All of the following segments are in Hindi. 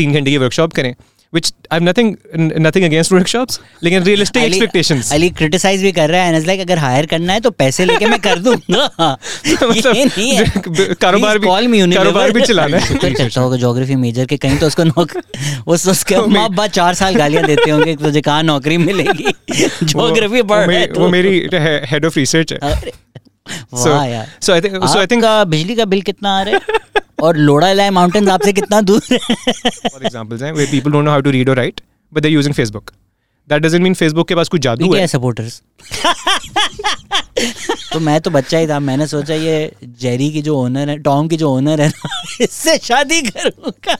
तीन घंटे की वर्कशॉप करें which I'm nothing nothing against workshops लेकिन realistic expectations अली क्रिटिसाइज भी कर रहा है लाइक अगर हायर करना है तो पैसे लेके मैं कर दूँगा मतलब ये नहीं है। कारोबार भी कॉल मी कारोबार भी चलाना है। तो चलता होगा ज्योग्राफी मेजर के कहीं तो उसको नौकरी उस उसके माँ बाप चार साल गालियाँ देते होंगे तुझे कहाँ नौकरी मिलेगी? ज्योग्राफी पढ़ है वो मेरी हेड ऑफ़ रिसर्च है। यार। सो I think so I think बिजली का बिल कितना आ रहा है? और लोड़ा लाई माउंटेन आपसे कितना दूर है? फॉर एग्जांपल्स हैं people don't know how to read और write but they are using Facebook that doesn't mean Facebook के पास कुछ जादू है। सपोर्टर्स तो मैं तो बच्चा ही था मैंने सोचा ये जेरी की जो ओनर है टॉम की जो ओनर है इससे शादी करूँगा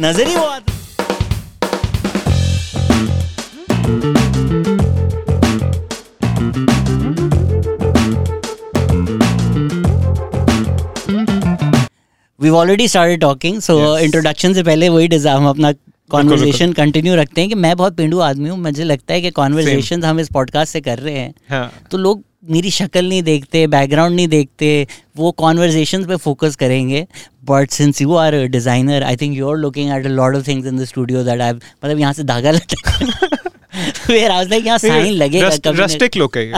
नज़र ही वो आता। We already started talking so introduction से पहले वही हम अपना कॉन्वर्जेशन कंटिन्यू रखते हैं कि मैं बहुत पेंडू आदमी हूँ मुझे लगता है कि कॉन्वर्जेशन हम इस पॉडकास्ट से कर रहे हैं। हाँ. तो लोग मेरी शक्ल नहीं देखते बैकग्राउंड नहीं देखते वो कॉन्वर्जेशन पे फोकस करेंगे। But since you are designer I think you are looking at a lot of things in the studio that I मतलब यहाँ से धागा लटक फिर आज लाइक यहाँ साइन लगेगा रस्टिक लुक है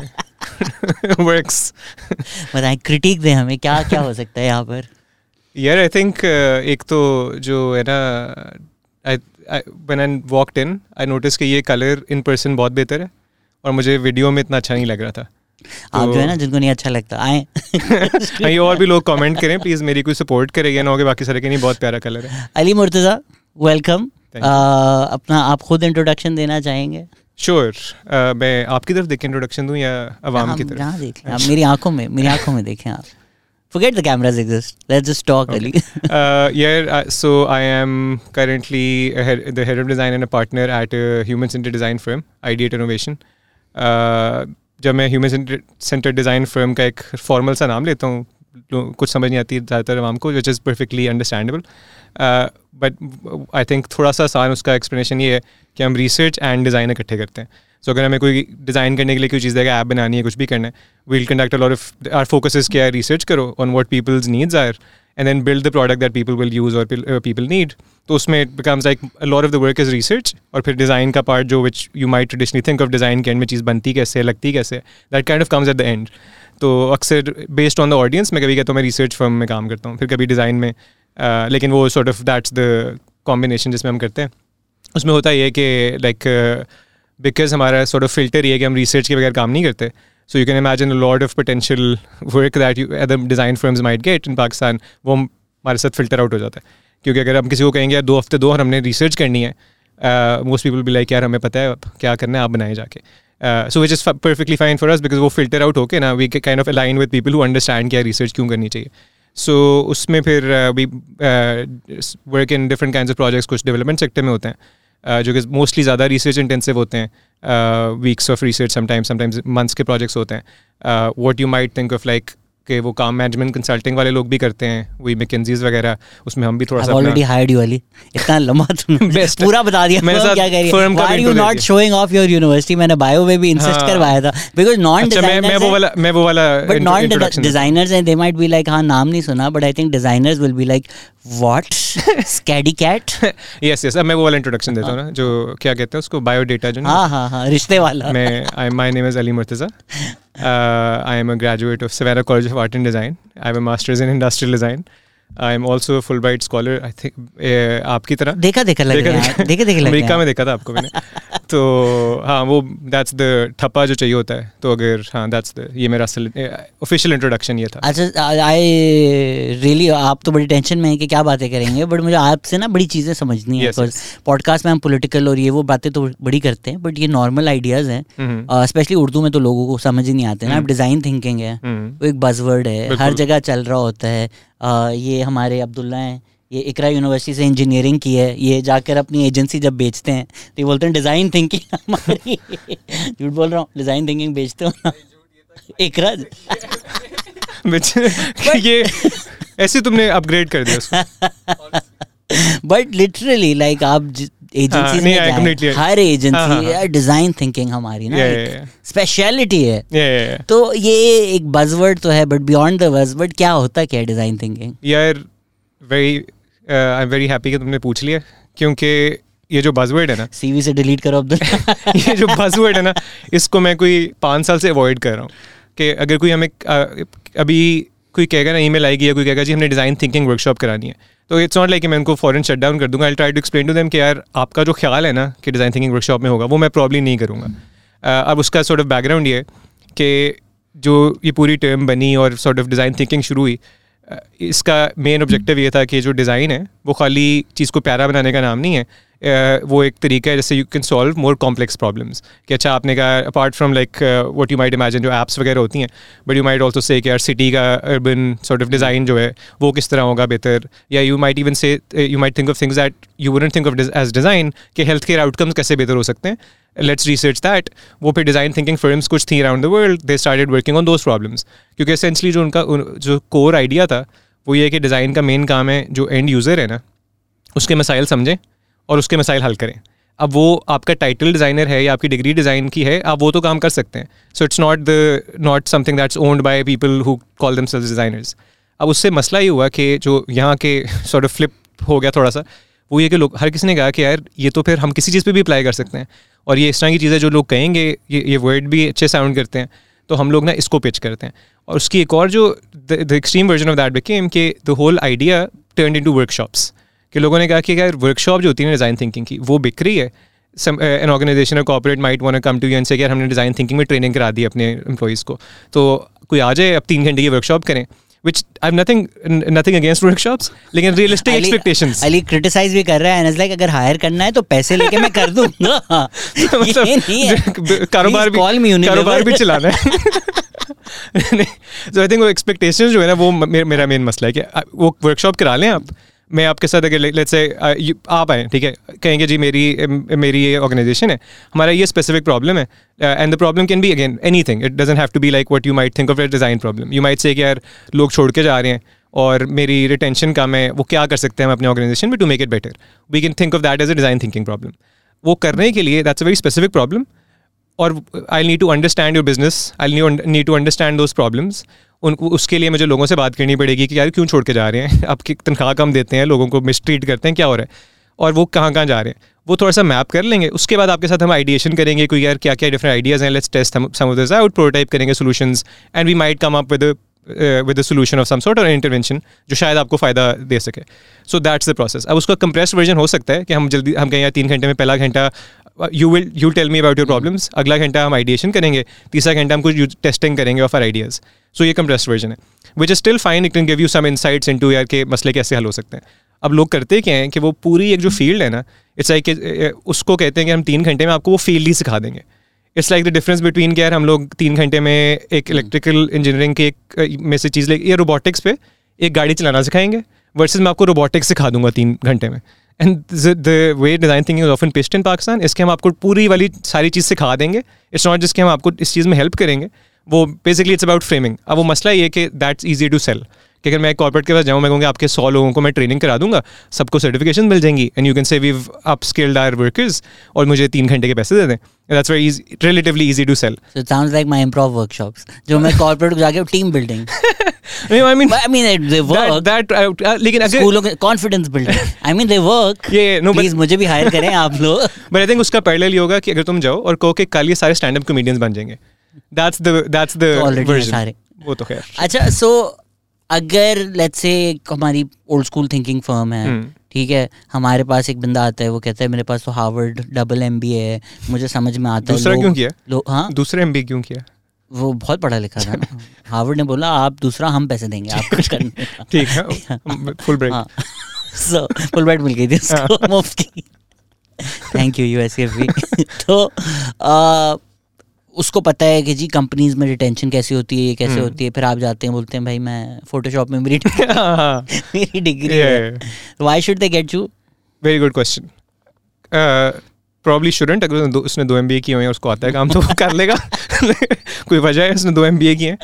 वर्क्स बताएँ क्रिटिक दें हमें क्या क्या हो सकता है यहाँ पर? यार आई थिंक एक तो जो है ना I when I walked in I notice कि ये कलर इन पर्सन बहुत बेहतर है और मुझे वीडियो में इतना अच्छा नहीं लग रहा था। आप जो है ना जिनको नहीं अच्छा लगता आए। नहीं और भी लोग कमेंट करें प्लीज़ मेरी कोई सपोर्ट करेगा ना होगे बाकी सारे के नहीं बहुत प्यारा कलर है। अली मुर्तज़ा वेलकम अपना आप खुद इंट्रोडक्शन देना चाहेंगे? Sure sure. uh, मैं आपकी तरफ़ देख इंट्रोडक्शन दूँ या आवाम की तरफ़? देखें आप मेरी आँखों में मेरी आँखों में देखें आप। Forget the cameras exist. Let's just talk, okay. Ali. uh, yeah, uh, so I am currently head, the head of design and a partner at a human-centered design firm, Ideate Innovation. Uh, जब मैं ह्यूमन सेंटर डिज़ाइन फर्म का एक फॉर्मल सा नाम लेता हूँ कुछ समझ नहीं आती ज़्यादातर आवाम को which is perfectly understandable but I think थोड़ा सा आसान उसका एक्सप्लेनेशन ये है कि हम रिसर्च एंड डिज़ाइन इकट्ठे करते हैं सो अगर हमें कोई डिज़ाइन करने के लिए कोई चीज़ देगा ऐप बनानी है कुछ भी करना है we'll conduct lot of our focus is क्या रिसर्च करो on what peoples needs are and then build the product that people will use और पीपल नीड तो उसमें it becomes like lot of the work is research और फिर डिज़ाइन का पार्ट जो which you might traditionally think of design के एंड में चीज़ बनती कैसे लगती कैसे that kind of comes at the end तो अक्सर बेस्ड ऑन द ऑडियंस मैं कभी कहता हूँ मैं रिसर्च फर्म में काम करता हूँ फिर कभी डिज़ाइन में uh, लेकिन वो sort of that's the combination जिसमें हम करते हैं। उसमें होता ये कि लाइक बिकॉज़ हमारा सॉर्ट ऑफ़ फ़िल्टर ये है कि हम रिसर्च के बगैर काम नहीं करते। So you can imagine lot of potential work that you other design firms might get in Pakistan वो हमारे साथ फ़िल्टर आउट हो जाता है। क्योंकि अगर हम किसी को कहेंगे दो हफ़्ते दो और हमने रिसर्च करनी है मोस्ट पीपल भी लाइक यार, हमें पता है क्या करना है, आप बनाए जाके। So which is perfectly fine for us because वो फ़िल्टर आउट होके ना we kind of align with people who understand क्या रिसर्च क्यों करनी चाहिए। सो उसमें फिर we work in different kind of projects कुछ डेवलपमेंट सेक्टर में होते हैं। जो कि मोस्टली ज़्यादा रिसर्च इंटेंसिव होते हैं weeks of research sometimes sometimes months के प्रोजेक्ट्स होते हैं. What you might think of like कि वो काम मैनेजमेंट कंसल्टिंग वाले लोग भी करते हैं वही मैकेंजीज वगैरह उसमें हम भी थोड़ा सा ऑलरेडी हायर्ड यू वाली इतना लंबा तुमने पूरा बता दिया। मेरे साथ क्या कह रही है? You. Not showing off your university मैंने बायो में भी इंसिस्ट हाँ। करवाया था। बिकॉज़ नॉन डिजाइनर्स मैं वो वाला मैं वो वाला बट नॉन डिजाइनर्स हैं दे माइट बी लाइक हाँ नाम नहीं सुना but I think designers will be like what scaredy cat yes yes अब मैं वो वाला इंट्रोडक्शन देता हूँ ना जो क्या कहते हैं उसको बायो डेटा जो हाँ हाँ हाँ रिश्ते वाला। मैं I my name is Ali Murtaza Uh, I am a graduate of Savannah College of Art and Design. I have a master's in industrial design. I am also a Fulbright scholar. I think uh, आपकी तरह देखा देखा लग देखा, देखा, देखा, देखा अमेरिका में देखा था आपको मैंने तो हाँ वो दैट्स द ठप्पा जो चाहिए होता है तो अगर हाँ दैट्स द ये मेरा ऑफिशियल इंट्रोडक्शन ये था। अच्छा आई रियली आप तो बड़ी टेंशन में है कि क्या बातें करेंगे बट मुझे आपसे ना बड़ी चीज़ें समझनी है बिकॉज़ पॉडकास्ट में हम पोलिटिकल और ये वो बातें तो बड़ी करते हैं बट ये नॉर्मल आइडियाज़ हैं। Specially mm-hmm. उर्दू में तो लोगों को समझ ही नहीं आते ना डिज़ाइन थिंकिंग है वो एक बजवर्ड है हर जगह चल रहा होता है। ये हमारे अब्दुल्ला हैं ये इकरा यूनिवर्सिटी से इंजीनियरिंग की है। ये जाकर अपनी एजेंसी जब बेचते हैं तो ये बोलते हैं डिज़ाइन थिंकिंग हमारी। झूठ बोल रहा हूँ डिज़ाइन थिंकिंग बेचते हो इकरा ये ऐसे तुमने अपग्रेड कर दिया बट लिटरली लाइक आप एजेंसी में हर एजेंसी डिज़ाइन थिंकिंग हमारी ना स्पेशलिटी है। तो ये एक बजवर्ड तो है बट बियॉन्ड द बजवर्ड क्या होता क्या डिज़ाइन थिंकिंग यार very I am very happy कि तुमने पूछ लिया क्योंकि ये जो बजवर्ड है ना सीवी से डिलीट करो अब ये जो बजवर्ड है ना इसको मैं कोई पाँच साल से अवॉइड कर रहा हूँ कि अगर कोई हमें अभी कोई कहेगा ना ईमेल आएगी या कोई कहेगा जी हमने डिज़ाइन थिंकिंग वर्कशॉप करानी है। तो इट्स नॉट लाइक कि मैं उनको फॉरन शट डाउन कर दूँगा। I try to explain to them कि यार आपका जो ख्याल है ना कि डिज़ाइन थिंकिंग वर्कशॉप में होगा वो मैं प्रॉब्ली नहीं करूँगा। अब उसका सॉर्ट ऑफ़ बैकग्राउंड ये कि जो ये पूरी टर्म बनी और सॉर्ट ऑफ़ डिज़ाइन थिंकिंग शुरू हुई इसका मेन ऑब्जेक्टिव ये था कि जो डिज़ाइन है, वो खाली चीज़ को प्यारा बनाने का नाम नहीं है वो एक तरीका है जैसे you can solve more complex problems कि अच्छा आपने कहा apart from like what you might imagine जो एप्स वगैरह होती हैं but you might also say यार सिटी का अर्बन सॉर्ट ऑफ़ डिज़ाइन जो है, वो किस तरह होगा बेहतर? या you might even say you might think of things that you wouldn't think of as design कि हेल्थ केयर आउटकम्स कैसे बेहतर हो सकते हैं? लेट्स रिसर्च दैट वो फिर डिज़ाइन थिंकिंग फ़िल्म कुछ थी around the world they started working on those problems क्योंकि एसेंशली जो उनका जो कोर आइडिया था, वो ये कि डिज़ाइन का मेन काम है, जो एंड यूज़र है ना, उसके मसाइल समझें। और उसके मसाइल हल करें। अब वो आपका टाइटल डिज़ाइनर है या आपकी डिग्री डिज़ाइन की है, आप वो तो काम कर सकते हैं। So it's not the not something that's owned by people who call them selves designers अब उससे मसला ये हुआ कि जो यहाँ के सॉर्ट ऑफ़ फ्लिप हो गया थोड़ा सा वो ये कि लोग, हर किसी ने कहा कि यार, ये तो फिर हम किसी चीज़ पे भी अप्लाई कर सकते हैं। और ये इस तरह की चीज़ें जो लोग कहेंगे, ये ये वर्ड भी अच्छे साउंड करते हैं तो हम लोग ना इसको पिच करते हैं। और उसकी एक और जो the extreme version of that became कि the whole idea turn into workshops कि लोगों ने कहा कि यार वर्कशॉप जो होती है डिज़ाइन थिंकिंग की वो बिक रही है। एन ऑर्गेनाइजेशन और corporate might one come to you and say यार हमने डिज़ाइन थिंकिंग में ट्रेनिंग करा दी अपने एम्प्लॉज़ को। तो कोई आ जाए अब तीन घंटे की वर्कशॉप करें which I've nothing nothing against workshops लेकिन realistic Ali, expectations Ali criticize भी कर रहा है like अगर hire करना है तो पैसे लेके मैं कर दूँगा मतलब कारोबार भी कारोबार भी चलाना है। so I think वो expectations जो है ना वो मेरा मेन मसला है कि वो वर्कशॉप करा लें आप मैं आपके साथ अगर लेट्स से आप आए, ठीक है? कहेंगे, जी, मेरी मेरी ये ऑर्गेनाइजेशन है। हमारा ये स्पेसिफिक प्रॉब्लम है and the problem can be again anything it doesn't have to be like what you might think of a design problem you might say कि यार, लोग छोड़ के जा रहे हैं, और मेरी रिटेंशन कम है, वो क्या कर सकते हैं हम अपने ऑर्गेनाइजेशन में to make it better we can think of that as a design thinking problem वो करने के लिए that's a very specific problem और I need to understand your business I need to understand those problems उनको उसके लिए मुझे लोगों से बात करनी पड़ेगी कि यार क्यों छोड़ के जा रहे हैं? आपकी तनख्वाह कम देते हैं लोगों को मिसट्रीट करते हैं क्या हो रहा है? और वो कहाँ कहाँ जा रहे हैं? वो थोड़ा सा मैप कर लेंगे उसके बाद आपके साथ हम आइडिएशन करेंगे कोई यार क्या क्या डिफरेंट आइडियाज़ हैं let's test some of this out prototype करेंगे solutions and we might come up with with solution of some sort और इंटरवेंशन जो शायद आपको फ़ायदा दे सके। सो दैट्स द प्रोसेस अब उसका कंप्रेस वर्जन हो सकता है कि हम जल्दी हम कहें तीन घंटे में पहला घंटा you will you tell me about your problems अगला घंटा हम आइडिएशन करेंगे तीसरा घंटा हम कुछ टेस्टिंग करेंगे ऑफ़ आर आइडियाज़ सो ये कंप्रेस वर्जन है। Which is still fine it can give you some insights into यार के मसले कैसे हल हो सकते हैं। अब लोग करते क्या हैं कि वो पूरी एक जो फ़ील्ड है ना इट्स लाइक उसको कहते हैं कि हम तीन घंटे में आपको वो फ़ील्ड ही सिखा देंगे। It's like the difference between कि यार हम लोग तीन घंटे में एक इलेक्ट्रिकल इंजीनियरिंग के एक में से चीज़ ले या रोबोटिक्स पे एक गाड़ी चलाना सिखाएँगे वर्सेज मैं आपको रोबोटिक्स सिखा दूँगा तीन घंटे में। And the way design thinking is often paste in Pakistan इसके हम आपको पूरी वाली सारी चीज़ सिखा देंगे। इट्स नॉट जिसके हम आपको इस चीज़ में हेल्प करेंगे वो बेसिकली इट्स अबाउट फ्रेमिंग अब वो मसला ये कि दैट्स ईजी टू सेल कि अगर मैं कॉर्पोरेट के पास जाऊँ मैं कहूँगा आपके सौ लोगों को मैं ट्रेनिंग करा दूँगा सबको सर्टिफिकेशन मिल जाएँगी and you can say we up skilled our workers और मुझे तीन घंटे के पैसे दे दें. That's very relatively easy to sell so it sounds like my improv workshops जो मैं कॉर्पोरेट को जाके team building I mean, I mean, they work. That, that uh, लेकिन अगर स्कूलों के confidence building I mean they work ये नो प्लीज़ मुझे भी हायर करें आप लोग. बट आई थिंक उसका पैरेलल ये होगा कि अगर तुम जाओ और कहो कि कल ये सारे स्टैंड अप कॉमेडियंस बन जाएँगे that's the that's the version सारे। वो तो खैर। अच्छा सो अगर लेट्स से हमारी ओल्ड स्कूल थिंकिंग फर्म है hmm. ठीक है हमारे पास एक बंदा आता है वो कहता है मेरे पास तो हार्वर्ड डबल एम है मुझे समझ में आता दूसरा है दूसरा क्यों किया? लो, हाँ? दूसरा एम क्यों किया? वो बहुत पढ़ा लिखा था ना। हार्वर्ड ने बोला आप दूसरा हम पैसे देंगे आप कुछ करने ठीक है full break so full break मिल गई थी उसको हाँ। मुफ़्त की। थैंक यू यूएसएफबी तो उसको पता है कि जी कंपनीज़ में रिटेंशन कैसी होती है ये कैसे हम्म। होती है फिर आप जाते हैं बोलते हैं भाई मैं फोटोशॉप में मेरी मेरी डिग्री है। Why should they get you very good question probably shouldn't अगर उसने दो एम बी की हुई है उसको आता है काम तो वो कर लेगा। कोई वजह है उसने दो एम बी की है।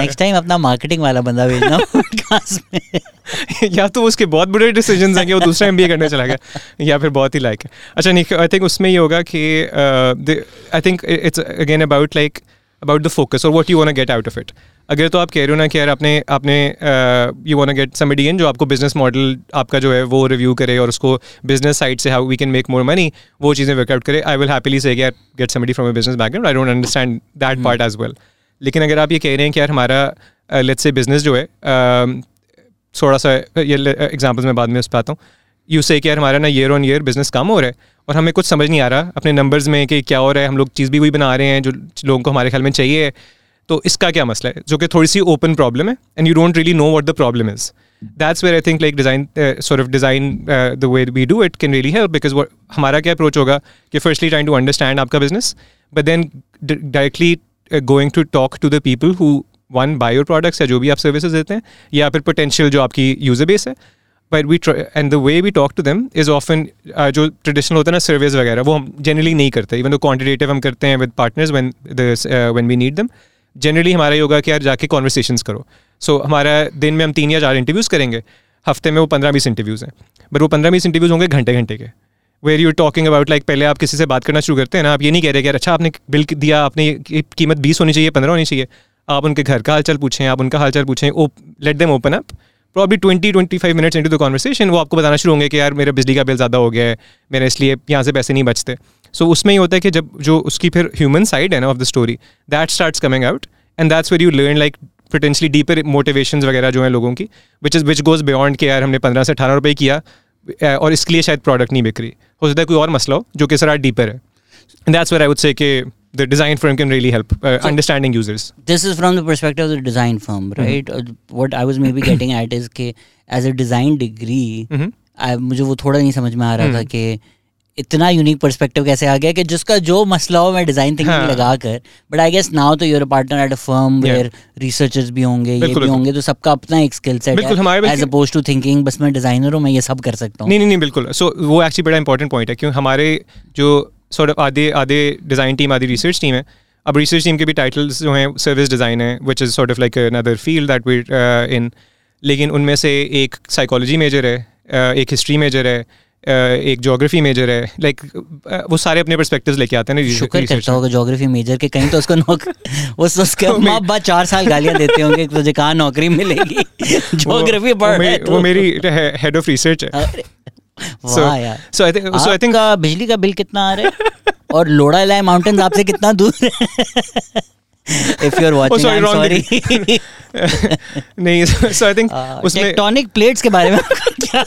नेक्स्ट टाइम अपना मार्केटिंग वाला बंदा भेजना में। या तो उसके बहुत बुरे डिसीज़न हैं कि वो दूसरा एम बी ए करने चला गया या फिर बहुत ही लाइक है। अच्छा नहीं आई थिंक उसमें ये होगा कि I think it's again about like about the focus और what you want get out of it अगर तो आप कह रहे हो ना कि यार आपने आपने you want get somebody in जो आपको बिज़नेस मॉडल आपका जो है वो रिव्यू करे और उसको बिज़नेस साइड से how we can make more money वो चीज़ें वर्कआउट करे। आई विल हैप्पीली से यार get somebody from a business background I don't understand that part as well लेकिन अगर आप ये कह रहे हैं कि यार हमारा लेट्स से बिज़नेस जो है थोड़ा सा, ये एग्जाम्पल्स मैं बाद में उस पर आता हूँ। यू से कि यार हमारा ना ईयर ऑन ईयर बिज़नेस कम हो रहा है और हमें कुछ समझ नहीं आ रहा अपने नंबर्स में कि क्या हो रहा है। हम लोग चीज़ भी वही बना रहे हैं जो लोगों को हमारे ख्याल में चाहिए तो इसका क्या मसला है? जो कि थोड़ी सी ओपन प्रॉब्लम है and you don't really know what the problem is that's where I think like design sort of design the way we do it can really help because हमारा क्या अप्रोच होगा कि फर्स्टली ट्राइंग टू अंडरस्टैंड आपका business but then directly going to talk to the people who one buy your products या जो भी आप सर्विसेज़ देते हैं, या फिर पोटेंशियल जो आपकी यूज़र बेस है. But we and the way we talk to them is often जो ट्रेडिशनल होता है ना सर्विस वगैरह, वो हम जनरली नहीं करते इवन दो क्वान्टिटेटिव हम करते हैं with partners one one we need them generally हमारा योगा कि यार जाके कॉन्वर्सेशन करो। सो so, हमारा दिन में हम तीन या चार इंटरव्यूज़ करेंगे। हफ़्ते में वो पंद्रह बीस इंटरव्यूज़ हैं। बट वो पंद्रह बीस इंटरव्यूज़ होंगे घंटे घंटे के। Where you talking about like पहले आप किसी से बात करना शुरू करते हैं ना आप ये नहीं कह रहे कि यार अच्छा आपने बिल दिया आपने कीमत बीस होनी चाहिए पंद्रह होनी चाहिए। आप उनके घर का हालचाल पूछें आप उनका हालचाल पूछें ओ let them open up probably twenty twenty five minutes into the conversation वो आपको बताना शुरू होंगे कि यार मेरा बिजली का बिल ज़्यादा हो गया है मेरे इसलिए यहाँ से पैसे नहीं बचते। सो उसमें ही होता है कि जब जो उसकी फिर ह्यूमन साइड है ना of the story that start coming out and that's where you learn like potentially deeper motivation वगैरह जो हैं लोगों की which is which goes beyond के यार हमने पंद्रह से अठारह रुपये किया और इसके लिए शायद प्रोडक्ट नहीं बिक रही हो सकता है कोई और मसला हो जो कि सर डीपर है that's where I would say कि the design firm can really help uh, so understanding users this is from the perspective of the design firm right mm-hmm. what i was maybe getting at is कि as a design degree mm-hmm. I, मुझे वो थोड़ा नहीं समझ में आ रहा mm-hmm. था कि इतना यूनिक पर्सपेक्टिव कैसे आ गया कि जिसका जो मसला हो मैं डिज़ाइन थिंकिंग हाँ. लगा कर बट आई गेस नाउ तो your partner at a firm where researchers भी होंगे ये भी होंगे तो सबका अपना एक स्किल सेट है एज अपोज टू थिंकिंग बस मैं डिज़ाइनर हूँ मैं ये सब कर सकता हूँ। नहीं नहीं बिल्कुल। सो so, वो एक्चुअली बड़ा इंपॉर्टेंट पॉइंट है क्योंकि हमारे जो सॉर्ट ऑफ़ आधे आधे डिज़ाइन टीम आधी रिसर्च टीम है अब रिसर्च टीम के भी टाइटल्स जो हैं सर्विस डिज़ाइन है which is sort of like another field that we in लेकिन उनमें से एक साइकोलॉजी मेजर है uh, एक हिस्ट्री मेजर है एक जोग्राफी मेजर है लाइक वो सारे अपने परस्पेक्टिव्स लेके आते हैं ना शुक्र करता होगा जोग्राफी मेजर के कहीं तो उसको नौकरी वो उसके माँ बाप चार साल गालियाँ देते होंगे तुझे कहाँ नौकरी मिलेगी? जोग्राफी पढ़ वो मेरी हेड ऑफ़ रिसर्च है। So I think so I think बिजली का बिल कितना आ रहा है? और लोड़ा लाए माउंटेन आपसे कितना दूर है? If you're watching oh, sorry, I'm sorry. नहीं so I think uh, उसमें टेक्टोनिक प्लेट्स के बारे में क्या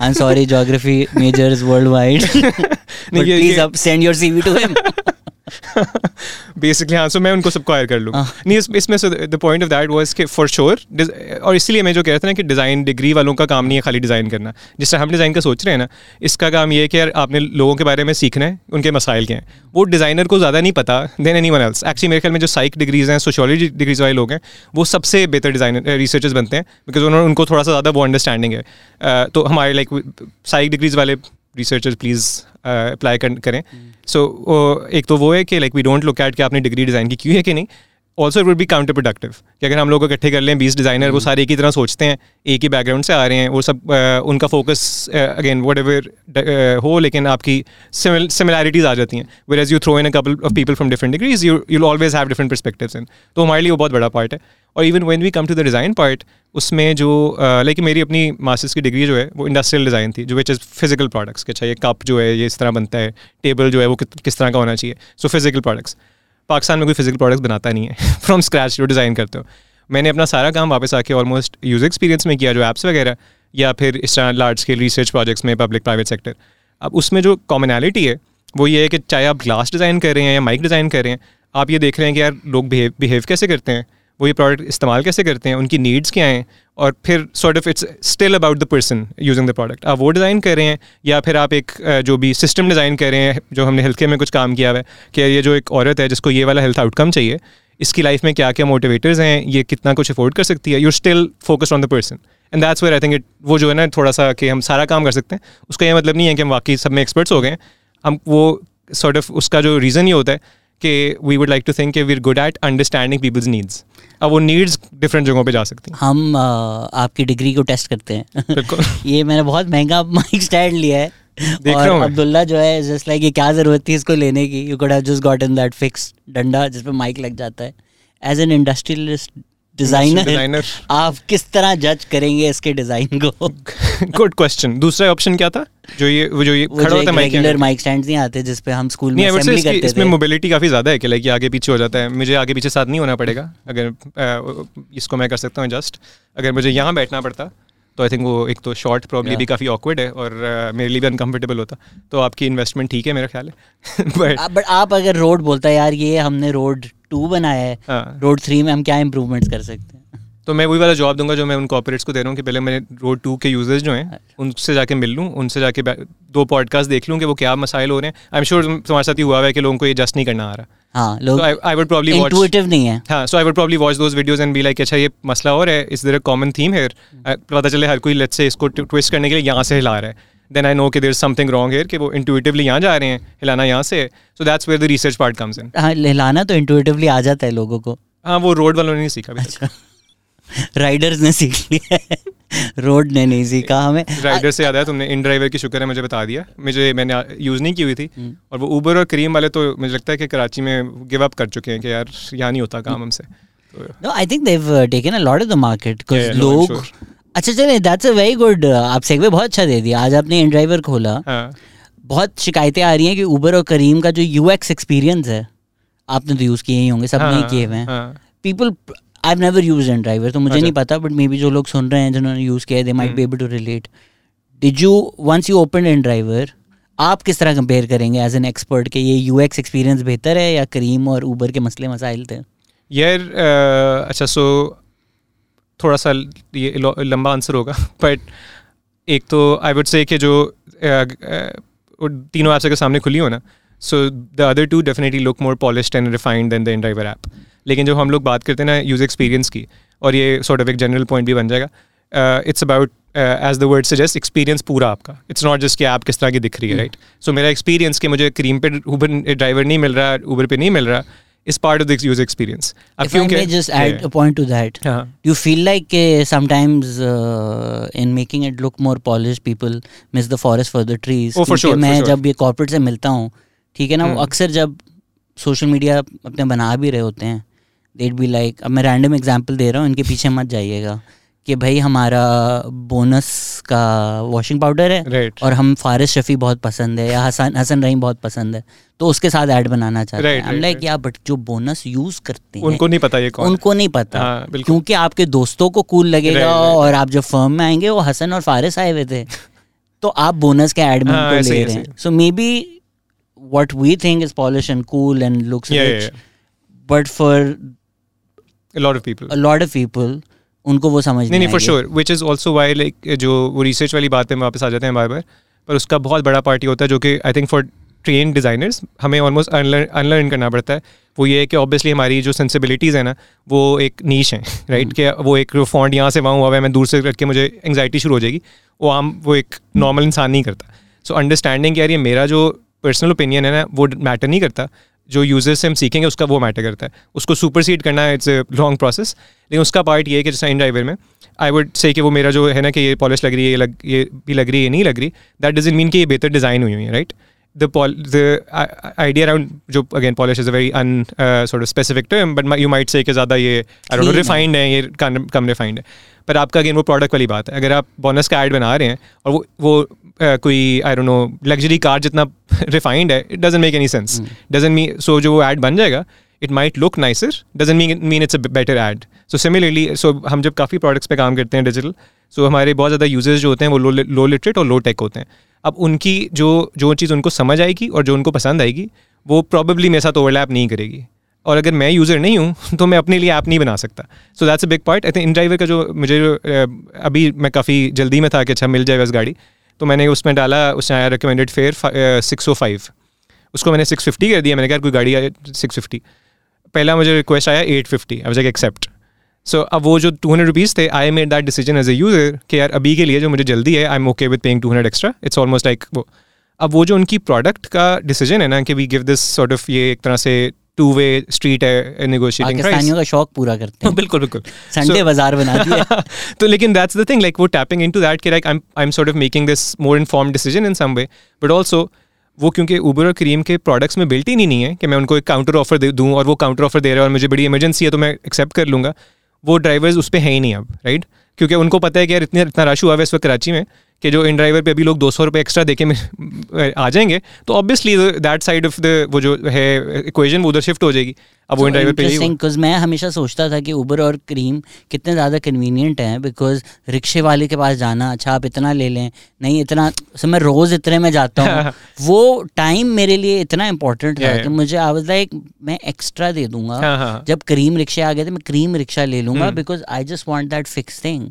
I'm sorry, geography majors worldwide. but please up, send your CV to him. Basically हाँ सो मैं उनको सबको हायर कर लूँ। हाँ। नहीं इस, इसमें the point of that was कि फॉर श्योर और इसलिए मैं जो कह रहा था ना कि डिज़ाइन डिग्री वालों का काम नहीं है खाली डिज़ाइन करना। जिस तरह हम डिज़ाइन का सोच रहे हैं ना इसका काम ये है कि यार आपने लोगों के बारे में सीखना है उनके मसाइल के हैं। वो डिज़ाइनर को ज़्यादा नहीं पता then anyone else actually मेरे ख्याल में जो साइक डिग्रीज हैं सोशोलॉजी डिग्रीज वाले लोग हैं वो सबसे बेहतर डिज़ाइनर रिसर्चर्स बनते हैं बिकॉज़ उन्होंने उनको थोड़ा सा ज़्यादा वो अंडरस्टैंडिंग है। तो हमारे लाइक साइक डिग्रीज वाले रिसर्चर्स प्लीज़ अप्लाई करें। सो एक तो वो है कि like we don't look at कि आपने डिग्री डिज़ाइन की क्यों है कि नहीं? Also it would be counter productive कि अगर हम लोग इकट्ठे कर लें बीस डिज़ाइनर वो hmm. सारे एक ही तरह सोचते हैं एक ही बैकग्राउंड से आ रहे हैं वो सब उनका फोकस अगेन वट एवर हो लेकिन आपकी सिमिलैरिटीज़ आ जाती हैं. Whereas you throw in a couple of people from different degrees you you'll always have different perspective in तो हमारे लिए वो बहुत बड़ा पार्ट है. और even when we come to the design part उसमें जो लाइक मेरी अपनी मास्टर्स की डिग्री जो है वो इंडस्ट्रियल डिज़ाइन थी जो विच इज़ फ़िज़िकल प्रोडक्ट्स के अच्छा ये कप जो है ये इस तरह बनता है टेबल जो है वो किस तरह का होना चाहिए. सो फ़िज़िकल प्रोडक्ट्स पाकिस्तान में कोई फ़िज़िकल प्रोडक्ट्स बनाता नहीं है। फ्रॉम स्क्रैच जो डिज़ाइन करते हो। मैंने अपना सारा काम वापस आके ऑलमोस्ट यूज़ एक्सपीरियंस में किया, जो ऐप्स वगैरह, या फिर इस तरह लार्ज स्केल रिसर्च प्रोजेक्ट्स में पब्लिक प्राइवेट सेक्टर अब उसमें जो कॉमनैलिटी है, वो ये है कि चाहे आप ग्लास डिज़ाइन कर रहे हैं या माइक डिज़ाइन कर रहे हैं, आप ये देख रहे हैं कि यार लोग बिहेव बिहेव कैसे करते हैं। वो ये प्रोडक्ट इस्तेमाल कैसे करते हैं, उनकी नीड्स क्या हैं, और फिर sort of it's still about the person using the product आप वो डिज़ाइन कर रहे हैं, या फिर आप एक जो भी सिस्टम डिज़ाइन कर रहे हैं, जो हमने हेल्थ केयर में कुछ काम किया हुआ है, कि ये जो एक औरत है, जिसको ये वाला हेल्थ आउटकम चाहिए, इसकी लाइफ में क्या क्या मोटिवेटर्स हैं, ये कितना कुछ अफोर्ड कर सकती है you still focused on the person and that's where I think it वो जो है ना थोड़ा सा कि हम सारा काम कर सकते हैं, उसका ये मतलब नहीं है कि हम वाकई सब में एक्सपर्ट्स हो गए हम वो सॉर्ट ऑफ़ उसका जो रीज़न ये होता है, कि we would like to think we are good at understanding people's needs अब वो नीड्स डिफरेंट जगहों पे जा सकती हैं। हम आपकी डिग्री को टेस्ट करते हैं। ये मैंने बहुत महँगा माइक स्टैंड लिया है। और अब्दुल्ला जो है जस्ट लाइक ये क्या ज़रूरत थी इसको लेने की? You could have just in that fix डंडा जिसपे माइक लग जाता है। एज एन इंडस्ट्रियलिस्ट डिज़ाइनर आप किस तरह जज करेंगे इसके डिज़ाइन को? गुड क्वेश्चन दूसरा ऑप्शन क्या था? जो ये वो जो ये वो खड़ा होता है रेगुलर माइक स्टैंड्स नहीं आते जिस पे हम स्कूल में असेंबली करते थे। इसमें मोबिलिटी काफ़ी ज़्यादा है कि लाइक आगे पीछे हो जाता है। मुझे आगे पीछे साथ नहीं होना पड़ेगा। अगर इसको मैं कर सकता हूँ जस्ट अगर मुझे यहाँ बैठना पड़ता तो आई थिंक वो एक तो शॉर्ट प्रॉब्ली भी काफ़ी ऑकवर्ड है और uh, मेरे लिए भी अनकम्फर्टेबल होता। तो आपकी इन्वेस्टमेंट ठीक है मेरा ख्याल है। बट बट आप अगर रोड बोलता है यार ये हमने रोड टू बनाया है रोड हाँ। थ्री में हम क्या इम्प्रूवमेंट्स कर सकते हैं? तो मैं वही वाला जवाब दूँगा जो मैं उन कॉपरेट्स को दे रहा हूँ कि पहले मैं रोड टू के यूज़र्स जो हैं अच्छा। उनसे जाके मिल लूँ उनसे जाके दो पॉडकास्ट देख लूँ कि वो क्या मसाइल हो रहे हैं। आई एम श्योर तुम्हारे साथ ही हुआ है कि लोगों को ये जस्ट नहीं करना आ रहा। हाँ लोग आई वुड प्रॉब्ली इंटुइटिव नहीं है। हाँ so I would probably watch those videos and be like अच्छा ये मसला और है इस देयर कॉमन थीम है पता चले हर कोई लेट्स से इसको ट्विस्ट करने के लिए यहाँ से हिला रहा है। देन आई नो कि देर समथिंग रॉन्ग हेयर कि वो इंटुइटिवली यहाँ जा रहे हैं हिलाना यहाँ से so that's where the research part comes in हाँ हिलाना तो इंटुइटिवली आ जाता है लोगों को। हाँ वो रोड वालों ने नहीं सीखा अच्छा। राइडर्स ने सीख लिया रोड ने नहीं सीखा हमें। राइडर से याद है तुमने इन ड्राइवर की शुक्र है मुझे बता दिया। मुझे मैंने यूज़ नहीं की हुई थी। हम्म। और वो ऊबर और क्रीम वाले तो मुझे लगता है कि कराची में गिव अप कर चुके हैं कि यार यहाँ नहीं होता काम हमसे। No I think they've taken a lot of the market because लोग अच्छा चले दैट्स अ वेरी गुड आप सेगवे बहुत अच्छा दे दिया। आज आपने इन ड्राइवर खोला। हाँ। बहुत शिकायतें आ रही हैं कि ऊबर और करीम का जो यूएक्स एक्सपीरियंस है आपने तो यूज़ किए ही होंगे सब नहीं हाँ, किए हुए हैं। People I never use InDriver तो मुझे अच्छा। नहीं पता बट मे बी जो लोग सुन रहे हैं जिन्होंने यूज़ किया है they might be able to relate did you once you open InDriver आप किस तरह कंपेयर करेंगे एज एन एक्सपर्ट के ये यू एक्स एक्सपीरियंस बेहतर है या करीम और ऊबर के मसले मसाइल थे? यार अच्छा सो थोड़ा सा ये लंबा आंसर होगा बट एक तो आई वुड से कि जो तीनों ऐप्स के सामने खुली हो ना so the other two definitely look more polished and refined than the InDriver app लेकिन जब हम लोग बात करते हैं ना यूज़ एक्सपीरियंस की और ये सॉर्ट ऑफ़ एक जनरल पॉइंट भी बन जाएगा it's about as the word suggest experience पूरा आपका। इट्स नॉट जस्ट कि ऐप किस तरह की दिख रही है राइट सो hmm. मेरा एक्सपीरियंस कि मुझे क्रीम पे ऊबर ड्राइवर नहीं मिल रहा ऊबर पे नहीं मिल रहा is part of the user experience. If I may just add yeah. a point to that, uh-huh. you feel like uh, sometimes uh, in making it look more polished, people miss the forest for the trees. Oh, for sure. मैं for sure. जब ये कॉर्पोरेट से मिलता हूँ ठीक है ना hmm. वो अक्सर जब सोशल मीडिया अपने बना भी रहे होते हैं देट बी लाइक अब मैं रैंडम एग्ज़ाम्पल दे रहा हूँ इनके पीछे मत जाइएगा कि भाई हमारा बोनस का वॉशिंग पाउडर है right. और हम फारिस शफी बहुत पसंद है या हसन हसन रहीम बहुत पसंद है। तो उसके साथ ऐड बनाना चाहते right, हैं लाइक या बट जो बोनस यूज़ करते हैं उनको नहीं पता ये कौन उनको नहीं पता। हाँ, क्योंकि आपके दोस्तों को कूल लगेगा right, right, और आप जब फर्म में आएँगे वो हसन और फारिस आए हुए थे। तो आप बोनस के एड में हाँ, ले रहे हैं। So maybe what we think is polish and cool and looks but for of people. a lot of people उनको वो समझ नहीं नहीं for sure which is also why like जो वो रिसर्च वाली बात है वापस आ जाते हैं बार बार पर उसका बहुत बड़ा पार्टी होता है जो कि I think for train designers हमें ऑलमोस्ट अनलर्न करना पड़ता है। वो ये है कि ऑब्वियसली हमारी जो सेंसिबिलिटीज़ है ना वो एक नीच है राइट. कि वो एक फॉन्ट यहाँ से वहाँ हुआ है मैं दूर से करके मुझे एंगजाइटी शुरू हो जाएगी। वो आम वो एक नॉर्मल इंसान नहीं करता। सो अंडरस्टैंडिंग यार ये मेरा जो पर्सनल ओपिनियन है ना वो मैटर नहीं करता। जो यूज़र्स से हम सीखेंगे उसका वो मैटर करता है। उसको सुपर सुपरसीड करना इट्स ए लॉन्ग प्रोसेस लेकिन उसका पार्ट ये है कि जैसा इन ड्राइवर में आई वुड से कि वो मेरा जो है ना कि ये पॉलिश लग रही है ये लग ये भी लग रही है ये नहीं लग रही दैट डजन मीन कि ये बेहतर डिज़ाइन हुई हुई है right the pol the uh, idea around जो again polish is a very un uh, sort of specific term but you might say कि ज़्यादा ये I don't know refined है ये कम कम refined है। पर आपका अगेन वो प्रोडक्ट वाली बात है। अगर आप बोनस का ऐड बना रहे हैं और वो वो uh, कोई I don't know luxury car जितना रिफाइंड है it doesn't make any sense doesn't me so जो वो ऐड बन जाएगा it might look nicer doesn't mean mean it's a better ad so similarly so हम जब काफ़ी प्रोडक्ट्स पे काम करते हैं डिजिटल सो so हमारे बहुत ज़्यादा यूज़र्स जो होते हैं वो लो लो लिटरेट और लो टेक होते हैं। अब उनकी जो जो चीज़ उनको समझ आएगी और जो उनको पसंद आएगी वो प्रॉबेबली मेरे साथ ओवरलैप नहीं करेगी। और अगर मैं यूज़र नहीं हूँ तो मैं अपने लिए ऐप नहीं बना सकता। So that's a big point I think in driver का जो मुझे जो अभी मैं काफ़ी जल्दी में था कि अच्छा मिल जाएगा इस गाड़ी तो मैंने उसमें डाला, उसने आया recommended fare six O five उसको मैंने सिक्स फिफ्टी कर दिया, मैंने कहा कोई गाड़ी आया सिक्स फिफ्टी पहला मुझे रिक्वेस्ट आया eight fifty I was accept so अब वो जो टू हंड्रेड रुपीज़ थे I made that decision as a user कि यार अभी के लिए जो मुझे जल्दी है I am okay with paying two hundred extra it's almost like वो। अब वो जो उनकी प्रोडक्ट का डिसीज़न है ना कि we give this sort of ये एक तरह से टू वे स्ट्रीट है नेगोशिएटिंग पाकिस्तानियों का शौक पूरा करते हैं। बिल्कुल बिल्कुल। संडे बाज़ार बना दिया। तो लेकिन दैट्स द थिंग लाइक वो टैपिंग इनटू दैट कि like I am I am sort of making this more inform decision in some way but also वो क्योंकि ऊबर और क्रीम के प्रोडक्ट्स में बिल्ट ही नहीं, नहीं है कि मैं उनको एक काउंटर ऑफ़र दे दूँ और वो काउंटर ऑफ़र दे रहा है और मुझे बड़ी इमरजेंसी है तो मैं एक्सेप्ट कर लूँगा। वो ड्राइवर्स उस पर है ही नहीं अब राइट क्योंकि उनको पता है कि यार इतने इतना रश हुआ है इस वक्त कराची में। कि जो इन ड्राइवर पे अभी लोग दो सौ रुपये एक्स्ट्रा देके आ जाएँगे तो obviously that side of the वो जो है इक्वेजन वो उधर शिफ्ट हो जाएगी। अब वो ड्राइवर पे बिकॉज़ मैं हमेशा सोचता था कि उबर और क्रीम कितने ज़्यादा कन्वीनियंट हैं बिकॉज़ रिक्शे वाले के पास जाना अच्छा आप इतना ले लें। नहीं इतना सो मैं रोज़ इतने में जाता हूँ। वो टाइम मेरे लिए इतना इंपॉर्टेंट था कि मुझे आवाज़ लाइक मैं एक्स्ट्रा दे दूँगा। हाँ, हाँ। जब क्रीम रिक्शे आ गए थे मैं क्रीम रिक्शा ले लूँगा because I just want that fix thing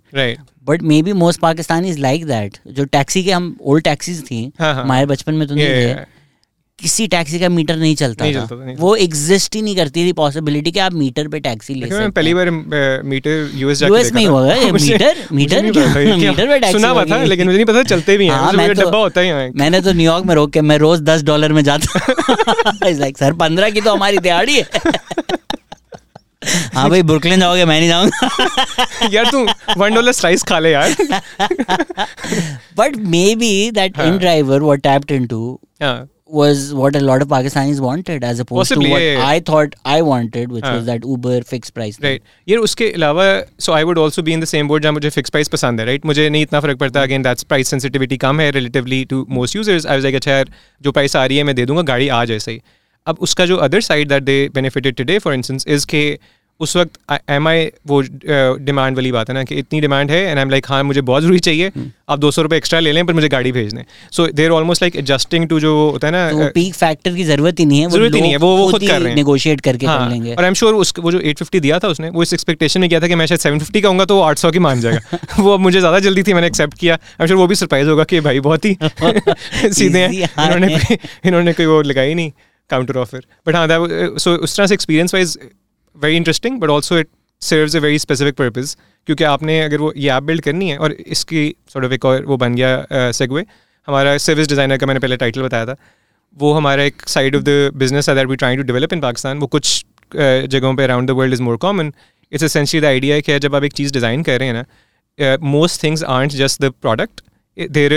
but maybe most Pakistani is like that जो टैक्सी के हम ओल्ड टैक्सीज थी हाँ, हाँ। हमारे बचपन में तो नहीं थे। किसी टैक्सी का मीटर नहीं चलता नहीं था। चलता, नहीं वो एग्जिस्ट ही नहीं करती थी पॉसिबिलिटी कि आप मीटर पे टैक्सी ले सकते पहली बार मीटर यूएस यूएस में ही होगा ये मीटर मीटर मीटर पे टैक्सी सुना हुआ था लेकिन मुझे नहीं पता चलते भी हैं हाँ, मैं तो, डब्बा होता है मैंने तो न्यूयॉर्क में रोक के मैं रोज दस डॉलर में जाता लाइक सर पंद्रह की तो हमारी दिहाड़ी है। हाँ भाई ब्रुकलिन जाओगे मैं नहीं जाऊँगा। यार तू वन डॉलर स्लाइस खा ले यार। But maybe that in driver were tapped into was what a lot of Pakistanis wanted as opposed Possibly, to what yeah, yeah. I thought I wanted, which was that Uber fixed price. Right. यार उसके अलावा so I would also be in the same boat जहाँ मुझे fixed price पसंद है right मुझे नहीं इतना फर्क पड़ता again that's price sensitivity कम है relatively to most users I was like अच्छा यार जो price आ रही है मैं दे दूंगा गाड़ी आ जैसे ही अब उसका जो other side that they benefited today for instance is के उस वक्त एम आई वो डिमांड वाली बात है ना कि इतनी डिमांड है एंड आई एम लाइक हाँ मुझे बहुत ज़रूरी चाहिए hmm. आप दो सौ रुपये एक्स्ट्रा ले लें पर मुझे गाड़ी भेज दें। So there almost like adjusting to जो होता है ना तो पीक फैक्टर की ज़रूरत ही नहीं है ज़रूरत ही नहीं है वो वो खुद कर रहे हैं। नेगोशिएट करके हाँ, कर लेंगे। और आई एम श्योर उसको वो जो एट फिफ्टी दिया था उसने वो इस एक्सपेक्टेशन में किया था कि मैं शायद सेवन फिफ्टी का कहूँगा तो वो आठ सौ की मान जाएगा। वो अब मुझे ज़्यादा जल्दी थी मैंने एक्सेप्ट किया। आई एम श्योर वो भी सरप्राइज़ होगा कि भाई बहुत ही सीधे हैं। इन्होंने इन्होंने कोई वो लगाई नहीं काउंटर ऑफ़र बट हाँ सो उस तरह से experience wise very interesting but also it serves a very specific purpose क्योंकि आपने अगर वो ये ऐप बिल्ड करनी है और इसकी सॉर्ट ऑफ़ एक और वो बन गया सेगवे uh, हमारा सर्विस डिज़ाइनर का मैंने पहले टाइटल बताया था। वो हमारा एक साइड ऑफ़ द बिज़नेस है that we trying to develop in Pakistan वो कुछ uh, जगहों पे around the world is more common it's essentially the idea है कि जब आप एक चीज़ डिज़ाइन कर रहे हैं ना most things are just the product there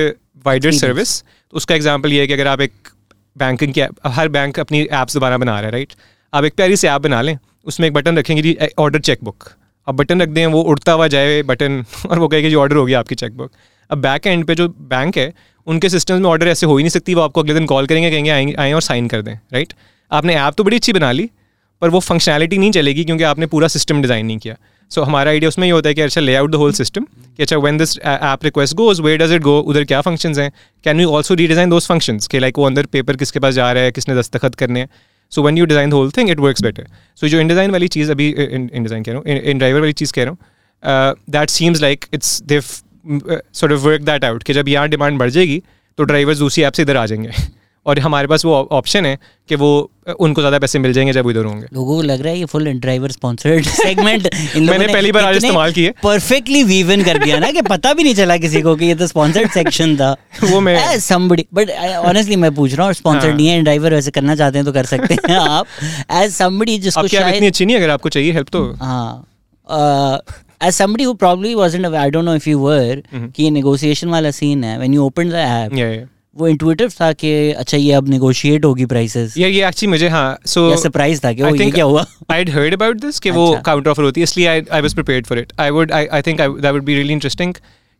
wider service तो उसका एग्ज़ाम्पल ये है कि अगर आप एक बैंकिंग की हर बैंक अपनी ऐप्स दोबारा बना रहा है राइट आप एक प्यारी से ऐप बना लें उसमें एक बटन रखेंगे जी ऑर्डर चेक बुक अब बटन रख दें वो उड़ता हुआ जाए बटन और वो कहेगा जी ऑर्डर हो गया आपकी चेक बुक अब बैक एंड पे जो बैंक है उनके सिस्टम में ऑर्डर ऐसे हो ही नहीं सकती वो आपको अगले दिन कॉल करेंगे कहेंगे आएँगे आएँ और साइन कर दें राइट आपने ऐप तो बड़ी अच्छी बना ली पर वो फंक्शनैलिटी नहीं चलेगी क्योंकि आपने पूरा सिस्टम डिज़ाइन नहीं किया। सो so, हमारा आइडिया उसमें ये होता है कि अच्छा ले आउट द होल सिस्टम कि अच्छा when this app request goes way does it go उधर क्या फ़ंक्शंस हैं? Can you also redesign those functions के लाइक वो अंदर पेपर किसके पास जा रहा है किसने दस्तखत करने हैं? So when you design the whole thing it works better so जो इन डिज़ाइन वाली चीज़ अभी इन डिज़ाइन कह रहा हूँ इन ड्राइवर वाली चीज़ कह रहा हूँ that seems like it's they sort of work that out कि जब यहाँ डिमांड बढ़ जाएगी तो ड्राइवर्स दूसरी ऐप से इधर आ जाएँगे। और हमारे पास वो ऑप्शन है कि वो उनको ज़्यादा पैसे मिल जाएँगे जब इधर होंगे। लोगों को लग रहा है ये फुल ड्राइवर स्पॉन्सर्ड सेगमेंट मैंने पहली बार आज इस्तेमाल किए परफेक्टली वीवन कर दिया ना कि पता भी नहीं चला किसी को कि ये तो स्पॉन्सर्ड सेक्शन था। वो मैं समबडी बट ऑनेस्टली मैं पूछ रहा हूँ स्पॉन्सर्ड नहीं है ड्राइवर वैसे करना चाहते हैं तो कर सकते हैं आप। एज समबडी जिसको शायद इतनी अच्छी नहीं अगर आपको चाहिए हेल्प तो। हाँ। as somebody who probably wasn't I don't know if you were mm-hmm. कि ये negotiation वाला सीन है। When you opened the app yeah, yeah. वो इंटुइटिव था कि अच्छा ये अब नेगोशिएट होगी प्राइसेस ये ये एक्चुअली मुझे हाँ सो सरप्राइज़ था कि वो ये क्या हुआ? I had heard about this कि वो काउंटर ऑफ़र होती है इसलिए I I was prepared for it I would I I think that would be really interesting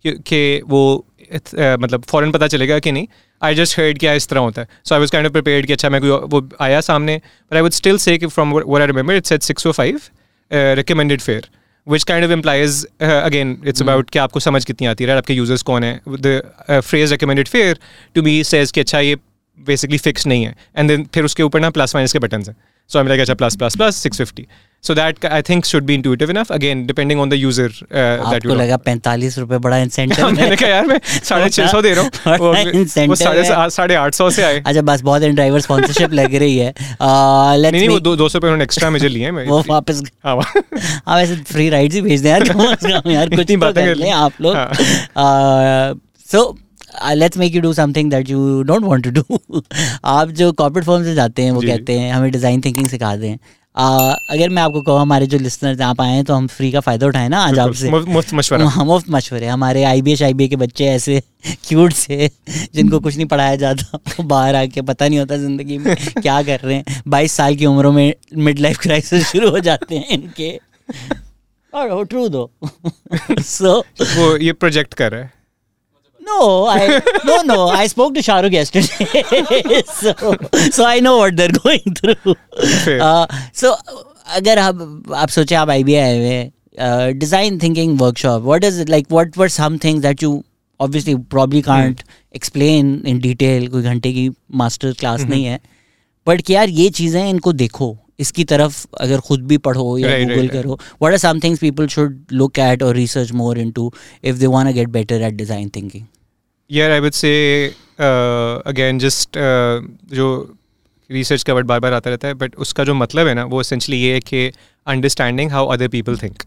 कि वो uh, मतलब फॉरन पता चलेगा कि नहीं। आई जस्ट हर्ड क्या इस तरह होता है। So I was kind of prepared कि अच्छा मैं कोई वो आया सामने but I would still say कि from what I remember it's at 605 recommended fare which kind of implies again it's about कि आपको समझ कितनी आती है आपके यूज़र्स कौन है? The phrase recommended fare to be says कि अच्छा ये बेसिकली फिक्स नहीं है। एंड देन फिर उसके ऊपर ना प्लस माइनस के बटन हैं। सो आई लाइक अच्छा plus plus plus six fifty So that I think should be intuitive enough. Again, depending on the user uh, that you. लगा पैंतालीस रुपए बड़ा इंसेंटिव मैंने कहा यार मैं साढ़े छह सौ दे रहा हूँ. वो साढ़े साढ़े आठ सौ से आए। अच्छा बस बहुत ड्राइवर स्पॉन्सरशिप लग रही है। नहीं नहीं वो दो दो सौ रुपए उन्होंने एक्स्ट्रा मुझे लिए मैं वो वापस हाँ वैसे फ्री राइड्स ही भेज दें यार यार कुछ बातें कर लें। आप लोग। So let's make you do something that you don't want to do आप जो कॉर्पोरेट फॉर्म से जाते हैं वो कहते हैं हमें डिज़ाइन थिंकिंग सिखा दें। आ, अगर मैं आपको कहूँ हमारे जो लिसनर्स आप आए हैं तो हम फ्री का फ़ायदा उठाएँ ना आज आपसे। मुफ़्त मशवरा। हाँ, मुफ़्त मशवरे। हमारे I B S I B A के बच्चे ऐसे क्यूट से जिनको कुछ नहीं पढ़ाया जाता बाहर आके पता नहीं होता ज़िंदगी में क्या कर रहे हैं। बाईस साल की उम्रों में मिड लाइफ क्राइसिस शुरू हो जाते हैं इनके। और ट्रू दो। सो वो ये प्रोजेक्ट कर रहा है। No, I no no. I spoke to Shahrukh yesterday, so so I know what they're going through. Uh, so अगर आप आप सोचे आप आई बी आए हुए design thinking workshop what is like what were some things that you obviously probably can't explain in detail कोई घंटे की मास्टर क्लास नहीं है बट कि यार ये चीज़ें इनको देखो इसकी तरफ़ अगर खुद भी पढ़ो या गूगल. करो what are some things people should look at और research more into if they want to get better at design thinking यार I would say again just जो रिसर्च का वर्ड बार बार आता रहता है बट उसका जो मतलब है ना वो इसेंशली ये है कि understanding how other people think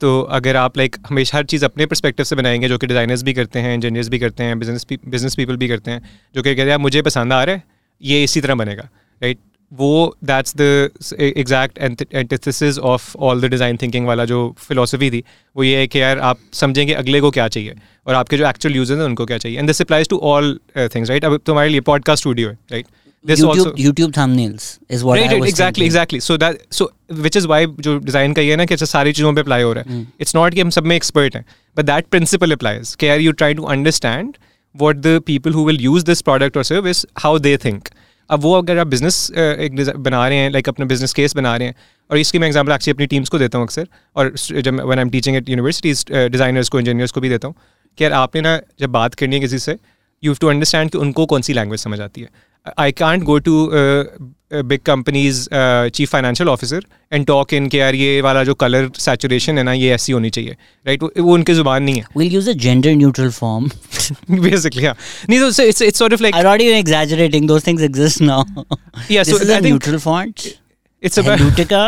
तो अगर आप लाइक like, हमेशा हर चीज़ अपने परस्पेक्टिव से बनाएँगे जो कि डिज़ाइनर्स भी करते हैं इंजीनियर्स भी करते हैं बिज़नेस बिज़नेस पीपल भी करते हैं जो कि कहते हैं मुझे पसंद आ रहा है ये इसी तरह बनेगा राइट वो that's the exact antithesis of all the design thinking वाला जो फिलोसफी थी वो ये है कि यार आप समझेंगे अगले को क्या चाहिए और आपके जो एक्चुअल यूज़र्स हैं उनको क्या चाहिए। And this applies to all things right अब तुम्हारे लिए पॉडकास्ट स्टूडियो है right this YouTube, also YouTube thumbnails is what right, I was exactly thinking. exactly. So that so which is why जो डिज़ाइन का ये है ना कि अच्छा सारी चीज़ों पे अप्लाई हो रहा है। इट्स नॉट कि हम सब में एक्सपर्ट हैं बट दैट प्रिंसिपल अप्लाइज कि यार you try to understand what the people who will use this product or service how they think अब वो अगर आप बिज़नेस एक बना रहे हैं लाइक अपना बिज़नेस केस बना रहे हैं, और इसकी मैं एग्ज़ाम्पल एक्चुअली अपनी टीम्स को देता हूँ अक्सर, और जब when I am teaching at universities designers को इंजीनियर्स को भी देता हूँ, कि यार आपने ना जब बात करनी है किसी से यू हैव टू अंडरस्टैंड कि उनको कौन सी लैंग्वेज समझ आती है। I can't go to Big companies chief financial officer and talk in के यार ये वाला जो कलर सैचुरेशन है ना ये ऐसी होनी चाहिए राइट right? वो उनकी जुबान नहीं है We'll use a gender neutral form. basically yeah नहीं तो it's it's sort of like I'm not even exaggerating. Those things exist now. Yeah, this so is a I think neutral font. it's about Helvetica.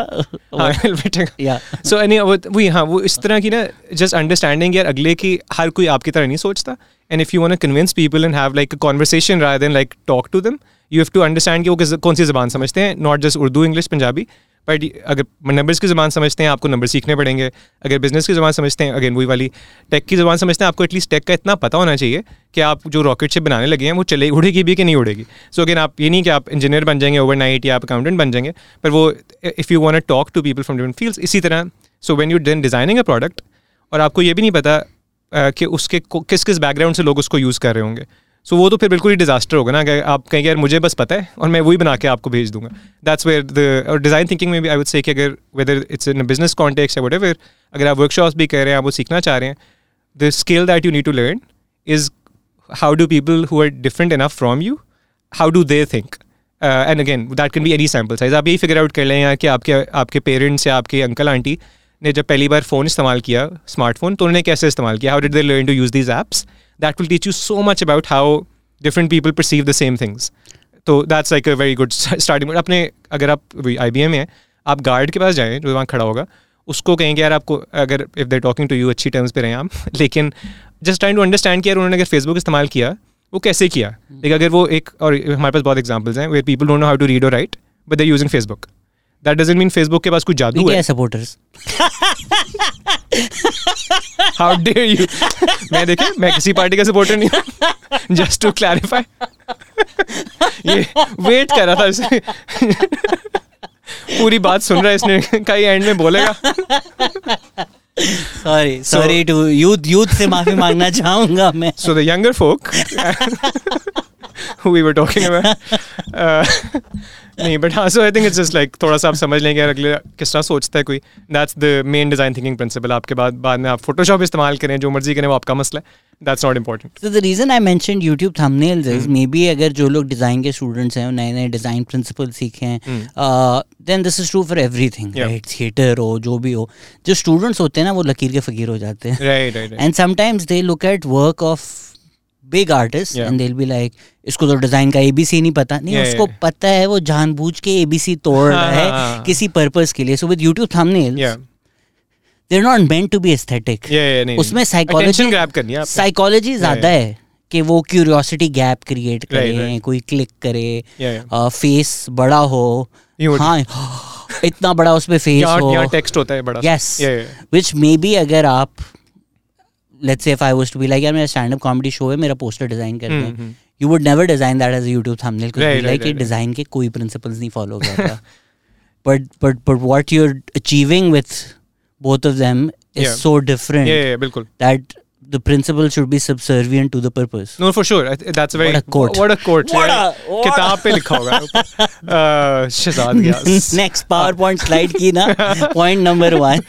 हाँ, helvetic. yeah. सो एनी वो वही हाँ वो इस तरह की ना जस्ट अंडरस्टैंडिंग यार अगले की हर कोई आपकी तरह नहीं सोचता and if you want to convince people and have like a conversation rather than like talk to them you have to understand कि वो कौन सी ज़बान समझते हैं? Not just Urdu English Punjabi but अगर नंबर्स की ज़बान समझते हैं, आपको नंबर सीखने पड़ेंगे। अगर बिज़नेस की ज़बान समझते हैं अगेन वही वाली टेक की ज़बान समझते हैं, आपको एटलीस्ट टेक का इतना पता होना चाहिए कि आप जो रॉकेट शिप बनाने लगे हैं, वो चले, उड़ेगी भी कि नहीं उड़ेगी। सो अगेन आप ये नहीं कि आप इंजीनियर बन जाएँगे ओवरनाइट या आप अकाउंटेंट बन जाएँगे। पर वो if you want talk to people from different fields इसी तरह। So when you then designing a product और आपको ये भी नहीं पता कि उसके किस किस बैकग्राउंड से लोग उसको यूज़ कर रहे होंगे। सो so, वो तो फिर बिल्कुल ही डिजास्टर होगा ना कि आप कहेंगे यार मुझे बस पता है और मैं वही बना के आपको भेज दूँगा। दैट्स वेयर द और डिज़ाइन थिंकिंग में भी आई वुड से कि अगर whether it's in business context what अगर आप वर्कशॉप्स भी कर रहे हैं आप वो सीखना चाह रहे हैं the skill that you need to learn is how do people who are different enough from you how do they think and again that can be any sample size. आप यही फिगर आउट कर लें यहाँ कि आपके आपके पेरेंट्स या आपके अंकल आंटी ने जब पहली बार फ़ोन इस्तेमाल किया स्मार्टफ़ोन तो उन्होंने कैसे इस्तेमाल किया? How did they learn to use these apps that will teach you so much about how different people perceive the same things तो that's like a very good starting अपने अगर आप आई बी एम में आप गार्ड के पास जाएँ जो वहाँ खड़ा होगा उसको कहेंगे यार आपको अगर if there talking to you अच्छी टर्म्स पे रहें आप लेकिन जस्ट ट्राइंग टू अंडरस्टैंड किया उन्होंने अगर फेसबुक इस्तेमाल किया वो कैसे किया? लेकिन अगर वो एक और हमारे पास बहुत एग्जाम्पल्स हैं where people don't know how to read और write but they using Facebook that doesn't mean Facebook के पास कोई जादू है। सपोर्टर्स हाउ डेयर यू मैं देखे मैं किसी पार्टी का सपोर्टर नहीं हूँ। जस्ट टू क्लैरिफाई ये वेट कर रहा था इसे। पूरी बात सुन रहा है इसने। कई एंड में बोलेगा। Sorry sorry to youth youth से माफ़ी मांगना चाहूँगा मैं। सो the younger folk who we were talking about. Uh, नहीं बट हाँ so I think it's just like थोड़ा सा आप समझ लेंगे अगले किस तरह सोचता है कोई। That's the main design thinking principle आपके बाद बाद में आप फोटोशॉप इस्तेमाल करें जो मर्ज़ी करें वो आपका मसला है। That's not important So the reason I mentioned YouTube thumbnails is maybe अगर जो लोग डिज़ाइन के स्टूडेंट्स हैं नए नए डिज़ाइन प्रिंसिपल सीखे हैं then this is true for everything Yeah. Right theatre हो जो भी हो। जो स्टूडेंट्स होते हैं ना वो लकीर के फकीर हो जाते हैं। Right right and sometimes they look at work of big artist and they be like इसको तो डिज़ाइन का एबीसी नहीं पता नहीं Yeah, उसको yeah. पता है वो जानबूझ के एबीसी तोड़ रहा हाँ, है हाँ, हाँ. किसी पर्पस के लिए सो विद यूट्यूब थंबनेल्स या they are not meant to be aesthetic उसमें साइकोलॉजी है। साइकोलॉजी ज़्यादा है कि वो क्यूरियोसिटी गैप क्रिएट करे Right, right. कोई क्लिक करे फेस Yeah, yeah. फेस बड़ा हो हाँ इतना बड़ा उसमें फेस हो टेक्स्ट होता है बड़ा यस. विच मे बी अगर आप Let's say if I was to be like यार मेरा स्टैंड अप कॉमेडी शो है मेरा पोस्टर डिजाइन करते हम्म, हैं hmm. You would never design that as a YouTube thumbnail Right, right, like ये right, डिजाइन के कोई प्रिंसिपल्स नहीं फॉलो करता but but but what you are achieving with both of them is Yeah. So different Yeah, yeah, बिल्कुल that the principle should be subservient to the purpose. No, for sure. I th- that's a very What a quote. What a quote. What yeah. a- what किताब पे लिखा होगा uh, Shahzad Ghiyas Next PowerPoint slide की ना point number one.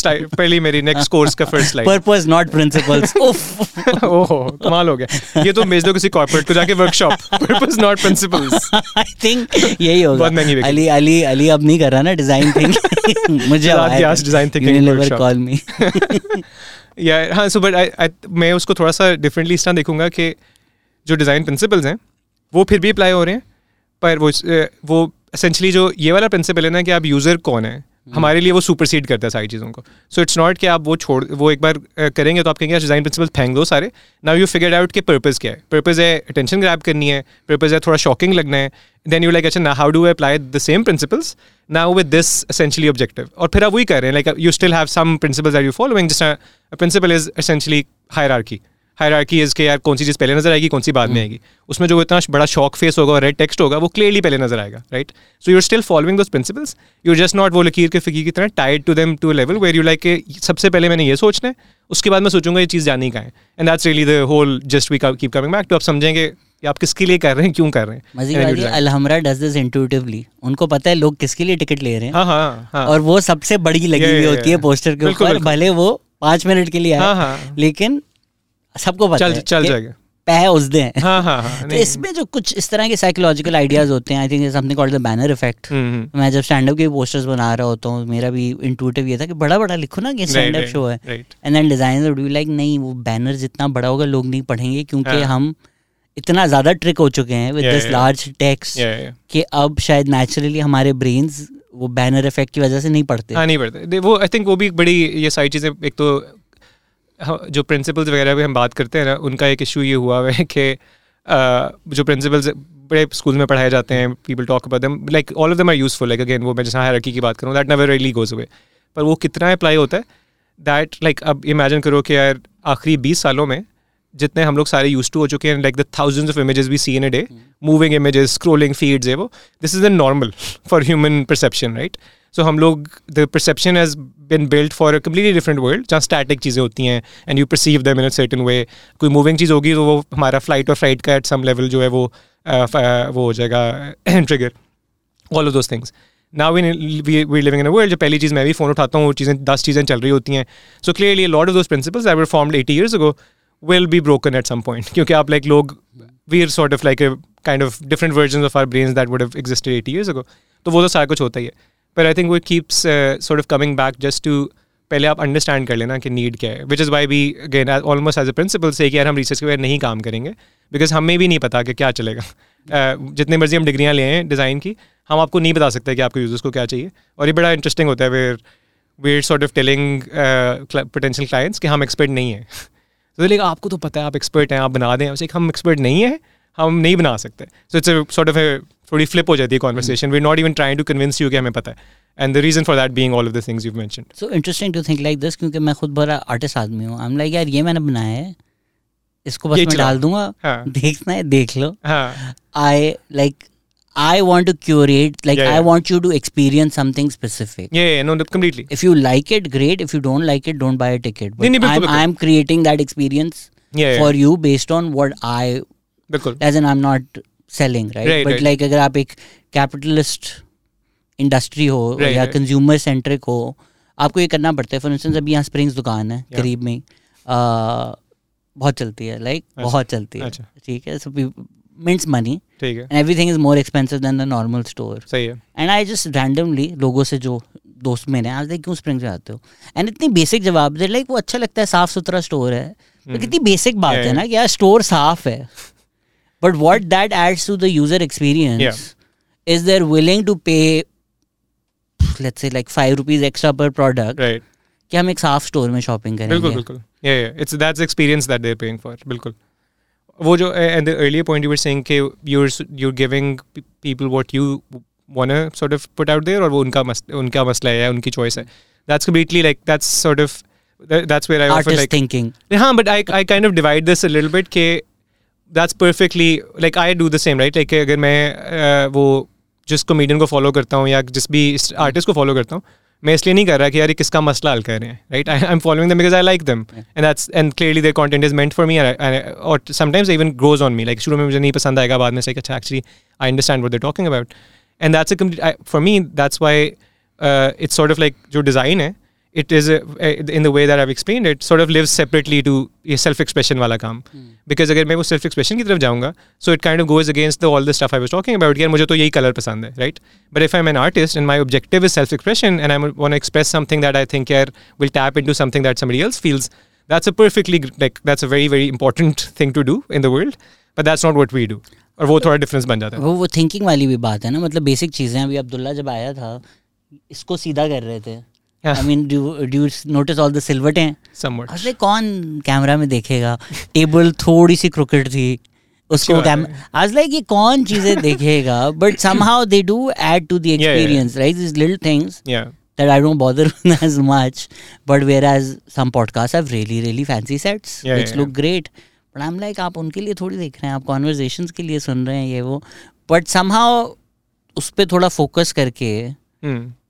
Style- पहली मेरी नेक्स्ट कोर्स का first slide Purpose not principles. Uff. ओहो कमाल हो गया ये तो भेज दो किसी कॉर्पोरेट को जाके workshop purpose not principles I think यही होगा. बहुत महँगी। अली अली अली अब नहीं कर रहा ना डिज़ाइन थिंकिंग मुझे शहजाद आया गयास था. या हाँ सो बट आई मैं उसको थोड़ा सा डिफरेंटली इस तरह देखूँगा कि जो डिज़ाइन प्रिंसिपल्स हैं वो फिर भी अप्लाई हो रहे हैं पर वो वो एसेंशली जो ये वाला प्रिंसिपल है ना कि आप यूज़र कौन है हमारे लिए वो सुपरसीड करता है सारी चीज़ों को। सो इट्स नॉट कि आप वो छोड़ वो एक बार करेंगे तो आप कहेंगे डिज़ाइन प्रिंसिपल फेंक दो सारे। नाउ यू फिगर आउट कि पर्पज़ क्या है। पर्पज़ है अटेंशन ग्रैब करनी है पर्पज़ है थोड़ा शॉकिंग लगना है। देन यू लाइक अच्छा ना how do apply the same principles now with this essentially objective और फिर आप वही कर रहे हैं like you still have some principles are you following जिस principle is essentially hierarchy hierarchy is के यार कौन सी चीज़ पहले नज़र आएगी कौन सी बाद में आएगी। उसमें जो इतना बड़ा शॉक फेस होगा और रेड टेक्स्ट होगा वो क्लियरली पहले नज़र आएगा right so you are still following those principles you just not वो लकीर के फ़कीर की तरह tied to them to level where you like सबसे पहले मैंने ये सोचना है उसके बाद मैं सोचूँगा ये चीज़ जानी कहाँ है। And that's really the whole just we keep coming back तो आप समझेंगे कि आप किसके लिए कर रहे हैं क्यों कर रहे हैं? मजी. अलहमरा डज दिस इंट्यूटिवली उनको पता है लोग किसके लिए टिकट ले रहे हैं। हाँ हाँ हाँ। और वो सबसे बड़ी लगी हुई होती है पोस्टर के ऊपर भले वो पाँच मिनट के लिए हाँ, आए हाँ। लेकिन सबको पता चल है चल जाएगा। पह उस दे हैं। हाँ हाँ हाँ तो इसमें जो कुछ इस तरह के साइकोलॉजिकल आइडियाज़ होते हैं I think something called the banner effect. मैं जब स्टैंड अप के पोस्टर्स बना रहा होता हूँ मेरा भी इंटूटिव ये था कि बड़ा बड़ा लिखो ना कि स्टैंड अप शो है. एंड देन बी लाइक नहीं वो बैनर जितना बड़ा होगा लोग नहीं पढ़ेंगे क्योंकि। हम इतना ज़्यादा ट्रिक हो चुके हैं विद दिस लार्ज टेक्स्ट. कि अब शायद नेचुरली हमारे ब्रेन्स वो बैनर इफ़ेक्ट की वजह से नहीं पढ़ते। हाँ नहीं पढ़ते। वो आई थिंक वो भी एक बड़ी ये सारी चीज़ें एक तो हाँ, जो प्रिंसिपल्स वगैरह भी हम बात करते हैं ना उनका एक इशू ये हुआ है कि जो प्रिंसिपल्स बड़े स्कूल में पढ़ाए जाते हैं people talk about them like all of them are useful like again वो मैं जैसे हायरार्की की बात करूँ that never really goes away पर वो कितना अप्लाई होता है दैट लाइक अब इमेजिन करो कि यार आखिरी बीस सालों में जितने हम लोग सारे यूज़ टू हो चुके हैं like the thousands of images we see in a day moving images scrolling feeds है वो this is the normal for human perception right so हम लोग the perception has been build for a completely different world जहाँ स्टैटिक चीज़ें होती हैं and you perceive them in a certain way कोई मूविंग चीज़ होगी तो वो हमारा फ़्लाइट और फ़्लाइट का एट सम लेवल जो है वो uh, वो हो जाएगा trigger all of those things now we we living in a world जो पहली चीज़ मैं भी फ़ोन उठाता हूँ वो चीज़ें दस चीज़ें चल रही होती हैं. So clearly lot of those principles I were formed eighty years ago will be broken at some point. क्योंकि आप like लोग we're sort of like a kind of different versions of our brains that would have existed 80 years ago. तो वो तो सारा कुछ होता ही है। पर आई थिंक वो uh, sort of coming back just to पहले आप अंडरस्टैंड कर लेना कि नीड क्या है which is why we again almost as a principle से कि यार हम रिसर्च के बगैर नहीं काम करेंगे बिकॉज़ हमें भी नहीं पता कि क्या चलेगा। Uh, जितने मर्ज़ी हम डिग्रियाँ ले हैं डिज़ाइन की हम आपको नहीं बता सकते कि आपके यूज़र्स को क्या चाहिए। और ये बड़ा इंटरेस्टिंग होता है where we're sort of telling uh, potential clients कि हम एक्सपर्ट नहीं हैं। तो लाइक आपको तो पता है आप एक्सपर्ट हैं आप बना दें। उसे हम एक्सपर्ट नहीं है हम नहीं बना सकते। सो इट्स सॉर्ट ऑफ़ थोड़ी फ्लिप हो जाती है conversation we not even trying to convince you कि हमें पता है. And the reason for that being all of the things you mentioned so interesting to think like this क्योंकि मैं खुद बड़ा आर्टिस्ट आदमी हूँ। आई एम लाइक यार ये मैंने बनाया है। इसको बस मैं डाल दूँगा। हाँ। देखना है देख लो। हाँ। I like I want to curate, like Yeah, I yeah. want you to experience something specific. yeah, yeah no completely If you like it, great. If you don't like it, don't buy a ticket. But नहीं, नहीं, बिल्कुल, I'm, बिल्कुल। I'm creating that experience yeah, yeah. for you based on what I, बिल्कुल as in I'm not selling, right? Right, but right. like अगर आप एक capitalist industry हो Right, या right. consumer centric हो आपको ये करना पड़ता है फॉर इंस्टेंस अभी यहाँ स्प्रिंग्स दुकान है Yeah. करीब में ही, आ, बहुत चलती है लाइक अच्छा, बहुत चलती है अच्छा। ठीक है सो मिंट्स मनी ठीक है। And everything is more expensive than the normal store सही है। एंड आई जस्ट रैंडमली लोगों से जो दोस्त मेरे हैं आज देख क्यों स्प्रिंग से आते हो? एंड इतनी बेसिक जवाब दे लाइक वो अच्छा लगता है साफ़ सुथरा स्टोर है। तो कितनी बेसिक बात है ना कि यार स्टोर साफ़ है। But what that adds to the user experience is there willing to pay let's say like five rupees extra per product right कि हम एक साफ़ स्टोर में शॉपिंग बिल्कुल करेंगे। बिल्कुल yeah yeah. It's that's the experience that they're paying for बिल्कुल। वो जो and the earlier point you were saying कि you you giving people what you want to sort of put out there और वो उनका मस, उनका मसला है उनकी चॉइस है that's completely like that's sort of that's where I Artist often like thinking. Yeah, but I I kind of divide this a little bit. Ke that's perfectly like I do the same, right? Like अगर मैं uh, वो जिस कॉमेडियन को फॉलो करता हूँ या जिस भी आर्टिस्ट को फॉलो करता हूँ मैं इसलिए नहीं कर रहा कि यार किसका मसला हल कर रहे हैं right I am following them because I like them and that's and clearly their content is meant for me और sometimes even grows on me like शुरू में मुझे नहीं पसंद आएगा बाद में से अच्छा actually I understand what they talking about and that's a complete for me that's why it's sort of like जो डिज़ाइन है it is a, in the way that I've explained it sort of lives separately to ये self expression वाला काम hmm. because अगर मैं वो self expression की तरफ जाऊँगा so it kind of goes against the, all the stuff I was talking about यार मुझे तो यही color पसंद है right but if I'm an artist and my objective is self expression and I want to express something that I think यार will tap into something that somebody else feels that's a perfectly like that's a very very important thing to do in the world but that's not what we do और वो थोड़ा डिफरेंस बन जाता है वो वो थिंकिंग वाली भी बात है ना मतलब बेसिक चीज़ें अभी अब्दुल्ला जब आया था इसको सीधा कर रहे थे I mean do do notice all the सिल्वटे असले कौन कैमरा में देखेगा? टेबल थोड़ी सी क्रिकेट थी। उसको आज लाइक ये कौन चीज़ें देखेगा? But somehow they do add to the experience right this little things that I don't bother as much. But whereas some podcasts have really, really fancy sets yeah, which yeah, look yeah. great. But I'm like, आप उनके लिए थोड़ी देख रहे हैं आप कॉन्वर्जेशन के लिए सुन रहे हैं ये वो. बट समहाउ उस पर थोड़ा फोकस करके hmm.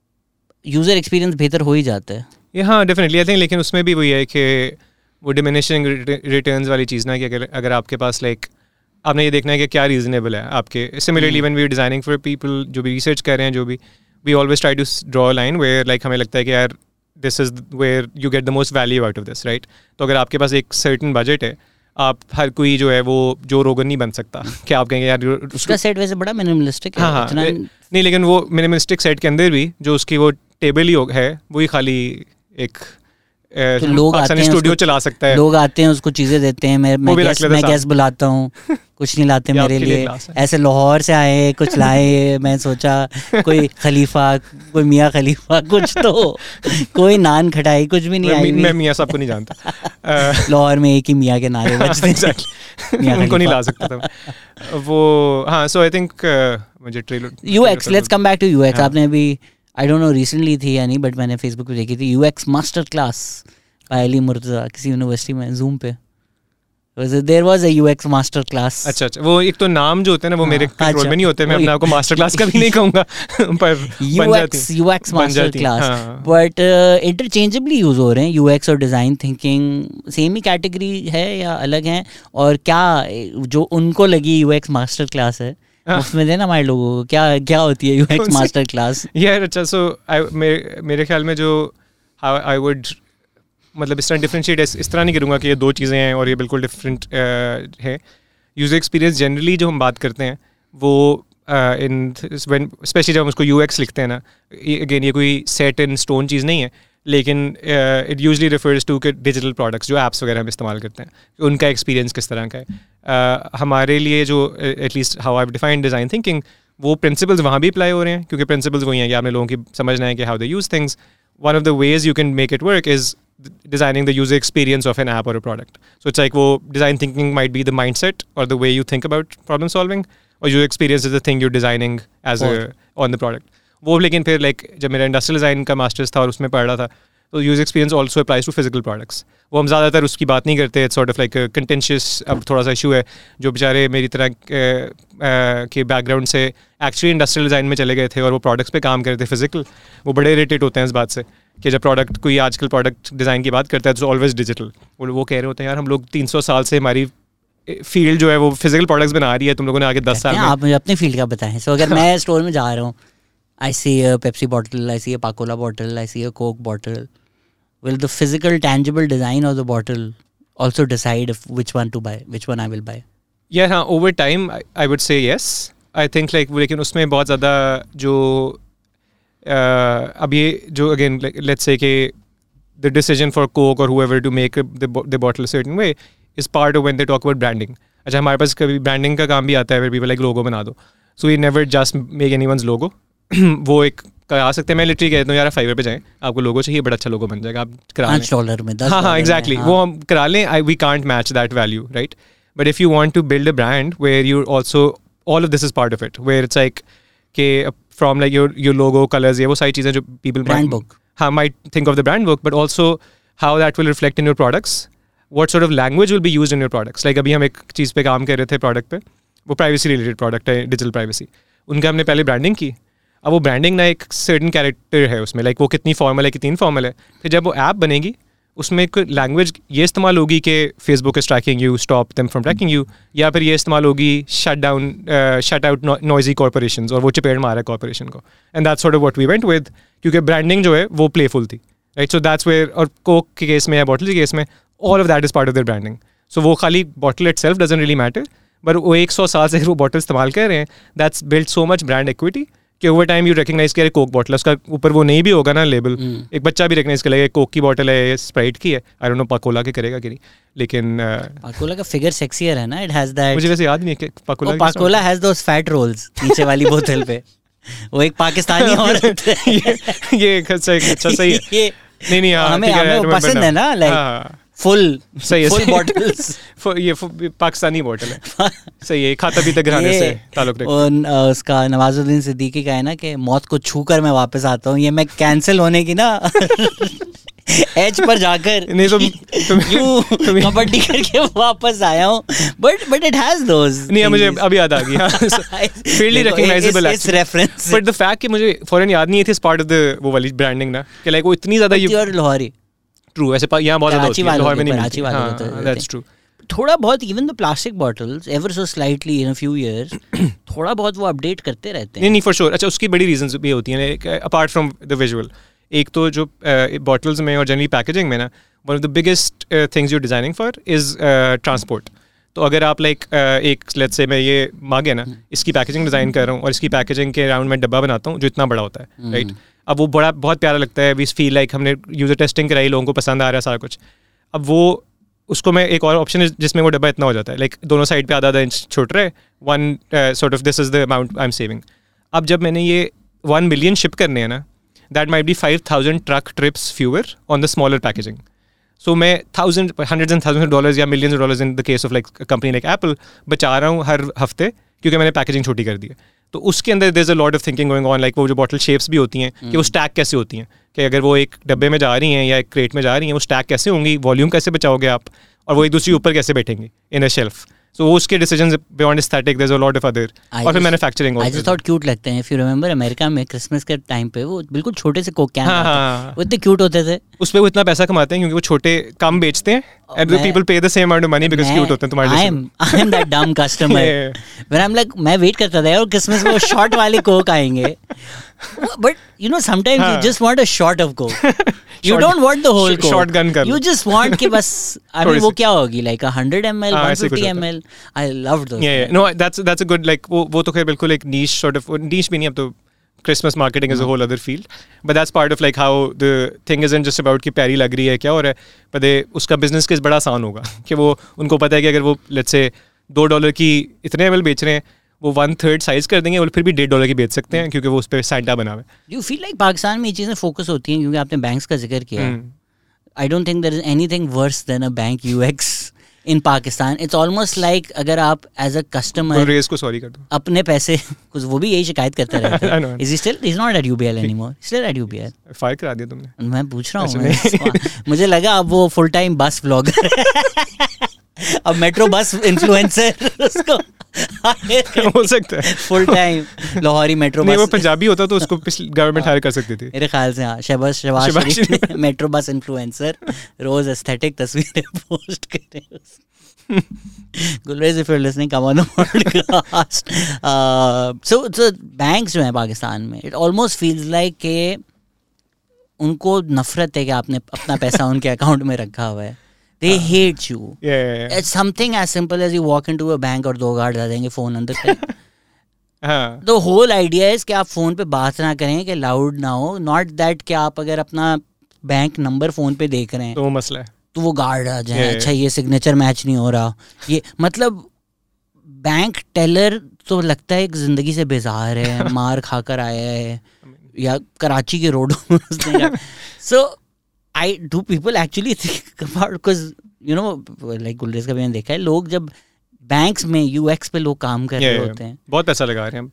यूज़र एक्सपीरियंस बेहतर हो ही जाता है। ये हाँ डेफिनेटली आई थिंक लेकिन उसमें भी वही है कि वो डिमिनिशिंग रिटर्न्स वाली चीज़ ना कि अगर अगर आपके पास लाइक आपने ये देखना है कि क्या रीजनेबल है आपके। Similarly when we designing for people जो भी रिसर्च कर रहे हैं जो भी we always try to draw line where like हमें लगता है कि यार this is where you get the most value out of this right तो अगर आपके पास एक सर्टन बजट है आप हर कोई जो है वो जो रोगन नहीं बन सकता क्या आप कहेंगे यार उसका सेट वैसे बड़ा मिनिमलिस्टिक है हाँ हाँ नहीं लेकिन वो मिनिमलिस्टिक सेट के अंदर भी जो उसकी वो टेबल ही है वही खाली एक तो लोग आते हैं स्टूडियो चला सकता है। लोग आते हैं उसको चीज़ें देते हैं मैं मैं गैस मैं गैस बुलाता हूँ कुछ नहीं लाते मेरे लिए ऐसे लाहौर से आए कुछ लाए मैं सोचा कोई खलीफा कोई मियाँ खलीफा कुछ तो। कोई नान खटाई कुछ भी नहीं आई मैं मियाँ सबको नहीं जानता। लाहौर में एक ही मियाँ के नारे उनको नहीं ला सकता था वो हाँ सो आई थिंक मुझे trailer UX let's come back to UX आपने अभी आई डोंट नो रिसेंटली थी या नहीं बट मैंने फेसबुक पे देखी थी U X master class by Ali Murtaza किसी यूनिवर्सिटी में जूम पे there was U X master class अच्छा अच्छा वो एक तो नाम जो होते हैं ना वो मेरे कंट्रोल हाँ, में नहीं होते मैं अपने आपको मास्टर क्लास का भी नहीं कहूँगा पर U X U X master class but interchangeably use हो। रहे हैं यू एक्स और डिज़ाइन थिंकिंग सेम ही कैटेगरी है या अलग हैं? और क्या जो उनको लगी यू एक्स मास्टर क्लास है हाँ। उसमें देना हमारे लोगों को क्या क्या होती है यूएक्स मास्टर क्लास यार अच्छा सो आई मेरे ख्याल में जो आई वुड मतलब इस तरह डिफरेंशिएट इस तरह नहीं करूँगा कि ये दो चीज़ें हैं और ये बिल्कुल डिफरेंट है। यूज़र एक्सपीरियंस जनरली जो हम बात करते हैं वो इन स्पेशली जब हम उसको यू एक्स लिखते हैं ना अगेन ये कोई सेट इन स्टोन चीज़ नहीं है लेकिन इट यूजली रेफर्स टू के डिजिटल प्रोडक्ट्स जो ऐप्स वगैरह हम इस्तेमाल करते हैं उनका एक्सपीरियंस किस तरह का है। uh, हमारे लिए जो at least how I define design thinking वो प्रिंसिपल्स वहाँ भी अप्लाई हो रहे हैं क्योंकि प्रिंसिपल्स वही हैं कि आपने लोगों की समझना है कि how they use things one of the ways you can make it work is designing the user experience of an app or a product. So it's like, well, design thinking might be the mindset or the way you think about problem solving, or user experience is the thing you're designing as a on the product. वो लेकिन फिर लाइक जब मेरा इंडस्ट्रियल डिज़ाइन का मास्टर्स था और उसमें पढ़ रहा था तो use experience also applies to physical products वो हम ज़्यादातर उसकी बात नहीं करते it's sort of like contentious अब थोड़ा सा इशू है जो बेचारे मेरी तरह के बैकग्राउंड से एक्चुअली इंडस्ट्रियल डिज़ाइन में चले गए थे और वो प्रोडक्ट्स पे काम करते फ़िज़िकल वो बड़े इरिटेट होते हैं इस बात से कि जब प्रोडक्ट कोई आजकल प्रोडक्ट डिज़ाइन की बात करता है तो ऑलवेज डिजिटल वो वो कह रहे होते हैं यार हम लोग तीन सौ साल से हमारी फ़ील्ड जो है वो फ़िज़िकल प्रोडक्ट्स बना रही है तुम लोगों ने आगे दस साल आप मुझे अपनी फ़ील्ड का बताएँ सो अगर मैं स्टोर में जा रहा हूँ Pepsi bottle, I see a Pacola bottle, I see a Coke bottle. Will the physical, tangible design of the bottle also decide if which one to buy, which one I will buy? Yeah, हाँ, over time, I, I would say yes. I think like लेकिन उसमें बहुत ज़्यादा जो uh, अब ये जो again like, let's say कि the decision for Coke or whoever to make the, the bottle a certain way is part of when they talk about branding. अच्छा हमारे पास कभी ब्रांडिंग का काम भी आता है where people like logo बना दो. So we never just make anyone's logo. वो एक आ सकते हैं। मैं लिटरी कहता हूँ यार फाइवर पे जाएँ। आपको लोगों चाहिए बड़ा अच्छा लोगो बन जाएगा। आप करा लें। डॉलर में हाँ हाँ एग्जैक्टली वो हम करा लें। I we can't match that value right but if you want to build a brand where you also all of this is part of it where it's like के from like your you logo colours ये वो सारी चीज़ें जो people brand book high my think of the brand book but also how that will reflect in your products what sort of language will be use in your products like अभी हम एक चीज़ पर काम कर रहे थे प्रोडक्ट पर वो प्राइवेसी रिलेटेड प्रोडक्ट है डिजिटल प्राइवेसी उनका हमने पहले ब्रांडिंग की। अब वो ब्रांडिंग ना एक सर्टन कैरेक्टर है उसमें लाइक वो कितनी फॉर्मल है, कितनी इनफॉर्मल है। फिर जब वो ऐप बनेगी, उसमें एक लैंग्वेज ये इस्तेमाल होगी कि Facebook is tracking you stop them from tracking you या फिर ये इस्तेमाल होगी shut down shut out noisy corporation और वो चपेट मारा है कॉरपोरेशन को। And that's of what we went with क्योंकि ब्रांडिंग जो है वो प्लेफुल थी राइट सो दैट्स वेयर और कोक के केस में या बॉटल के केस में all of that is part of their branding so वो खाली bottle itself doesn't really matter but वो एक सौ साल से वो बॉटल इस्तेमाल कर रहे हैं that's build so much brand equity कि ओवर टाइम यू रिकग्नाइज करे कोक बॉटल उसका ऊपर वो नहीं भी होगा ना लेबल hmm. एक बच्चा भी रिकग्नाइज करेगा कोक की बॉटल है स्प्राइट की है। आई डोंट नो पकोला के करेगा कि नहीं लेकिन पकोला का फिगर सेक्सियर है ना? इट हैज़ दैट मुझे वैसे याद नहीं है कि Pakola Pakola has those fat rolls नीचे वाली बोतल पे। वो एक पाकिस्तानी औरत ये ये अच्छा अच्छा सही है। नहीं नहीं हाँ, हमें हमें पसंद है ना लाइक फुल सही है फुल बॉटल्स ये पाकिस्तानी बॉटल है। सही है खाता पीते घराने से ताल्लुक रखता उसका नवाजुद्दीन सिद्दीकी का है ना कि मौत को छू कर मैं वापस आता हूँ ये मैं कैंसिल होने की ना एच पर जाकर नहीं तो तुम कबड्डी करके वापस आया हूँ। But but it has those नहीं मुझे अभी याद आ गई फेयरली रिकॉग्नाइजेबल इस रेफरेंस बट द फैक्ट कि मुझे फॉरन याद नहीं थी इस पार्ट ऑफ़ द वो वाली ब्रांडिंग ना कि लाइक वो इतनी ज़्यादा ये लाहौरी ट्रू ऐसे यहाँ बहुत है लाहौर में मिलती। हाँ दैट्स ट्रू थोड़ा बहुत even the plastic bottles ever so slightly in a few years थोड़ा बहुत वो अपडेट करते रहते हैं। नहीं नहीं फॉर श्योर अच्छा उसकी बड़ी रीजंस भी होती हैं अपार्ट फ्रॉम द विजुअल एक तो जो बॉटल्स में और जनरली पैकेजिंग में ना one of the biggest things you designing for is transport तो अगर आप लाइक एक लेट्स से मैं ये मांगे ना इसकी पैकेजिंग डिज़ाइन कर रहा हूँ और इसकी पैकेजिंग के अराउंड मैं डब्बा बनाता हूँ जो इतना बड़ा होता है राइट अब वो बड़ा, बहुत प्यारा लगता है वी फील लाइक हमने यूज़र टेस्टिंग कराई, लोगों को पसंद आ रहा है सारा कुछ। अब वो, उसको मैं एक और ऑप्शन है जिसमें वो डब्बा इतना हो जाता है लाइक दोनों साइड पे आधा आधा इंच छोट रहे one sort of this is the amount I am saving अब जब मैंने ये वन मिलियन शिप करने हैं ना that might be five thousand truck trips fewer on the smaller packaging so मैं thousand hundred and thousand dollars या millions dollars in the case of like company like Apple बचा रहा हूँ हर हफ़्ते, क्योंकि मैंने पैकेजिंग छोटी कर दी है। तो उसके अंदर there a lot of thinking going on like वो जो बॉटल शेप्स भी होती हैं कि वो स्टैक कैसे होती हैं? कि अगर वो एक डब्बे में जा रही हैं या एक क्रेट में जा रही हैं वो स्टैक कैसे होंगी? वॉल्यूम कैसे बचाओगे आप? और वो एक दूसरी ऊपर कैसे बैठेंगे? इन अ शेल्फ सो वो उसके decisions beyond aesthetic there is a lot of other और फिर manufacturing I just thought cute लगते हैं. इफ़ यू रिमेंबर अमेरिका में क्रिसमस के टाइम पे वो बिल्कुल छोटे से कोक कैन हाँ, हाँ, वो इतने क्यूट होते थे. उस पे वो इतना पैसा कमाते हैं क्योंकि वो छोटे कम बेचते हैं and the people pay the same amount of money because cute होते हैं तुम्हारे am I am that dumb customer when I am like मैं वेट करता था यार क्रिसमस में वो शॉर्ट वाले कोक आएँगे. But you know sometimes you just want a shot of Coke you don't want the whole Coke shotgun कर यू जस्ट वांट कि बस आई मीन वो क्या होगी? Like 100 ml 150 ml I love those या no that's that's a good like वो वो तो खैर बिल्कुल एक नीश सॉर्ट ऑफ़ नीश भी नहीं अब तो Christmas marketing is a whole other field. But that's part of like how the thing isn't just about कि प्यारी लग रही है क्या और है पर उसका बिज़नेस केस बड़ा आसान होगा। कि वो उनको पता है कि अगर वो लेट्स से दो डॉलर की इतने एम बेच रहे हैं वो वन थर्ड साइज़ कर देंगे और फिर भी डेढ़ डॉलर की बेच सकते हैं क्योंकि वो उस पर सैंटा बना हुआ है। यू फील लाइक पाकिस्तान में ये चीज़ें फोकस होती हैं क्योंकि आपने बैंक्स का ज़िक्र किया I don't think there is anything worse than a bank U X in Pakistan it's almost like अगर आप एज अ कस्टमर रेस को सॉरी कर दो। अपने पैसे कुछ वो भी यही शिकायत करता रहता है। Is still is not at UBL anymore still at UBL fire करा दिया तुमने। मैं पूछ रहा हूँ मुझे लगा अब वो फुल टाइम बस व्लॉगर अब मेट्रो बस इन्फ्लुएंसर उसको हो सकता है। Full time Lahori metro bus वो पंजाबी होता तो उसको गवर्नमेंट हायर कर सकती थी। मेरे ख्याल से हाँ Shahbaz Shahbaz metro bus influencer रोज एस्थेटिक तस्वीरें पोस्ट कर Gulrez if you listening come on the podcast so so banks जो हैं पाकिस्तान में इट ऑलमोस्ट फील्स लाइक के उनको नफरत है कि आपने अपना पैसा उनके अकाउंट में रखा हुआ है। They hate you. Yeah, yeah, yeah. It's something as simple as you walk into a bank और दो गार्ड आ जाएँगे फ़ोन अंदर से द होल आइडिया इज़ कि आप फ़ोन पे बात ना करें कि लाउड ना हो। नॉट दैट कि आप अगर अपना बैंक नंबर फ़ोन पे देख रहे हैं। तो मसला है। तो वो गार्ड आ जाए। अच्छा ये सिग्नेचर मैच नहीं हो रहा। ये मतलब बैंक टेलर तो लगता है एक ज़िंदगी से बेजार है मार खाकर आया है या कराची के रोडों में so I do people actually think about because you know like Gulrez का भी मैंने देखा है लोग जब बैंक्स में यूएक्स पे लोग काम कर रहे होते हैं बहुत पैसा लगा रहे हैं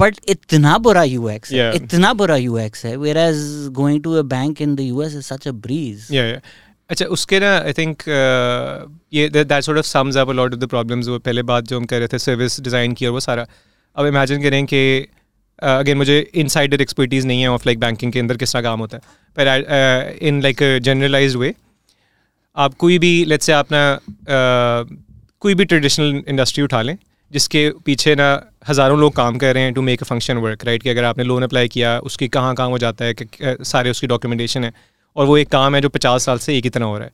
बट इतना बुरा यूएक्स है इतना बुरा यूएक्स है whereas going to a bank in the US is such a breeze अच्छा उसके ना आई थिंक uh, ये that sort of sums up a lot of the problems वो पहले बात जो हम कह रहे थे सर्विस डिज़ाइन की और वो सारा। अब इमेजिन करें कि अगेन uh, मुझे इनसाइडर एक्सपर्टीज़ नहीं है ऑफ़ लाइक बैंकिंग के अंदर किस तरह काम होता है। पर इन लाइक जनरलाइज वे आप कोई भी लेट्स से आप ना uh, कोई भी ट्रेडिशनल इंडस्ट्री उठा लें जिसके पीछे ना हज़ारों लोग काम कर रहे हैं to make a function work right कि अगर आपने लोन अप्लाई किया उसकी कहाँ काम हो जाता है कि सारे उसकी डॉक्यूमेंटेशन है और वो एक काम है जो पचास साल से एक ही तरह हो रहा है।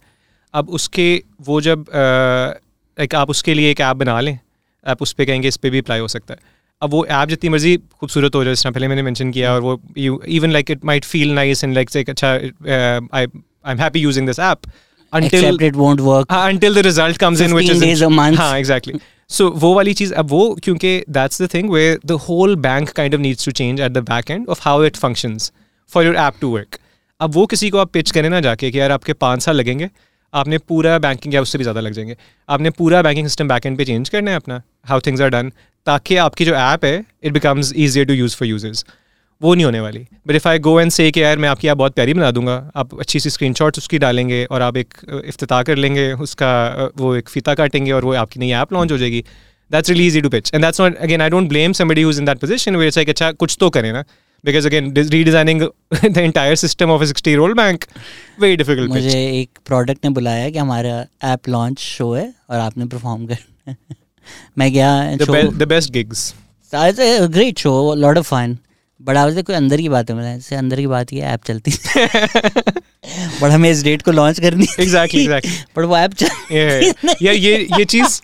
अब उसके वो जब लाइक आप उसके लिए एक ऐप बना लें आप उस पर कहेंगे इस पर भी अप्लाई हो सकता है। अब वो ऐप जितनी मर्ज़ी खूबसूरत हो जाए जिस तरह पहले मैंने मेंशन किया और वो you even like it might feel nice and like अच्छा I I am happy using this app until it won't work uh, until the result comes in which is days a month. हाँ exactly. So वो वाली चीज़ अब वो क्योंकि that's the thing where the whole bank kind of needs to change at the back end of how it functions for your app to work. अब वो किसी को आप पिच करें ना जाके कि यार आपके पाँच साल लगेंगे आपने पूरा बैंकिंग या उससे भी ज़्यादा लग जाएँगे आपने पूरा बैंकिंग सिस्टम बैक एंड पे चेंज करना है अपना हाउ थिंग्स आर डन ताकि आपकी जो ऐप है it becomes easier to use for users वो नहीं होने वाली। But if I go and से कि यार, मैं आपकी ऐप बहुत प्यारी बना दूँगा, आप अच्छी सी स्क्रीन उसकी डालेंगे और आप एक इफ्ताह कर लेंगे, उसका वो एक फीता काटेंगे और वो आपकी नई ऐप लॉन्च हो जाएगी that's really easy to pitch and that's not again I don't blame somebody use in that position way like अच्छा कुछ तो करें ना. Because again entire system of a 60 year old bank, very difficult मुझे एक प्रोडक्ट ने बुलाया कि हमारा ऐप लॉन्च शो है और आपने परफॉर्म कर मैं गया it's a great show a lot of fun but आज कोई अंदर की बात है मतलब से अंदर की बात ये ऐप चलती बट हमें इस डेट को लॉन्च करनी एग्जैक्टली एग्जैक्टली बट वो ऐप चल यार ये ये चीज़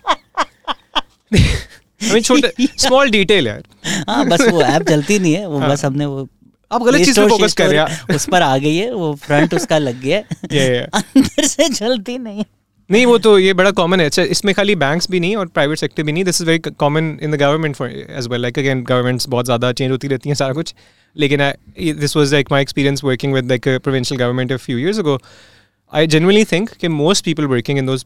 छोटा स्मॉल डिटेल यार। हाँ बस वो ऐप चलती नहीं है वो हाँ. बस हमने वो आप गलत चीज़ पे फोकस कर रहे हैं। उस पर आ गई है वो फ्रंट उसका लग गया अंदर से चलती नहीं नहीं वो तो ये बड़ा कॉमन है। अच्छा इसमें खाली बैंक्स भी नहीं और प्राइवेट सेक्टर भी नहीं। This is very common in the government for as well like again governments बहुत ज़्यादा चेंज होती रहती हैं सारा कुछ। लेकिन this was like my experience working with like provincial government a few years ago I genuinely think that most people working in those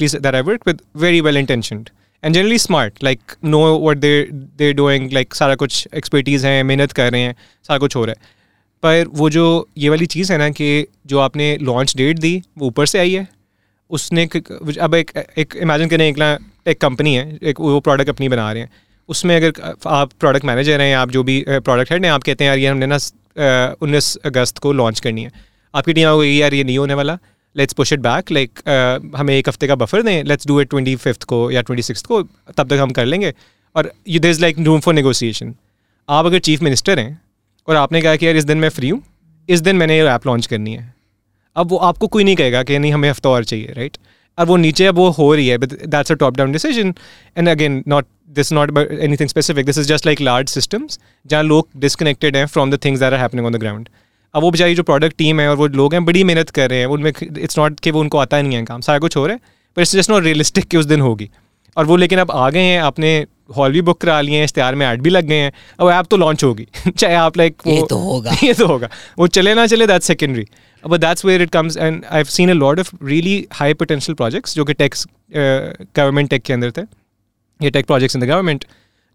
least that I work with, very well intentioned. And generally smart like know what they they doing like सारा कुछ एक्सपर्टीज़ हैं मेहनत कर रहे हैं सारा कुछ हो रहा है। पर वो जो ये वाली चीज़ है ना कि जो आपने लॉन्च डेट दी वो ऊपर से आई है। उसने अब एक एक इमेजिन करें एक एक कंपनी है, एक वो प्रोडक्ट अपनी बना रहे हैं। उसमें अगर आप प्रोडक्ट मैनेजर हैं आप जो भी प्रोडक्ट हेड हैं, आप कहते हैं, यार, ये हमने ना उन्नीस अगस्त को लॉन्च करनी है। आपकी टीम हो यार, ये नहीं होने वाला। Let's push it back like हमें एक हफ़्ते का बफर दें। Let's do it twenty fifth को या ट्वेंटी सिक्स को, तब तक हम कर लेंगे। और you there is like room for negotiation आप अगर चीफ मिनिस्टर हैं, और आपने कहा कि, यार, इस दिन मैं फ्री हूँ। इस दिन मैंने ये ऐप लॉन्च करनी है। अब वो आपको कोई नहीं कहेगा कि नहीं हमें हफ़्ता और चाहिए राइट और वो नीचे अब वो हो रही है but that's a top down decision and again not this not anything specific this is just like large systems जहाँ लोग डिसकनेक्टेड हैं from the things are happening on the ground अब वो बेचारी जो प्रोडक्ट टीम है और वो लोग हैं बड़ी मेहनत कर रहे हैं उनमें इट्स नॉट कि वो उनको आता नहीं है काम। सारा कुछ हो रहा है पर इट्स जस्ट नॉट रियलिस्टिक कि उस दिन होगी। और वो लेकिन अब आ गए हैं आपने हॉल भी बुक करा लिए हैं इश्तेहार में ऐड भी लग गए हैं अब ऐप तो लॉन्च होगी। चाहे आप लाइक ये तो होगा। ये तो होगा। वो चले ना चले that's secondary अब that's where it comes and I have seen a lot of really high potential projects जो कि टेक्स गवर्नमेंट टेक के अंदर थे ये tech projects in the government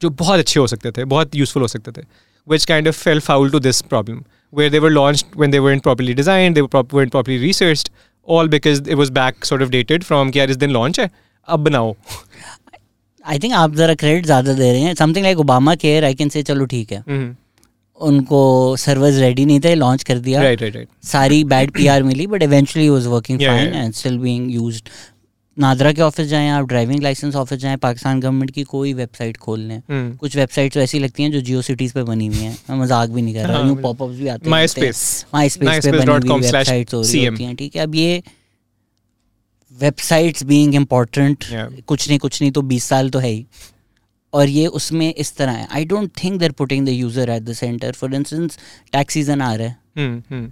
जो बहुत अच्छे हो सकते थे बहुत यूजफुल हो सकते थे which kind of fell foul to this problem where they were launched when they weren't properly designed, they were prop- weren't properly researched, all because it was back sort of dated from कि यार इस दिन लॉन्च है अब बनाओ आई थिंक आप ज़रा क्रेडिट ज़्यादा दे रहे हैं something like Obama care I can say चलो ठीक है mm-hmm. उनको सर्वर्स रेडी नहीं थे लॉन्च कर दिया। Right, right, right. सारी bad PR milli but eventually was working fine and still being used NADRA के ऑफ़िस जाएँ आप ड्राइविंग लाइसेंस ऑफ़िस जाएँ पाकिस्तान गवर्नमेंट की कोई वेबसाइट खोल लें। हम्म। कुछ वेबसाइट्स तो ऐसी लगती हैं जो जियो सिटीज़ पे बनी हुई हैं। मैं मज़ाक भी नहीं कर रहा हूँ पॉपअप्स भी आते हैं। माई स्पेस पे बनी हुई वेबसाइट्स हो रही होती हैं ठीक है? अब ये वेबसाइट्स बीइंग इम्पोर्टेंट कुछ नहीं कुछ नहीं तो बीस साल तो है ही। और ये उसमें इस तरह है। I don't think they're putting the user at the centre for instance tax season आ रहा है। हम्म, हम्म।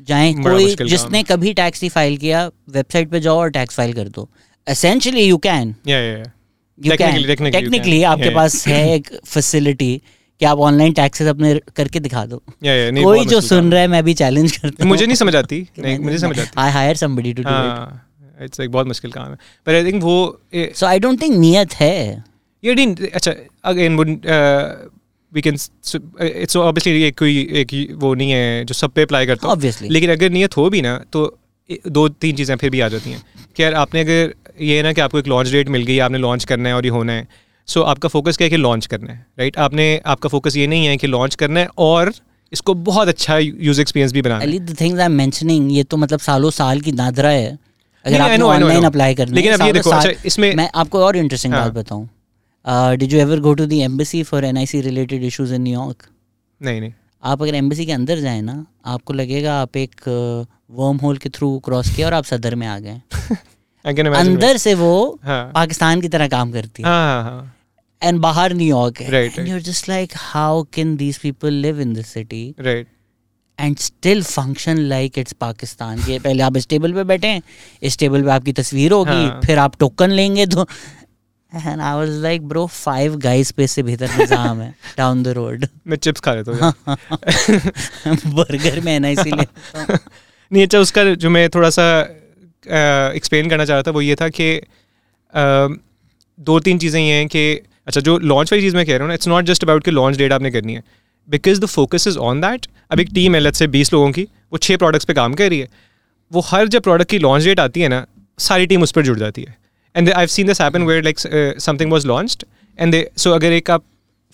जाए कोई जिसने कभी टैक्स नहीं फ़ाइल किया वेबसाइट पे जाओ और टैक्स फ़ाइल कर दो। Essentially you can you can technically आपके पास है एक फैसिलिटी कि आप ऑनलाइन टैक्सेस अपने करके दिखा दो। Yeah, yeah, कोई जो सुन रहा है मैं भी चैलेंज करता हूँ। मुझे नहीं समझ आती। नहीं मुझे समझ आती। I hire somebody to do it it's like बहुत मुश्किल काम है। पर आई थिंक वो सो आई डोंट थिंक नियत है। ये डिन अच्छा again we can it's obviously एक कोई एक वो नहीं है जो सब पे अप्लाई करता ऑब्वियसली लेकिन अगर नियत हो भी ना तो दो तीन चीज़ें फिर भी आ जाती हैं कि यार आपने अगर ये है ना कि आपको एक लॉन्च डेट मिल गई आपने लॉन्च करना है और ये होना है सो so, आपका फोकस क्या है कि लॉन्च करना है राइट आपने आपका फोकस ये नहीं है कि लॉन्च करना है और इसको बहुत अच्छा यूज़ एक्सपीरियंस भी बनाना है the things I am mentioning ये तो मतलब सालों साल की नादरा है अगर आप ऑनलाइन अप्लाई करना लेकिन अब ये देखो अच्छा इसमें मैं आपको और इंटरेस्टिंग बात बताऊँ did you ever go to the embassy for NIC related issues in New York नहीं नहीं। आप अगर एम्बेसी के अंदर जाए ना आपको लगेगा आप एक वर्म होल के थ्रू क्रॉस किया और आप सदर में आ गए। अंदर से वो हाँ. पाकिस्तान की तरह काम करती है। हाँ, हाँ, एंड बाहर न्यूयॉर्क है। You're just like how can these people live in this city? Right and still function like it's Pakistan ये पहले आप इस टेबल पे बैठे हैं इस टेबल पे आपकी तस्वीर होगी हाँ. फिर आप टोकन लेंगे तो and I was like bro five guys पे से बेहतर निज़ाम है डाउन द रोड मैं चिप्स खा लेता हूँ बर्गर में ना इसीलिए। नहीं अच्छा उसका जो मैं थोड़ा सा एक्सप्लेन करना चाह रहा था वो ये था कि दो तीन चीज़ें ये हैं कि अच्छा जो लॉन्च वाली चीज़ मैं कह रहा हूँ ना इट्स नॉट जस्ट अबाउट कि लॉन्च डेट आपने करनी है। Because the focus is on that अब एक टीम है लेट्स से बीस लोगों की वो छः प्रोडक्ट्स पे काम कर रही है। वो हर जब प्रोडक्ट की लॉन्च डेट आती है ना सारी टीम उस पर जुड़ जाती है। And I seen this happen where like something was launched and they so अगर एक आप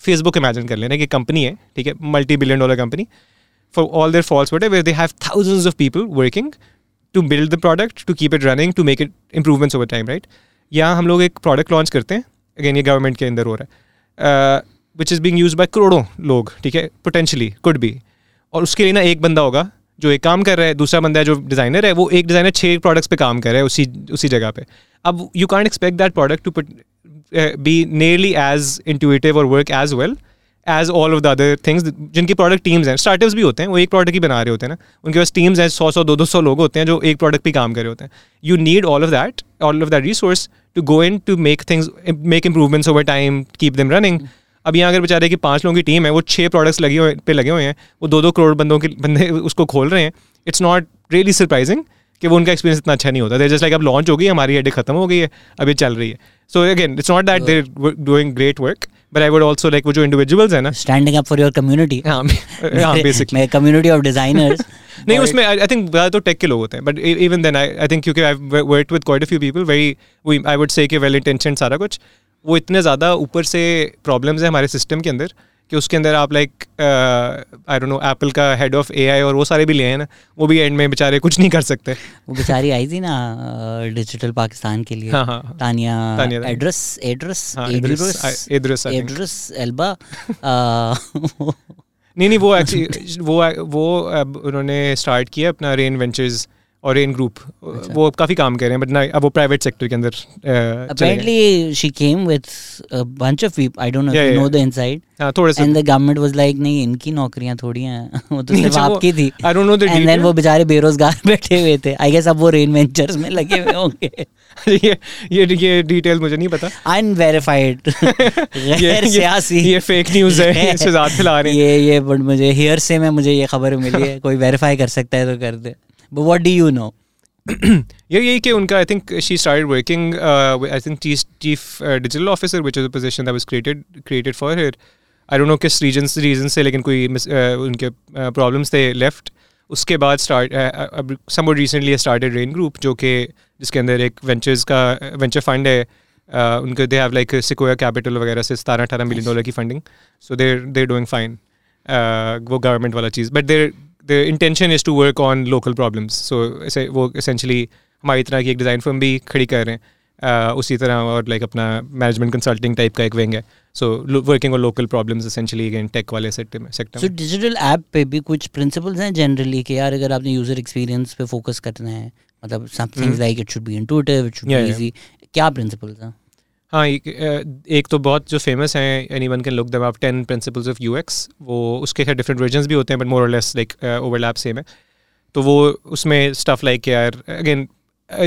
फेसबुक इमेजिन कर लेना कि कंपनी है, ठीक है multi billion dollar company for all their faults what were they have thousands of people working to build the product to keep it running to make it improvements over time right यहाँ हम लोग एक प्रोडक्ट लॉन्च करते हैं अगेन ये गवर्नमेंट के अंदर हो रहा है which is being used by करोड़ों लोग, ठीक है पोटेंशली कुड बी और उसके लिए ना एक बंदा होगा, जो एक काम कर रहा है, दूसरा बंदा है, जो डिज़ाइनर है, वो एक डिज़ाइनर छः प्रोडक्ट्स पे काम कर रहा है उसी उसी जगह पे। अब you can't expect that product to be nearly as intuitive और work as well as all of the other things जिनकी प्रोडक्ट टीम्स हैं। स्टार्टअप्स भी होते हैं, वो एक प्रोडक्ट ही बना रहे होते हैं ना। उनके पास टीम्स हैं, सौ सौ, दो दो सौ लोग होते हैं जो एक प्रोडक्ट पे काम कर रहे होते हैं। You need all of that all of that resource to go in to make things make improvements over time keep them running अब यहाँ अगर बेचारे की पाँच लोगों की टीम है, वो छः प्रोडक्ट्स लगे हुए, पे लगे हुए हैं, वो दो दो करोड़ बंदों के, बंदे उसको खोल रहे हैं। इट्स नॉट रियली सरप्राइजिंग कि वो उनका एक्सपीरियंस इतना अच्छा नहीं होता। देर जस्ट लाइक अब लॉन्च हो गई हमारी हेडेक खत्म हो गई है अब ये चल रही है। So again it's not that they're doing great work but I would also like वो जो इंडिविजुअल्स है ना। Standing up for your community हाँ बेसिकली मैं कम्युनिटी ऑफ़ डिजाइनर्स नहीं उसमें आई थिंक ज़्यादा तो टेक के लोग होते हैं but even then I I think क्योंकि I work with quite a few people very I would say कि वेल इंटेंशन सारा कुछ। वो इतने ज़्यादा ऊपर से प्रॉब्लम्स हैं हमारे सिस्टम के अंदर कि उसके अंदर आप like I don't know Apple का हेड ऑफ़ एआई और वो सारे भी लिए हैं ना वो भी एंड में बेचारे कुछ नहीं कर सकते। वो बेचारी आई थी ना डिजिटल पाकिस्तान के लिए। हाँ, हाँ, हाँ। Tania address address address address Elba नहीं नहीं वो एक्चुअली वो वो उन्होंने स्टार्ट किया अपना रेन वेंचर्स और इन ग्रुप अच्छा। वो काफ़ी काम कर रहे हैं बट ना अब वो प्राइवेट सेक्टर के अंदर apparently she came with a bunch of people I don't know no the inside हाँ थोड़े से। And the government was like नहीं इनकी नौकरियाँ थोड़ी हैं। वो तो सिर्फ़ आपकी थी। I don't know the and then वो बेचारे बेरोजगार बैठे हुए थे। आई गेस अब वो रेन वेंचर्स में लगे हुए होंगे। ये ये ये डिटेल मुझे नहीं पता। अनवेरिफाइड गैर सियासी। ये फेक न्यूज़ है इससे ज़्यादा फैला रहे हैं। ये ये बट मुझे हियर से में मुझे ये खबर मिली है। कोई वेरीफाई कर सकता है तो कर दे। But what do you know? yeah, यही कि उनका I think she started working uh, I think chief, chief uh, digital officer which is a position that was created created for her. I don't know किस रीजन रीजन से लेकिन कोई uh, उनके प्रॉब्लम्स थे लेफ़्ट उसके बाद स्टार्ट अब somewhat recently started rain group जो कि जिसके अंदर एक वेंचर्स का वेंचर फंड है uh, उनके they have like Sequoia Capital वगैरह से सतारह अठारह मिलियन डॉलर की funding so they're they're doing fine वो गवर्नमेंट वाला चीज़ but their intention is to work on local problems so ऐसे वो इसेंशली हमारी तरह की एक डिज़ाइन फर्म भी खड़ी कर रहे हैं। uh, उसी तरह और लाइक अपना मैनेजमेंट कंसल्टिंग टाइप का एक विंग है। So working on local problems essentially again tech वाले सेक्टर में सेक्टर सो डिजिटल ऐप पे भी कुछ प्रिंसिपल्स हैं जनरली कि यार अगर आपने यूज़र एक्सपीरियंस पे फोकस करना है मतलब somethings like it should be intuitive it should be easy क्या प्रिंसिपल्स हैं? हाँ एक, एक तो बहुत जो फ़ेमस हैं एनी वन कैन लुक दम आप ten principles of U X वो उसके खैर डिफरेंट वर्जन भी होते हैं but more less like overlap same है। तो वो उसमें स्टफ़ लाइक यार अगेन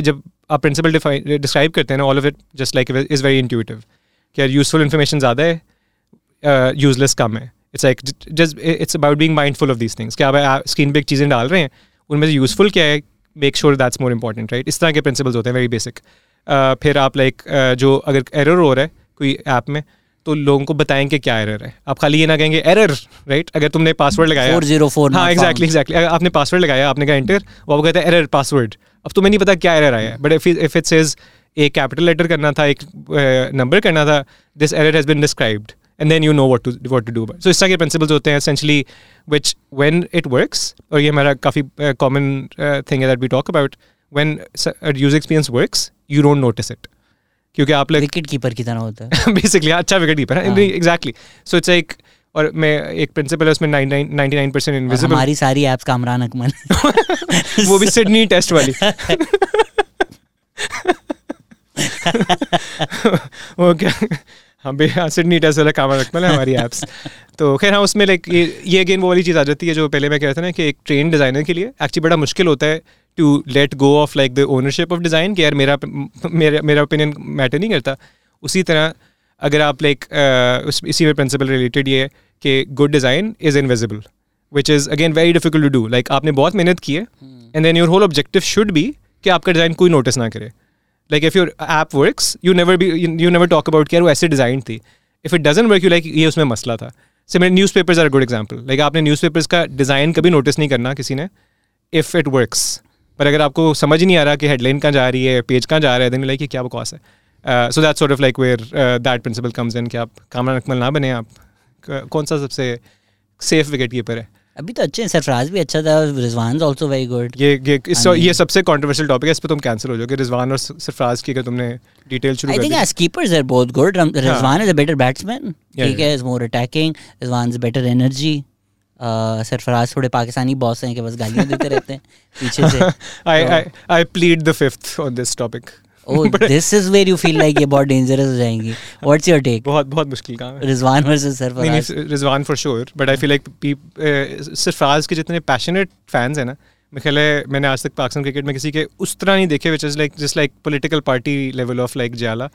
जब आप प्रिंसिपल डिस्क्राइब करते हैं ना all of it just like is very intuitive कि यार यूजफुल इन्फॉर्मेशन ज़्यादा है यूजलेस uh, कम है। It's like just it's about being mindful of these things क्या आप स्क्रीन पर चीज़ें डाल रहे हैं उनमें से यूज़फुल क्या है make sure that's more important right इस तरह के प्रिंसिपल्स होते हैं वेरी बेसिक फिर आप लाइक जो अगर एरर हो रहा है कोई ऐप में तो लोगों को बताएँगे क्या एरर है। आप खाली ये ना कहेंगे एरर राइट अगर तुमने पासवर्ड लगाया फोर ज़ीरो फोर हाँ एग्जैक्टली एग्जैक्टली अगर आपने पासवर्ड लगाया आपने कहा एंटर वो आपको कहता है एरर पासवर्ड अब तुम्हें नहीं पता क्या एरर आया है but if if it says एक कैपिटल लेटर करना था एक नंबर करना था this error has been described and then you know what to what to do so इस तरह के principles होते हैं essentially which when it works और ये हमारा काफ़ी कॉमन थिंग है that we talk about when use experience experience you don't notice it. क्योंकि आप लाइक विकेट कीपर की तरह होता है। बेसिकली अच्छा विकेट कीपर है। एग्जैक्टली सो इट्स लाइक और मैं एक प्रिंसिपल है उसमें 99 परसेंट इनविजिबल हमारी सारी एप्स कामरान अकमल। वो भी सिडनी टेस्ट वाली। वो क्या? हम भी सिडनी टेस्ट वाला कामरान अकमल है हमारी एप्स तो खैर हाँ उसमें लाइक ये ये अगेन वो वाली चीज़ आ जाती है जो पहले मैं कह रहा था ना कि एक ट्रेन डिज़ाइनर के लिए एक्चुअली बड़ा मुश्किल होता है to let go of like the ownership of design कि यार मेरा मेरा मेरा ओपिनियन मैटर नहीं करता। उसी तरह अगर आप लाइक uh, इसी में प्रिंसिपल रिलेटेड ये कि good design is invisible which is again very difficult to do like आपने बहुत मेहनत की है and then your whole objective should भी कि आपका डिज़ाइन कोई नोटिस ना करे। Like if your app works you never be you never talk about कि यार वो ऐसे डिज़ाइन थी। If it doesn't work you like ये उसमें मसला था। Similar newspapers are good example like आपने न्यूज़ पेपर्स का डिज़ाइन कभी नोटिस नहीं करना किसी ने। इफ़ इट वर्क्स पर अगर आपको समझ नहीं आ रहा कि हेडलाइन कहाँ जा रही है पेज कहाँ जा रहा है देन लाइक क्या बकवास है? So that sort of like where that principle comes in कि आप कामरान अकमल ना बने आप कौन सा सबसे सेफ़ विकेट कीपर है? अभी तो अच्छे हैं सरफराज भी अच्छा था रिजवान आल्सो वेरी गुड ये ये इस ये सबसे कंट्रोवर्शियल टॉपिक है इस पे तुम कैंसिल हो जाओगे रिजवान और सरफराज की अगर तुमने डिटेल शुरू I think as keepers are both good Rizwan is a better batsman ठीक है is more attacking Rizwan is better energy Sarfaraz थोड़े पाकिस्तानी बॉस हैं कि बस गालियाँ देते रहते हैं पीछे से। I I plead the fifth on this topic oh this is where you feel like ये बहुत dangerous हो जाएँगी। What's your take? बहुत बहुत मुश्किल काम है। रिजवान वर्सेस सरफराज। नहीं Rizwan for sure but I feel like Sarfaraz के जितने पैशनेट फैंस हैं ना मैं ख्याल है मैंने आज तक पाकिस्तान क्रिकेट में किसी के उस तरह नहीं देखे which is like just like political party level of like जाला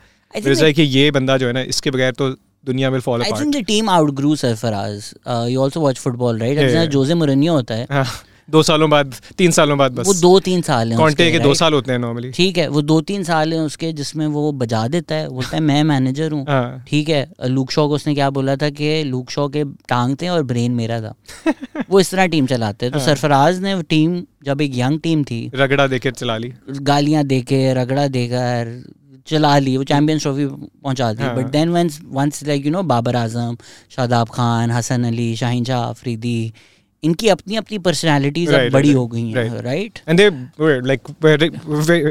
लाइक ये बंदा जो है ना इसके बगैर तो दुनिया fall apart. I think the team outgrew Sarfaraz. Uh, you also watch football, right? Yeah, yeah. होता है हाँ. दो सालों बाद तीन सालों बाद बस वो दो तीन साल हैं कॉन्टे के दो साल होते हैं नॉर्मली ठीक है वो दो तीन साल हैं उसके जिसमें वो बजा देता है बोलता है मैं मैनेजर हूँ हाँ। ठीक है लूक शॉ को उसने क्या बोला था कि लूक शॉ के टांग थे और ब्रेन मेरा था वो इस तरह टीम चलाते हैं तो हाँ। सरफराज ने टीम जब एक यंग टीम थी रगड़ा देकर चला ली गालियाँ देके रगड़ा देकर चला ली वो चैंपियंस ट्रॉफी पहुँचा दी. But then once once like you know Babar Azam Shadab Khan Hasan Ali Shaheen Shah Afridi इनकी अपनी अपनी पर्सनालिटीज right, अब बड़ी right, हो गई हैं right and they like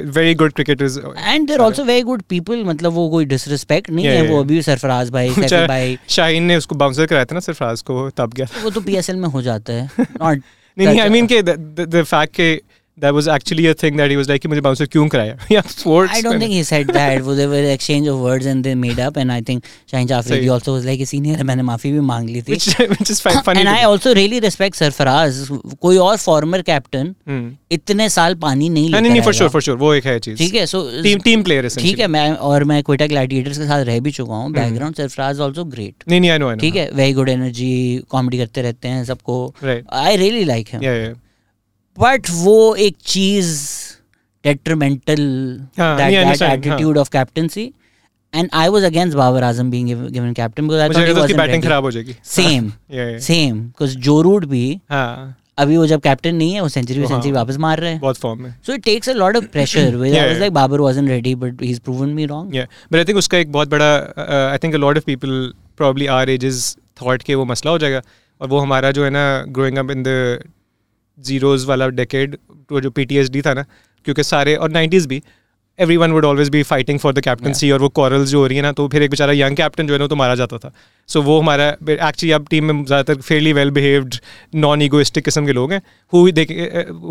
very good cricketers and they are also very good people मतलब वो कोई डिसरिस्पेक्ट नहीं yeah, है yeah. वो अभी सरफराज भाई सैफी भाई। शाहीन ने उसको बाउंसर कराया था ना सरफराज को तब गया। वो तो पीएसएल में हो जाता है नॉट नहीं आई मीन के द फैक्ट के that was actually a thing that he was like मुझे bouncer क्यों कराया yeah sports I don't think he said that वो they were exchange of words and they made up and I think Shaheen Jafri also was like a senior है मैंने माफ़ी भी मांग ली थी which, which is funny and I also really respect Sarfaraz कोई और former captain hmm. इतने साल पानी नहीं लेता नहीं नहीं for sure for sure वो एक है चीज़ ठीक है so team team player ठीक है मैं और मैं कोयटा ग्लैडिएटर्स के साथ रह भी चुका हूँ बैकग्राउंड सरफराज आल्सो ग्रेट नहीं नहीं आई नो ठीक है वेरी गुड एनर्जी कॉमेडी करते रहते हैं सबको I really like him but वो एक चीज़ detrimental हाँ, that, that attitude हाँ. of captaincy. And I was against Babar Azam being given captain because I thought he wasn't batting खराब हो जाएगी। Same same. Because Joe Root भी हाँ. अभी वो जब कैप्टन नहीं है वो सेंचुरी सेंचुरी वापस मार रहे हैं। बहुत फॉर्म में so it takes a lot of pressure which I was like Babar wasn't ready but he is proven me wrong या बट आई थिंक उसका एक बहुत बड़ा I think a lot of people probably are ages thought के वो मसला हो जाएगा। और वो हमारा जो है ना growing up in the zeros वाला डेकेड वो जो पीटीएसडी था ना क्योंकि सारे और नाइन्टीज़ भी every one would always be fighting for the captaincy और वो कॉरल्स जो हो रही है ना तो फिर एक बेचारा यंग कैप्टन जो है ना तो मारा जाता था। सो so, वो हमारा एक्चुअली अब टीम में ज़्यादातर fairly well behaved non egoistic किस्म के लोग हैं who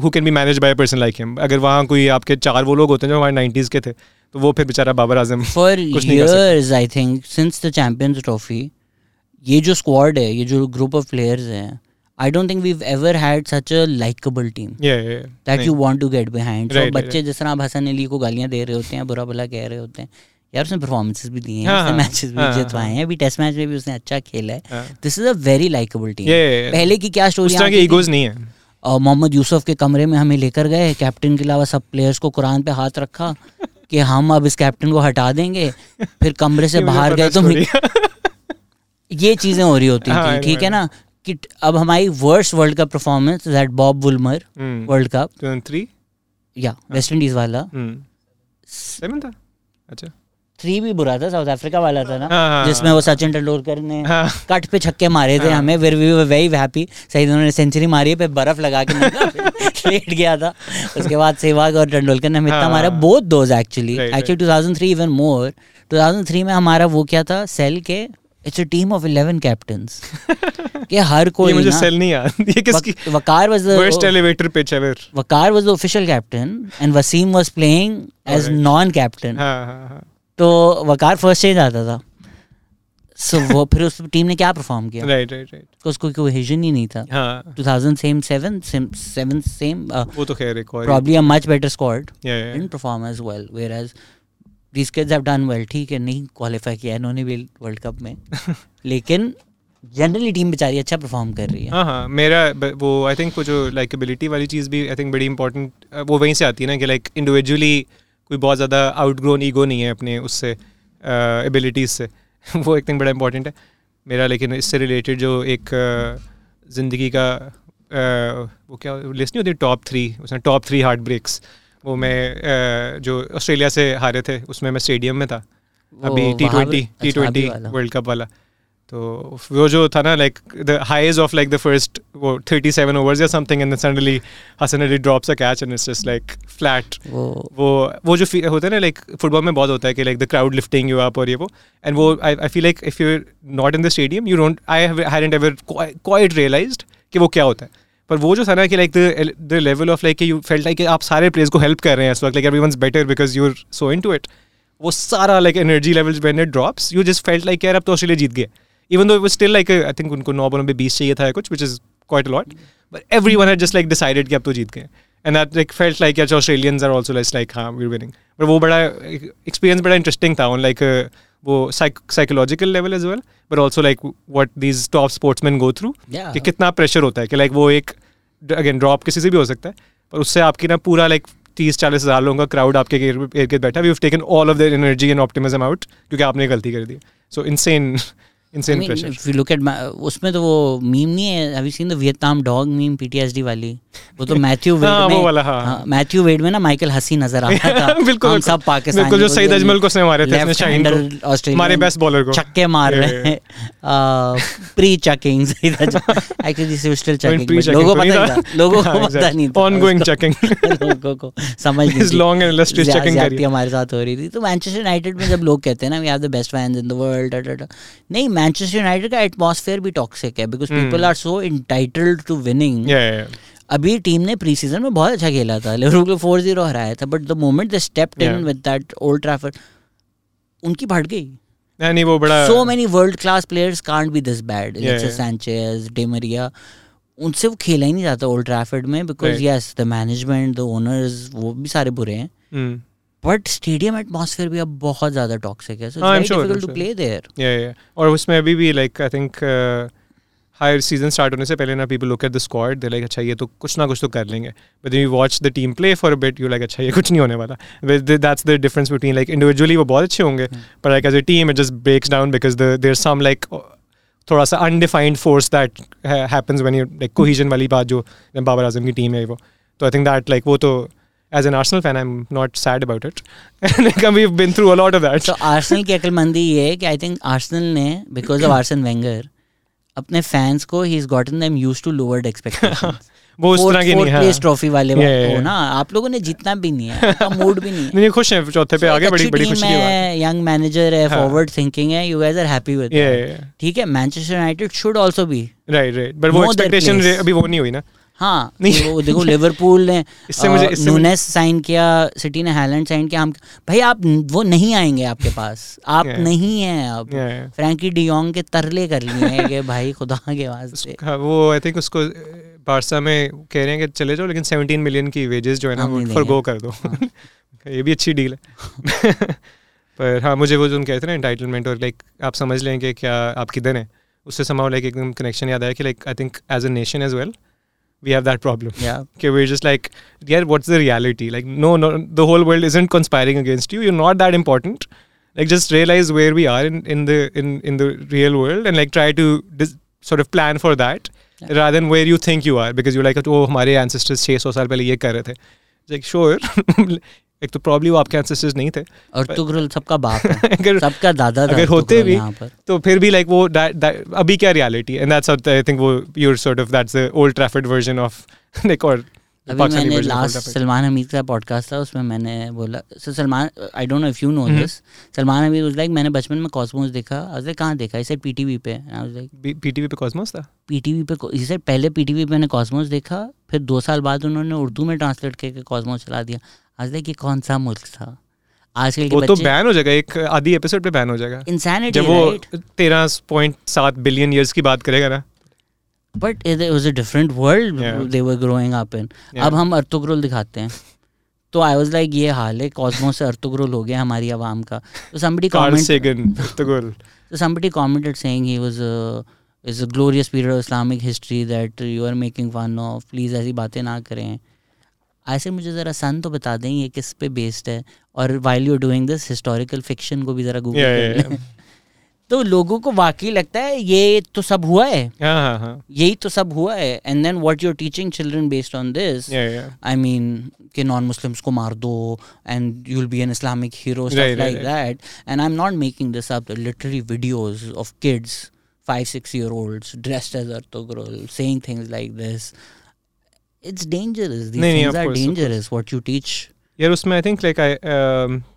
who can be manage by person like him अगर वहाँ कोई आपके चार वो लोग होते हैं जो हमारे नाइन्टीज़ के थे तो वो फिर बेचारा Babar Azam for years I think since the Champions Trophy ये जो स्क्वाड है ये जो ग्रुप ऑफ़ प्लेयर्स हैं Ever had such a likable team. Yeah, yeah, yeah. That you want to get behind. Right, so बच्चे जिस तरह आप हसन अली को गालियाँ दे रहे होते हैं बुरा भला कह रहे होते हैं यार उसने परफॉर्मेंसेस भी दिए हैं उसने मैचेस भी जितवाए हैं। अभी टेस्ट मैच में भी उसने अच्छा खेला है। This is a very likeable team पहले की क्या स्टोरी ईगोज नहीं है। मोहम्मद यूसुफ के कमरे में हमें लेकर गए कैप्टन के अलावा सब प्लेयर्स को कुरान पे हाथ रखा कि हम अब इस कैप्टन को हटा देंगे फिर कमरे से बाहर गए तो ये चीज़ें हो रही होती हाँ, थी ठीक है ना? कि अब हमारी worst World Cup performance that Bob Woolmer World Cup three या वेस्ट इंडीज वाला। Seven hmm. था? अच्छा। थ्री भी बुरा था साउथ अफ्रीका वाला था ना हाँ, हाँ, जिसमें वो सचिन तेंदुलकर ने कट पे छक्के मारे थे हमें फिर वी वर वेरी हैप्पी सही उन्होंने सेंचुरी मारी है पे बर्फ़ लगा के लेट गया था। उसके बाद सहवाग और तेंदुलकर ने हमें इतना मारा both those actually actually 2003 even more 2003 में हमारा वो क्या था सेल के it's a team of 11 captains कि हर कोई मुझे सेल नहीं याद। ये किसकी Waqar was the worst elevator pitch ever Waqar was the official captain and Wasim was playing as non captain हाँ हाँ हाँ। तो वकार फ़र्स्ट चेंज आता था। सो so, वो फिर उस टीम ने क्या परफॉर्म किया? राइट राइट राइट उसको कोई विजन ही नहीं था। हाँ। 2000 सेम 7 7 सेम वो तो खैर एक और probably a much better squad yeah, yeah. didn't perform as well have done well ठीक है नहीं क्वालिफाई किया इन्होंने भी वर्ल्ड कप में। लेकिन जनरली टीम बेचारी अच्छा परफॉर्म कर रही है। हाँ हाँ मेरा वो आई थिंक वो जो लाइकेबिलिटी वाली चीज़ भी आई थिंक बड़ी इंपॉर्टेंट वो वहीं से आती है ना कि लाइक इंडिविजुअली कोई बहुत ज़्यादा आउटग्रोन ईगो नहीं है अपने उससे एबिलिटीज़ से। वो एक थिंग बड़ा इंपॉर्टेंट है। मेरा लेकिन इससे रिलेटेड जो एक ज़िंदगी का वो क्या लिस्ट नहीं होती टॉप थ्री उसमें टॉप थ्री हार्ट ब्रेक्स वो मैं जो ऑस्ट्रेलिया से हारे थे उसमें मैं स्टेडियम में था। अभी T twenty T twenty World Cup वाला। तो वो जो था ना like the highs of like the first वो थर्टी सेवन ओवर्स या something and suddenly Hasan Ali drops a catch and it's just like flat वो वो जो होता है ना लाइक फुटबॉल में बहुत होता है कि like the crowd lifting you up और ये वो। एंड वो I I feel like if you not in the stadium you don't I had ever quite realised कि वो क्या होता है। पर वो जो था ना कि like the level of like you felt like आप सारे प्लेयर्स को हेल्प कर रहे हैं इस वक्त like every once better because you are so into it वो सारा like energy levels when it drops you just felt like यार अब तो ऑस्ट्रेलिया जीत गया। Even though was still like I think उनको नौ बॉलों में बीस चाहिए था कुछ which is quite a lot but every one had just like decided कि अब तो जीत गए। And that like felt like यार ऑस्ट्रेलियंस आर ऑल्सो लाइक हाँ वी विनिंग बट वो बड़ा एक्सपीरियंस बड़ा इंटरेस्टिंग था ऑन लाइक वो psychological level as well but also like what these top sportsmen go through कि कितना प्रेशर होता है कि लाइक वो एक अगेन ड्रॉप किसी से भी हो सकता है, पर उससे आपकी ना पूरा लाइक तीस, चालीस हज़ार लोगों का क्राउड आपके एयर बैठा we have taken all of the energy and optimism out क्योंकि आपने गलती कर दी। So insane insane I mean, pressure. If you look at उसमें तो वो मीम नहीं है। Have you seen the Vietnam dog meme PTSD वाली? वो तो मैथ्यू वेड हाँ, में वो वाला हाँ। मैथ्यू वेड में ना माइकल हसी नज़र आ रहा था। बिल्कुल हम सब पाकिस्तान बिल्कुल जो सईद अजमल को उसने मारे थे को। ऑस्ट्रेलिया हमारे बेस्ट बॉलर को। छक्के मार रहे हैं। Pre checking Saeed Ajmal. Actually this is still checking लोगों को पता नहीं लोगों को पता नहीं ऑनगोइंग चेकिंग लोगों को समझ नहीं इज़ लॉन्ग एंड चेकिंग हमारे साथ हो रही थी। तो मैनचेस्टर यूनाइटेड में जब लोग कहते हैं ना we have the best fans in the world नहीं मैनचेस्टर यूनाइटेड का एटमॉस्फेयर भी टॉक्सिक है because people are so entitled to winning अभी टीम ने प्री सीज़न में बहुत अच्छा खेला था लिवरपूल को फोर ज़ीरो हराया था but the moment the step in with that Old Trafford उनकी बढ़ गई। नहीं वो बड़ा so many world class players can't be this bad Sanchez Di Maria उनसे वो खेला ही नहीं जाता ओल्ड ट्रैफर्ड में because yes the management the owners वो भी सारे बुरे हैं। बट स्टेडियम एटमॉस्फेयर भी अब बहुत ज़्यादा टॉक्सिक है so it's difficult to play there और उसमें अभी भी like I think higher season start होने से पहले ना people look at the squad they like अच्छा ये तो कुछ ना कुछ तो कर लेंगे. But you watch the team play for bit you like अच्छा ये कुछ नहीं होने वाला. That's the difference between like individually वो बहुत अच्छे होंगे पर like as a team it just breaks down because there some like थोड़ा सा undefined force that happens when you like cohesion वाली बात जो बाबर आज़म की टीम है वो। तो आई थिंक दैट लाइक वो तो as an Arsenal fan, I'm not sad about it. like, we've been through a lot of that. So Arsenal की अकलमंदी ये है कि I think Arsenal ने because of Arsene Wenger अपने फैंस को ही is gotten them used to lowered expectations वो उस तरह की नहीं है। ट्रॉफी वाले yeah, हो ना? आप लोगों ने जीतना भी नहीं है आपका मूड भी नहीं है। नहीं खुश हैं चौथे पे आगे बड़ी बड़ी खुशी की बात है यंग मैनेजर है फॉरवर्ड थिंकिंग है you guys are happy with ठीक है Manchester United should also be right right but वो एक्सपेक्टेशन अभी वो नहीं हुई ना। हाँ वो देखो लिवरपूल ने नूनेस साइन किया सिटी ने हैलैंड साइन किया हम भाई आप वो नहीं आएँगे आपके पास। आप yeah. नहीं हैं अब। फ्रैंकी डियोंग के तरले कर लिए हैं कि भाई खुदा के वास्ते। वो आई थिंक उसको बारसा में कह रहे हैं कि चले जाओ लेकिन 17 मिलियन की वेजेस जो है ना वो फॉर गो कर दो। हाँ। ये भी अच्छी डील है। पर हाँ मुझे वो जो कहते हैं ना एंटाइटलमेंट और लाइक आप समझ लें कि क्या आपकी दिन है? उससे समाओ लाइक एकदम कनेक्शन याद आया कि like I think as a nation as well we have that problem. Yeah. Okay, we're just like, yeah, what's the reality? Like, no, no, the whole world isn't conspiring against you. You're not that important. Like, just realize where we are in, in the in in the real world, and like try to dis- sort of plan for that yeah. rather than where you think you are, because you're like, oh, our ancestors 600 saal pehle ye kar rahe like sure, एक तो प्रॉब्ली वो आपके एंसेस्टर्स नहीं थे। और तुगरुल सबका बाप है। अगर सबका दादा था अगर होते भी तो फिर भी लाइक वो अभी क्या reality and that's I think वो your sort of that's the Old Trafford version of like और अभी मैंने लास्ट सलमान हमीद का पॉडकास्ट था उसमें मैंने बोला so Salman I don't know if you know this Salman Hameed was like मैंने बचपन में कॉस्मोस देखा लाइक कहाँ देखा? इसे पीटीवी पे। आई वाज लाइक पीटीवी पे कॉस्मोस था? पीटीवी पे इसे पहले पीटीवी पे मैंने कॉस्मोस देखा फिर दो साल बाद उन्होंने उर्दू में ट्रांसलेट करके कॉस्मोस चला दिया। आज लाइक ये कौन सा मुल्क था? आजकल के वो तो बैन हो जाएगा एक आधी एपिसोड पे बैन हो जाएगा। इंसानिटी जब वो तेरह पॉइंट सात बिलियन ईयर्स की बात करेगा ना। But it was a different world they were growing up in अब हम अर्थोग्रोल दिखाते हैं। तो आई वाज लाइक ये हाल है कॉस्मोस से अर्थोग्रोल हो गया हमारी आवाम का। तो समबडी कमेंट तो somebody commented saying he was is a glorious period of Islamic history that you are making fun of please ऐसी बातें ना करें। ऐसे मुझे ज़रा सन तो बता दें ये किस पे बेस्ड है? और while you doing this historical fiction को भी ज़रा गूगल कर लें। तो लोगों को वाकई लगता है ये तो सब हुआ है। हाँ, हाँ, हाँ। यही तो सब हुआ है। And then what you are teaching children based on this I mean कि नॉन मुस्लिम्स को मार दो and you will be an Islamic hero like that and I am not making this up literally videos of kids five six year olds dressed as Artogrol saying things like this. These नहीं, things नहीं, are course, dangerous what you यार उसमें आई थिंक लाइक आई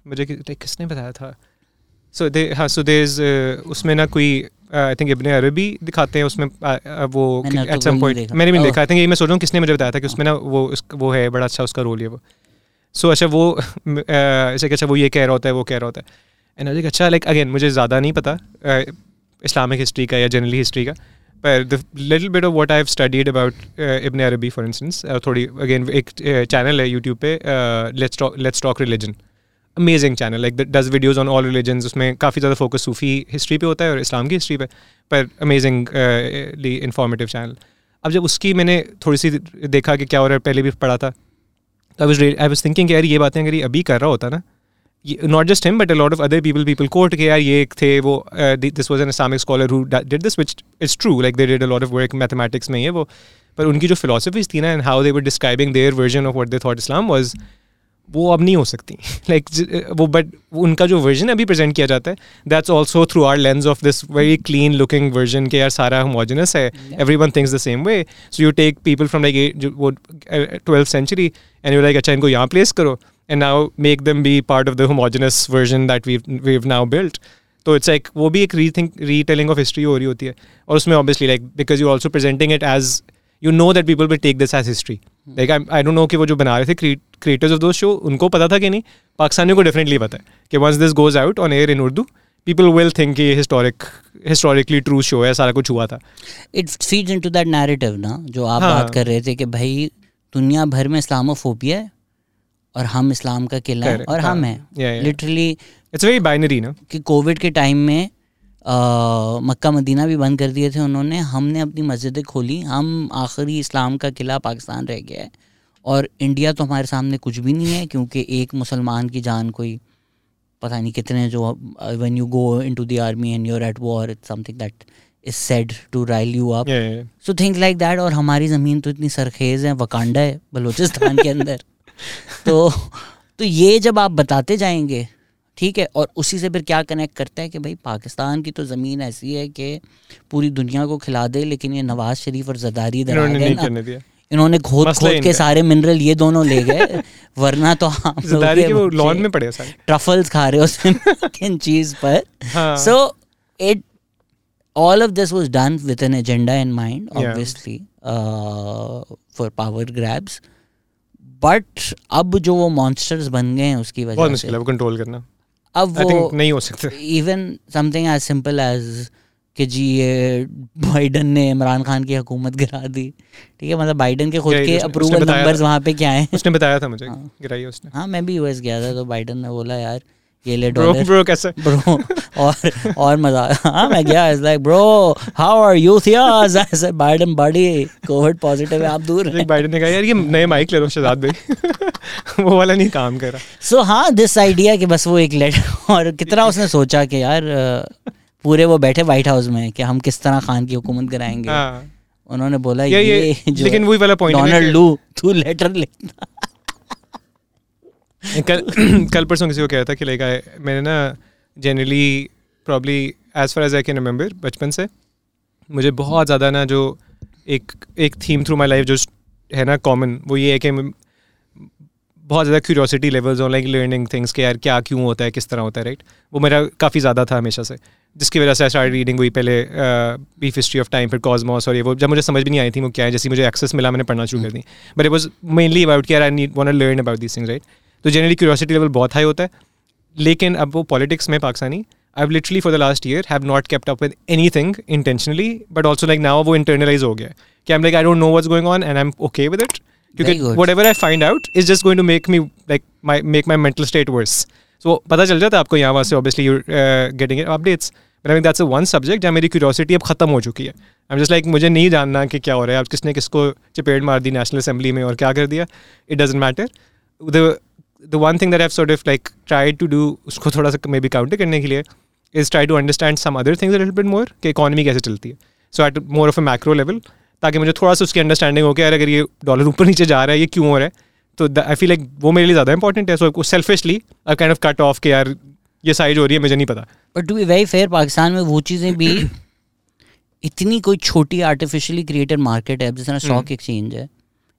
मुझे like, किसने बताया था? सो दे हाँ सो देर इज़ उसमें ना कोई आई थिंक इब्ने अरबी दिखाते हैं उसमें uh, वो एट सम पॉइंट मैंने भी देखा। आई थिंक ये मैं सोच रहा हूँ किसने मुझे बताया था कि उसमें ना वो वो है बड़ा अच्छा उसका रोल है वो। सो अच्छा वो ऐसे कि अच्छा वो ये कह रहा होता है वो कह रहा होता है। एंड अच्छा लाइक अगेन मुझे ज़्यादा नहीं पता इस्लामिक हिस्ट्री का या जनरली हिस्ट्री का। पर the little bit of what I have studied about Ibn Arabi for instance थोड़ी अगेन एक चैनल है यूट्यूब पे let's let's talk religion amazing channel like does videos on all religion उसमें काफ़ी ज़्यादा फोकस सूफ़ी हिस्ट्री पे होता है और इस्लाम की हिस्ट्री पे, पर अमेजिंग इन्फॉर्मेटिव चैनल अब जब उसकी मैंने थोड़ी सी देखा कि क्या हो रहा है, पहले भी पढ़ा था तो I was I was thinking यार ये बातें अगर ये अभी कर रहा होता ना not just him but a lot of other people people court के यार ये एक थे वो this was an Islamic scholar who did this which is true like they did a lot of work mathematics में ये वो पर उनकी जो फिलोसफीज थी ना and how they were describing their version of what they thought Islam was वो अब नहीं हो सकती लाइक like, वो बट उनका जो वर्जन अभी प्रेजेंट किया जाता है that's also through our lens of this very clean looking version के यार सारा होमोजनस है every one things the same way so you take people from like वो twelfth century and you like अच्छा इनको यहाँ प्लेस करो and now make them be part of the homogenous version that we we now built तो इट्स लाइक वो भी एक री थिंक री टेलिंग ऑफ़ हिस्ट्री हो रही होती है। और उसमें obviously like because you also presenting it as you know that people will take this as history like I don't know कि वो जो बना रहे थे क्रिएटर्स ऑफ़ दो शो उनको पता था कि नहीं? पाकिस्तानियों को डेफिनेटली पता है कि once this goes out on air in Urdu people will think कि हिस्टोरिक हिस्टोरिकली ट्रू शो है सारा कुछ हुआ था। It feeds into that narrative ना जो आप हाँ. बात कर रहे थे कि भाई दुनिया भर में इस्लामोफोबिया है और हम इस्लाम का किला है और हम हाँ। हैं। लिटरली इट्स वेरी बाइनरी ना कि कोविड के टाइम में मक्का मदीना भी बंद कर दिए थे उन्होंने। हमने अपनी मस्जिदें खोली। हम आखिरी इस्लाम का किला पाकिस्तान रह गया है। और इंडिया तो हमारे सामने कुछ भी नहीं है क्योंकि एक मुसलमान की जान कोई पता नहीं कितने जो when you go into the army and you're at war it's something that is said to rile you up so think like that और हमारी ज़मीन तो इतनी सरखेज़ है वकांडा है बलूचिस्तान के अंदर। तो तो ये जब आप बताते जाएँगे ठीक है और उसी से फिर क्या कनेक्ट करता है कि भाई पाकिस्तान की तो ज़मीन ऐसी है कि पूरी दुनिया को खिला दे लेकिन ये नवाज़ शरीफ और जदारी इन्होंने खोद खोद के सारे मिनरल ये दोनों ले गए वरना तो हम लॉन में पड़े सारे। ट्रफल्स खा रहे हो चीज़ पर। So it all of this was done with an agenda in mind obviously for power grabs but अब जो वो मॉन्स्टर्स बन गए हैं उसकी वजह से मुश्किल है वो कंट्रोल करना। अब वो नहीं हो सकते। Even something as simple as कि जी ये बाइडन ने इमरान खान की हुकूमत गिरा दी। ठीक है मतलब बाइडन के खुद के अप्रूवल नंबर्स वहाँ पे क्या है? उसने बताया था मुझे हाँ, गिराई उसने। हाँ मैं भी यूएस गया था तो बाइडन ने बोला यार ये ले डॉलर। ब्रो कैसे? ब्रो और और मज़ा हाँ मैं गया is like bro how are you I said Biden body Covid positive है आप दूर हैं. बाइडन ने कहा यार ये नए माइक ले लो शहजाद भाई. वो वाला नहीं काम कर रहा। सो so, हाँ दिस आइडिया कि बस वो एक लेटर और कितना उसने सोचा कि यार पूरे वो बैठे व्हाइट हाउस में कि हम किस तरह खान की हुकूमत कराएँगे। हाँ। उन्होंने बोला ये, ये, ये जो लेकिन वही वाला पॉइंट डोनाल्ड लू तू लेटर लिखना कल कल परसों किसी को कह रहा था कि लाइक मैंने ना generally probably as far as I can remember बचपन से मुझे बहुत ज़्यादा ना जो एक एक थीम थ्रू माई लाइफ जो है ना कॉमन वो ये है कि बहुत ज़्यादा curiosity levels on like learning things के यार क्या क्यों होता है किस तरह होता है राइट वो मेरा काफ़ी ज़्यादा था हमेशा से जिसकी वजह से आई स्टार्ट रीडिंग हुई पहले बीफ हिस्ट्री ऑफ़ टाइम फिर कॉजमॉस और ये वो जब मुझे समझ भी नहीं आई थी वो क्या है जैसे मुझे एक्सेस मिला मैंने पढ़ना शुरू कर दी। But it was mainly about कि I need want learn about this things right तो जनरली क्यूरियोसिटी लेवल बहुत हाई होता है। लेकिन अब वो पॉलिटिक्स में Pakistani I literally for the last year have not kept up with anything intentionally but also like now वो इंटरनलाइज हो गया कि I am like I don't know what's going on and I am okay with it क्योंकि whatever I find out is just going to make me like my make my mental state worse so पता चल जाता है आपको यहाँ वहाँ से obviously you getting updates but I that's a one subject जहाँ मेरी क्यूरियोसिटी अब खत्म हो चुकी है। आई एम जस्ट लाइक मुझे नहीं जानना कि क्या हो रहा है। अब किसने किसको चपेट मार दी नेशनल असेंबली में और क्या कर दिया। It doesn't matter the one thing that sort of like try to do उसको थोड़ा सा मे बी काउंटर करने के लिए is try to understand some other things little bit more कि इकॉनमी कैसे चलती है so at more of a macro level ताकि मुझे थोड़ा सा उसकी अंडरस्टैंडिंग हो कि यार अगर ये डॉलर ऊपर नीचे जा रहा है ये क्यों हो रहा है? तो आई फील लाइक वो मेरे लिए ज़्यादा इंपॉर्टेंट है। So selfishly I kind of cut off के यार ये साइज़ हो रही है मुझे नहीं पता। But to be very fair Pakistan में वो चीज़ें भी इतनी कोई छोटी आर्टिफिशियली क्रिएटेड मार्केट है। जिस तरह स्टॉक एक्सचेंज है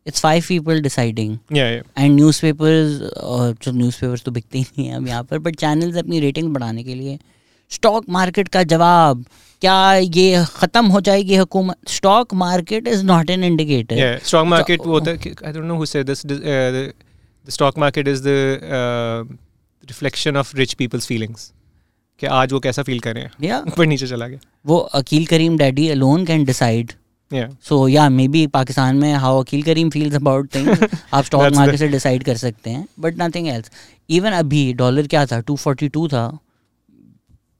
it's five people deciding and newspapers जो न्यूज़ पेपर्स तो बिकते ही नहीं है अब यहाँ पर बट चैनल्स अपनी रेटिंग बढ़ाने के लिए। स्टॉक मार्केट का जवाब क्या ये खत्म हो जाएगी हुकूमत? Stock market is not an indicator stock market वो होता है I don't know who said this the stock market is the reflection of rich people's feelings कि आज वो कैसा फील कर रहे हैं? ऊपर नीचे चला गया। वो Aqeel Karim Dhedhi alone can decide so या मे बी पाकिस्तान में how Aqeel Karim feels about things आप स्टॉक मार्केट से डिसाइड कर सकते हैं बट नथिंग एल्स इवन अभी डॉलर क्या था? 242 था।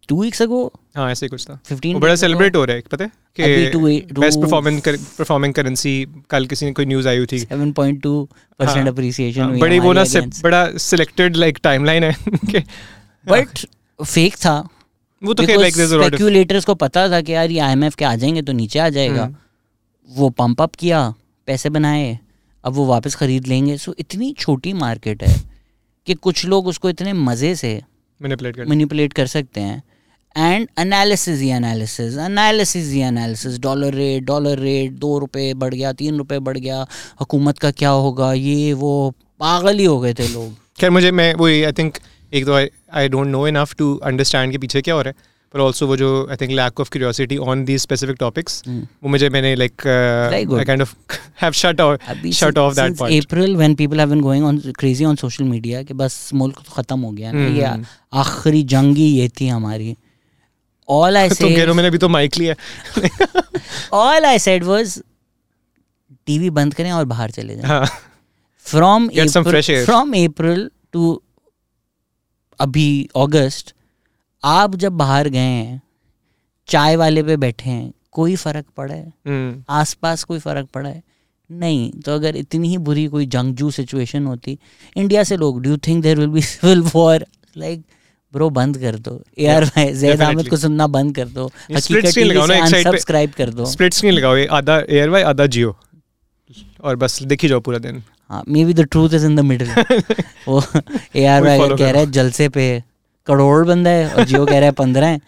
टू वीक्स अगो हाँ ऐसे कुछ था। 15 बड़ा सेलिब्रेट हो रहा है पता है? कि बेस्ट परफॉर्मिंग परफॉर्मिंग करेंसी कल किसी ने कोई न्यूज़ आई हुई थी। 7.2% अप्रिसिएशन हाँ, बड़ी वो ना बड़ा सिलेक्टेड लाइक टाइमलाइन है बट फेक था। वो तो लाइक स्पेक्यूलेटर्स को पता था कि यार ये आईएमएफ के आ जाएँगे तो नीचे आ जाएगा। हम्म। वो पंप अप किया पैसे बनाए अब वो वापस खरीद लेंगे। सो इतनी छोटी मार्केट है कि कुछ लोग उसको इतने मज़े से मैनिपुलेट कर सकते हैं। एंड एनालिसिस ही एनालिसिस एनालिसिस ही analysis dollar rate dollar rate दो रुपये बढ़ गया तीन रुपये बढ़ गया। हुकूमत का क्या होगा? ये वो पागल ही हो गए थे लोग। खैर मुझे मैं वो आई थिंक एक तो I don't know enough to understand के पीछे क्या हो रहा है। पर ऑल्सो वो जो I think lack of curiosity on the specific topics वो मुझे मैंने like I kind of have shut off shut off that part April when people have been going on crazy on social media कि बस मुल्क तो खत्म हो गया ना। ये hmm. आखिरी जंग ही ये थी हमारी। ऑल आई से तो मैंने भी तो माइक लिया। All I said was TV बंद करें और बाहर चले जाएँ। फ्रॉम फ्रॉम अप्रैल टू अभी अगस्त आप जब बाहर गए हैं चाय वाले पे बैठे हैं कोई फ़र्क पड़ा है? hmm. आसपास कोई फ़र्क पड़ा है? नहीं। तो अगर इतनी ही बुरी कोई जंगजू सिचुएशन होती इंडिया से लोग do think there will be civil war like bro बंद कर दो। यार भाई जैद अहमद को सुनना बंद कर दो। सब्सक्राइब कर दो। स्प्लिट स्क्रीन लगाओ आधा एयर वाई आधा जियो। और बस देखी जाओ पूरा दिन। हाँ maybe the truth is in the middle वो ए आर वाई कह रहा है जलसे पे करोड़ बंदा है और जियो कह रहा है पंद्रह है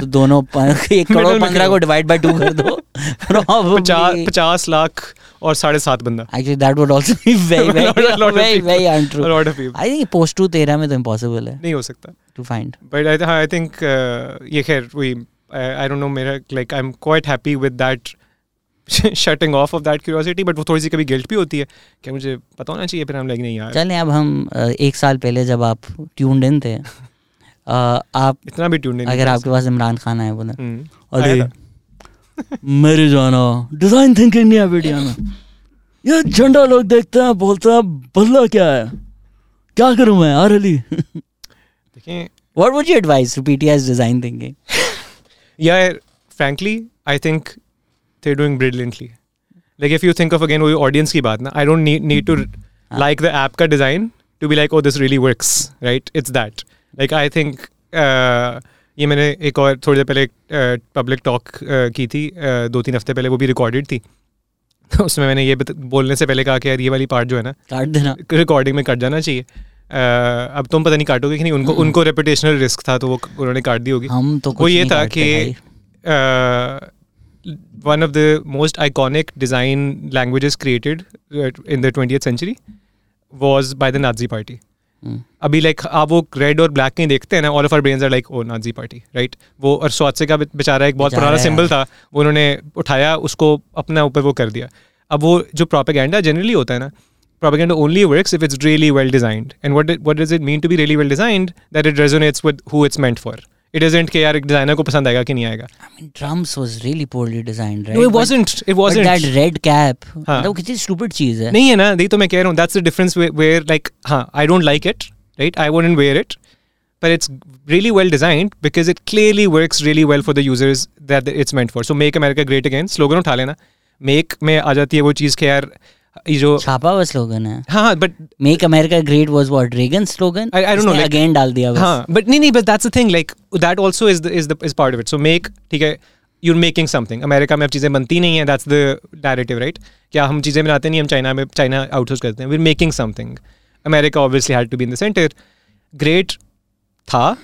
तो दोनों एक करोड़ पंद्रह को डिवाइड बाय टू कर दो। पचास लाख और साढ़े सात बंदा। Actually that would also be very very very untrue I think post two तेरह में तो इम्पॉसिबल है नहीं हो सकता। To find but I I think ये खैर वही आई डोंट नो मेरा like I am quite happy with that shutting off off that curiosity but वो थोड़ी सी कभी गिल्ट भी होती है। कि मुझे पता होना चाहिए? फिर हम लाइक नहीं यार। चलें अब हम एक साल पहले जब आप ट्यून्ड इन थे आप इतना भी ट्यून अगर आपके पास इमरान खान आए बोले अरे मेरे जाना डिज़ाइन थिंकिंग नहीं है वीडियो में। ये झंडा लोग देखते हैं बोलते हैं भल्ला क्या है? क्या करूँ मैं आर अली? देखिए would you advice to PTS design thinking यार I think they doing brilliantly like if you think of again वो ऑडियंस की बात ना I don't need to like the app का design to be like oh this really works right it's that Like I think uh, ये मैंने एक और थोड़ी देर पहले एक पब्लिक टॉक की थी दो तीन हफ़्ते पहले वो भी रिकॉर्डेड थी। तो उसमें मैंने ये बोलने से पहले कहा कि यार ये वाली पार्ट जो है ना काट देना। रिकॉर्डिंग में कट जाना चाहिए। अब तुम पता नहीं काटोगे कि नहीं उनको हम्म। उनको रेपुटेशनल रिस्क था तो वो उन्होंने काट दी होगी। हम तो वो ये था कि one of the most iconic design languages created in the twenty century was by the Nazi party अभी लाइक आप वो रेड और ब्लैक नहीं देखते हैं ना all of our brain are like oh Nazi party right वो और स्वादसे का बेचारा एक बहुत पुराना सिंबल था उन्होंने उठाया उसको अपने ऊपर वो कर दिया। अब वो जो प्रोपेगेंडा जनरली होता है ना propaganda only work if it's really well designed and what what does it mean to be really well designed that it resonates with who it's meant for It isn't कि यार एक डिज़ाइनर को पसंद आएगा कि नहीं आएगा. I mean, drums was really poorly designed, right? No, it wasn't. It wasn't. But that red cap, हाँ. वो कितनी stupid चीज़ है. नहीं है ना, नहीं तो मैं कह रहा हूँ. That's the difference where, where like हाँ, I don't like it, right? I wouldn't wear it. But it's really well designed because it clearly works really well for the users that it's meant for. So make America great again. Slogan उठा लेना. Make में आ जाती है वो चीज़ कि यार ये जो छापा हुआ स्लोगन है। हाँ but make America great was what Reagan slogan I don't know again डाल दिया बस। हाँ बट नहीं नहीं but that's the thing like that also is the is the is part of it so make ठीक है यू मेकिंग समथिंग अमेरिका में अब चीज़ें बनती नहीं है दैट्स द डायरेक्टिव राइट क्या हम चीज़ें बनाते नहीं हम चाइना में चाइना आउटसोर्स करते हैं। We making something America obviously had to be in the center great था।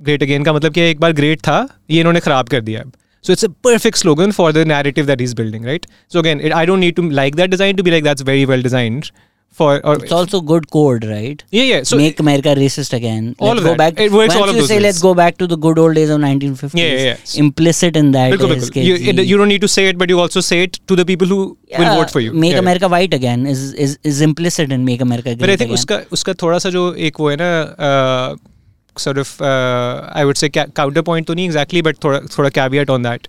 ग्रेट अगेन का मतलब कि एक बार ग्रेट था ये इन्होंने ख़राब कर दिया। अब So it's a perfect slogan for the narrative that he's building, right? So again, it, I don't need to like that design to be like that's very well designed. For or it's also good code, right? Yeah, yeah. So make America racist again. All let's of go that. Back, it works. All of you those say ways. let's go back to the good old days of 1950s. Yeah, yeah. yeah. Implicit in that Bilkul, is Bilkul. You, it, you, don't need to say it, but you also say it to the people who yeah, will vote for you. Make yeah, America white again is is is implicit in make America. Great but I think again. uska uska thoda sa jo ek wo hai na. Uh, sort of uh, I would say counterpoint तो नहीं exactly, but थोड़ा थोड़ा caveat on that.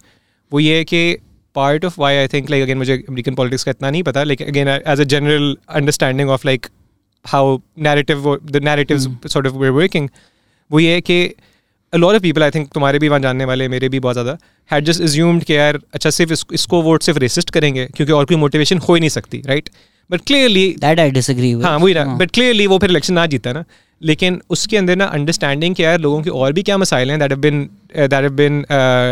वो ये है कि part of why I think like again मुझे अमेरिकन पॉलिटिक्स का इतना नहीं पता लेकिन again as a general understanding of like how narrative the narrative sort of were working वो ये है कि a lot of people I think तुम्हारे भी वहाँ जानने वाले मेरे भी बहुत ज़्यादा हैड जस्ट एज्यूम्ड कि यार अच्छा सिर्फ़ इस, इसको वोट सिर्फ़ रेसिस्ट करेंगे क्योंकि और कोई मोटिवेशन हो ही नहीं सकती right but clearly that I disagree हाँ वही ना बट क्लियरली वो फिर इलेक्शन ना जीता ना। लेकिन उसके अंदर ना अंडरस्टैंडिंग क्या है लोगों के और भी क्या मसाइल हैं that have been that have been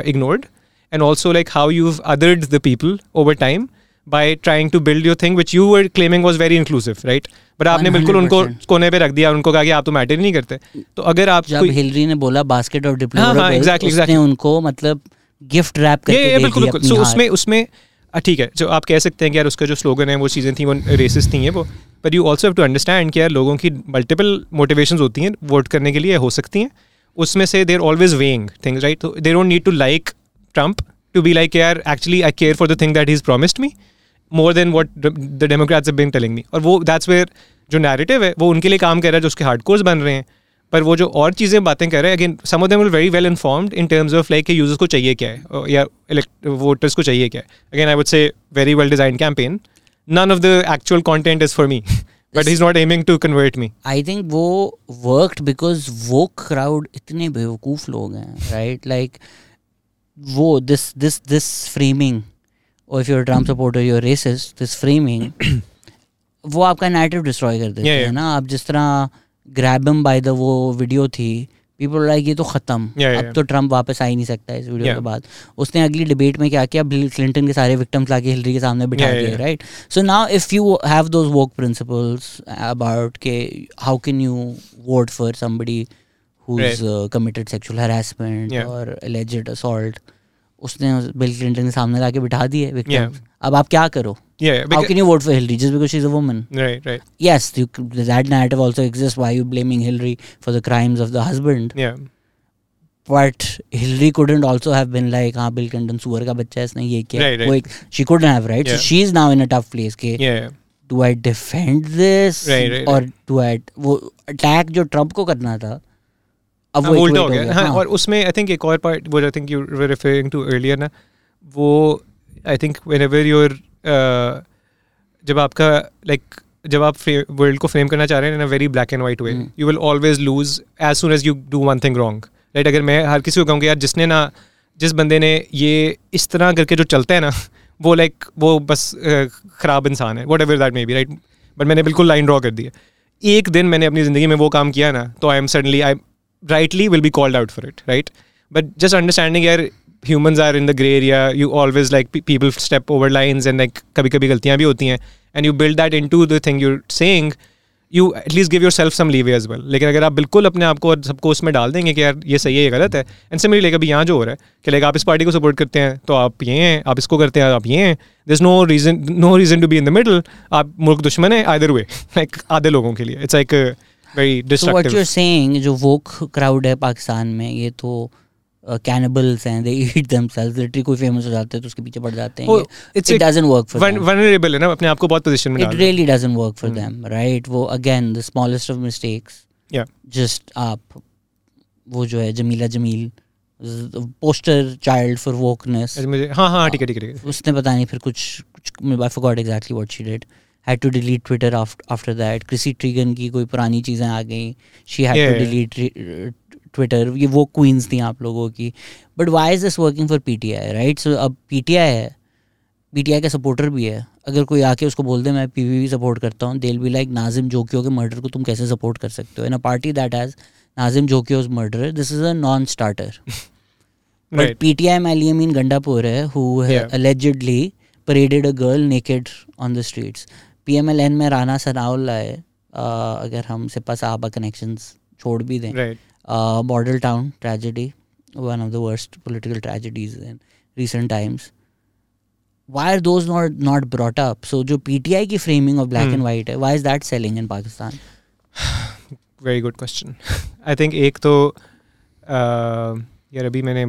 ignored and also like how you've othered the people over time by trying to build your thing which you were claiming was very inclusive right? But आपने बिल्कुल उनको कोने पे रख दिया उनको कहा कि आप तो मैटर ही नहीं करते। तो अगर आप जब हिलरी ने बोला बास्केट ऑफ़ डिप्लोमा हाँ, हाँ, exactly, exactly. उनको मतलब गिफ्ट रैप करके yeah, yeah, बिल्कुल बिल्कुल। सो उसमें उसमें ठीक है। जो आप कह सकते हैं कि यार उसका जो स्लोगन है वो चीज़ें थी वो रेसिस थी हैं वो। But you also have to understand कि यार लोगों की मल्टीपल मोटिवेशन होती हैं वोट करने के लिए हो सकती हैं। उसमें से there always weighing things right they don't need to like Trump to be like, यार actually I care for the thing that is promised me more than what the Democrats been telling me. और वो दैट्स where जो narrative है वो उनके लिए काम कर रहा है जो उसके हार्ड कोर्स बन रहे हैं। पर वो जो और चीज़ें बातें कर रहे हैं again some of them will very well informed in terms of like users को चाहिए क्या है या वोटर्स को चाहिए क्या है। Again I would say very well design campaign none of the actual content is for me but he's not aiming to convert me. I think wo worked because woke crowd itne बेवकूफ़ लोग हैं right? Like वो दिस दिस दिस फ्रेमिंग और if you're Trump supporter you're racist this framing वो आपका नैरेटिव डिस्ट्रॉय कर देते हैं ना। आप जिस तरह ग्रैबम बाय द वो वीडियो थी। पीपल लाइक ये तो खत्म। Yeah, अब तो ट्रंप वापस आ ही नहीं सकता इस वीडियो के बाद। उसने अगली डिबेट में क्या किया? बिल क्लिंटन के सारे विक्टिम्स लाके हिलरी के सामने बिठा दिए right so now if you have those work principles about के how can you vote for somebody who's right. uh, committed sexual harassment yeah. or alleged assault उसने बिल क्लिंटन के सामने लाके बिठा दिए विक्टिम्स अब आप क्या करो? Yeah, how can you vote for Hillary just because she's a woman? Right, right. Yes, you, that narrative also exists. Why are you blaming Hillary for the crimes of the husband? Yeah. But Hillary couldn't also have been like, हाँ बिल क्लिंटन सुअर का बच्चा है इसने ये किया right, right. वो एक she couldn't have right. Yeah. So she's now in a tough place. के yeah. Do I defend this? Right, right, or right. do I वो attack जो ट्रम्प को करना था अब वो उल्टा हो गया हाँ, हाँ और उसमें आई थिंक एक और पार्ट वो I think you were referring to earlier ना वो आई थिंक व्हेनेवर योर जब आपका लाइक like, जब आप वर्ल्ड को फ्रेम करना चाह रहे हैं in a very black and white way you will always lose as soon as you do one thing wrong right अगर मैं हर किसी को कहूँगा यार जिसने ना जिस बंदे ने ये इस तरह करके जो चलता है ना वो लाइक like, वो बस ख़राब इंसान है whatever that may be right but मैंने बिल्कुल लाइन ड्रॉ कर दी है। एक दिन मैंने अपनी ज़िंदगी में वो काम किया ना तो I am suddenly I rightly will be called out for it right but just understanding यार humans are in the gray area. You always like people step over lines and like kabhi kabhi galtiyan bhi hoti hain. And you build that into the thing you're saying you at least give yourself some leave as well लेकिन अगर आप बिल्कुल अपने आप को सबको उसमें डाल देंगे कि यार ये सही है ये गलत है एंड से मेरी लेकर अभी यहाँ जो हो रहा है कि लेकिन आप इस पार्टी को सपोर्ट करते हैं तो आप ये हैं आप इसको करते हैं आप ये हैं there is no reason no reason to be in the middle आप मुल्क दुश्मन है आदर वे लाइक आधे लोगों के लिए इट्स लाइक वेरी डिस्ट्रक्टिव जो वोक क्राउड है पाकिस्तान में ये तो कैनिबल्स हैं दे ईट देमसेल्व्स लिटरली कोई फ़ेमस हो जाते हैं तो उसके पीछे पड़ जाते हैं it doesn't work for them vulnerable है ना अपने आप को बहुत पोजीशन में it really doesn't work for them right वो again the smallest of mistakes या जस्ट आप वो जो है Jameela Jamil poster child for wokeness हाँ हाँ ठीक है ठीक है उसने पता नहीं फिर कुछ कुछ I forgot exactly what she did had to delete Twitter after after that. Chrissy Teigen की कोई पुरानी चीज़ें आ गई. She had yeah, to delete Twitter ये वो क्वींस थी आप लोगों की। But why is this working for P T I right so अब पी टी आई है। पी टी आई का सपोर्टर भी है। अगर कोई आके उसको बोल दे मैं पी वी सपोर्ट करता हूँ दिल बी लाइक नाजिम जोकियो के मर्डर को तुम कैसे सपोर्ट कर सकते हो? In a party that has Nazim Jokhio's murder this is a non starter but P T I में अलीमीन गंडापुर है who allegedly paraded a girl naked on the streets P M L N में राना सनाउल्ला है। अगर हम सिपा साहबा कनेक्शंस छोड़ भी दें। Right. uh, Model Town tragedy, one of the worst political tragedies in recent times. Why are those not not brought up? So, जो PTI की framing of black hmm. and white है, why is that selling in Pakistan? Very good question. I think एक तो uh, यार अभी मैंने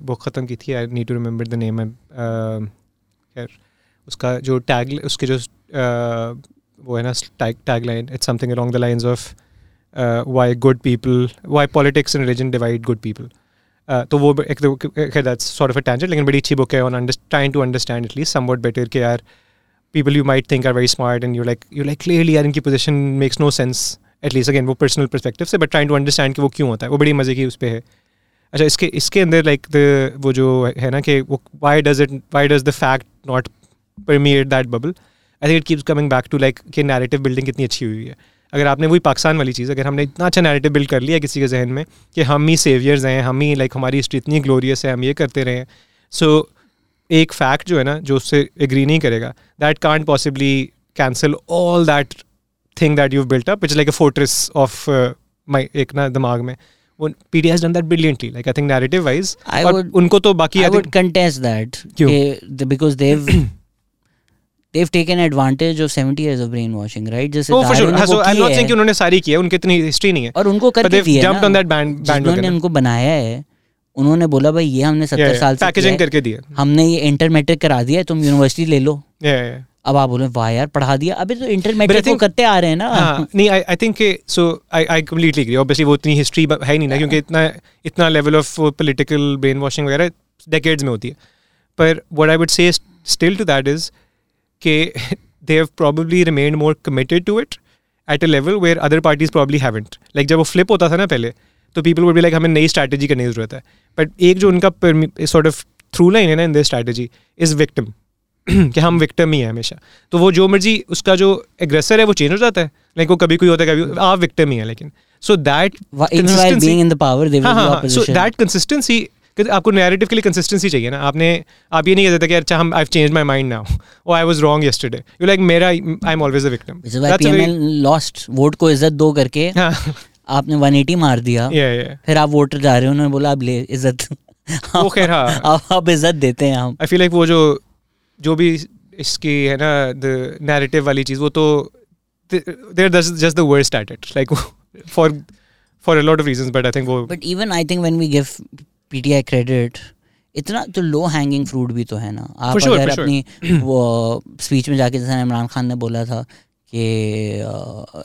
वो ख़त्म की थी I need to remember the name यार उसका जो टैग उसके जो uh, वो है ना tag tag line it's something along the lines of uh, why good people, why politics and religion divide good people. Uh, तो वो एक तो that's sort of a tangent लेकिन बड़ी अच्छी बुक है on trying to understand at least somewhat better कि यार people you might think are very smart and you're like you're like clearly यार इनकी position makes no sense at least again वो personal perspective से but trying to understand कि वो क्यों होता है वो बड़ी मज़े की उस पर है अच्छा इसके इसके अंदर लाइक द वो जो है ना कि वो why does it why does the fact not permeate that bubble I think it keeps coming back to like कि नैरेटिव बिल्डिंग कितनी अच्छी हुई है अगर आपने वही पाकिस्तान वाली चीज़ अगर हमने इतना अच्छा नैरेटिव बिल्ड कर लिया किसी के जहन में कि हम ही सेवियर्स हैं हम ही लाइक हमारी हिस्ट्री इतनी ग्लोरियस है हम ये करते रहे सो so, एक फैक्ट जो है ना जो उससे एग्री नहीं करेगा that can't possibly cancel all that thing that you built up it's like a fortress of my एक ना दिमाग में done that brilliantly. Like I think narrative wise, I would, उनको तो बाकी would contest that because they've they've taken advantage of 70 years of brainwashing right? जैसे oh, for sure. हाँ, so I'm not saying कि उन्होंने सारी की है उनकी इतनी हिस्ट्री नहीं है। और उनको करके दिया jumped on that band जिन्होंने उनको बनाया है उन्होंने बोला भाई ये हमने सत्तर साल से पैकेजिंग करके दिया। हमने ये इंटर मैट्रिक करा दिया तुम यूनिवर्सिटी ले लो। अब आप बोले वाह यार पढ़ा दिया। अभी तो इंटर मैट्रिक को करते आ रहे हैं ना। हाँ, नहीं I I think so I I completely agree obviously वो इतनी हिस्ट्री है नहीं ना क्योंकि इतना इतना level of political brainwashing वगैरह डेकेड्स में होती है। पर what I would say still to that is के they have probably remained more committed to it at a level where other parties probably haven't. Like जब वो flip होता था ना पहले तो people would be like हमें नई strategy करने की ज़रूरत है but एक जो उनका sort of through line है ना in their strategy is victim कि हम विक्टम ही है हमेशा तो वो जो मर्ज़ी उसका जो एग्रेसर है वो चेंज हो जाता है लाइक वो कभी कोई होता है कभी आप विक्टम ही है लेकिन so that so that consistency आपको नैरेटिव के लिए कंसिस्टेंसी चाहिए ना। आपने आप ये नहीं कहते कि अच्छा हम I change my mind now oh I was wrong yesterday you like मेरा I am always a victim lost vote को इज़्ज़त दो करके हाँ। आपने 180 मार दिया। Yeah, yeah. फिर आप वोटर जा रहे हो उन्होंने बोला अब ले इज़्ज़त. वो खैर हाँ। आप इज़्ज़त देते हैं हम। आई फील लाइक वो जो जो भी इसकी है ना द नैरेटिव वाली चीज़ वो तो they're just the worst at it like for for a lot of reasons but I think वो but even I think when we give PTI credit इतना तो लो हैंगिंग फ्रूट भी तो है ना आप sure, अगर अपनी sure. वो स्पीच में जाके जैसे इमरान खान ने बोला था कि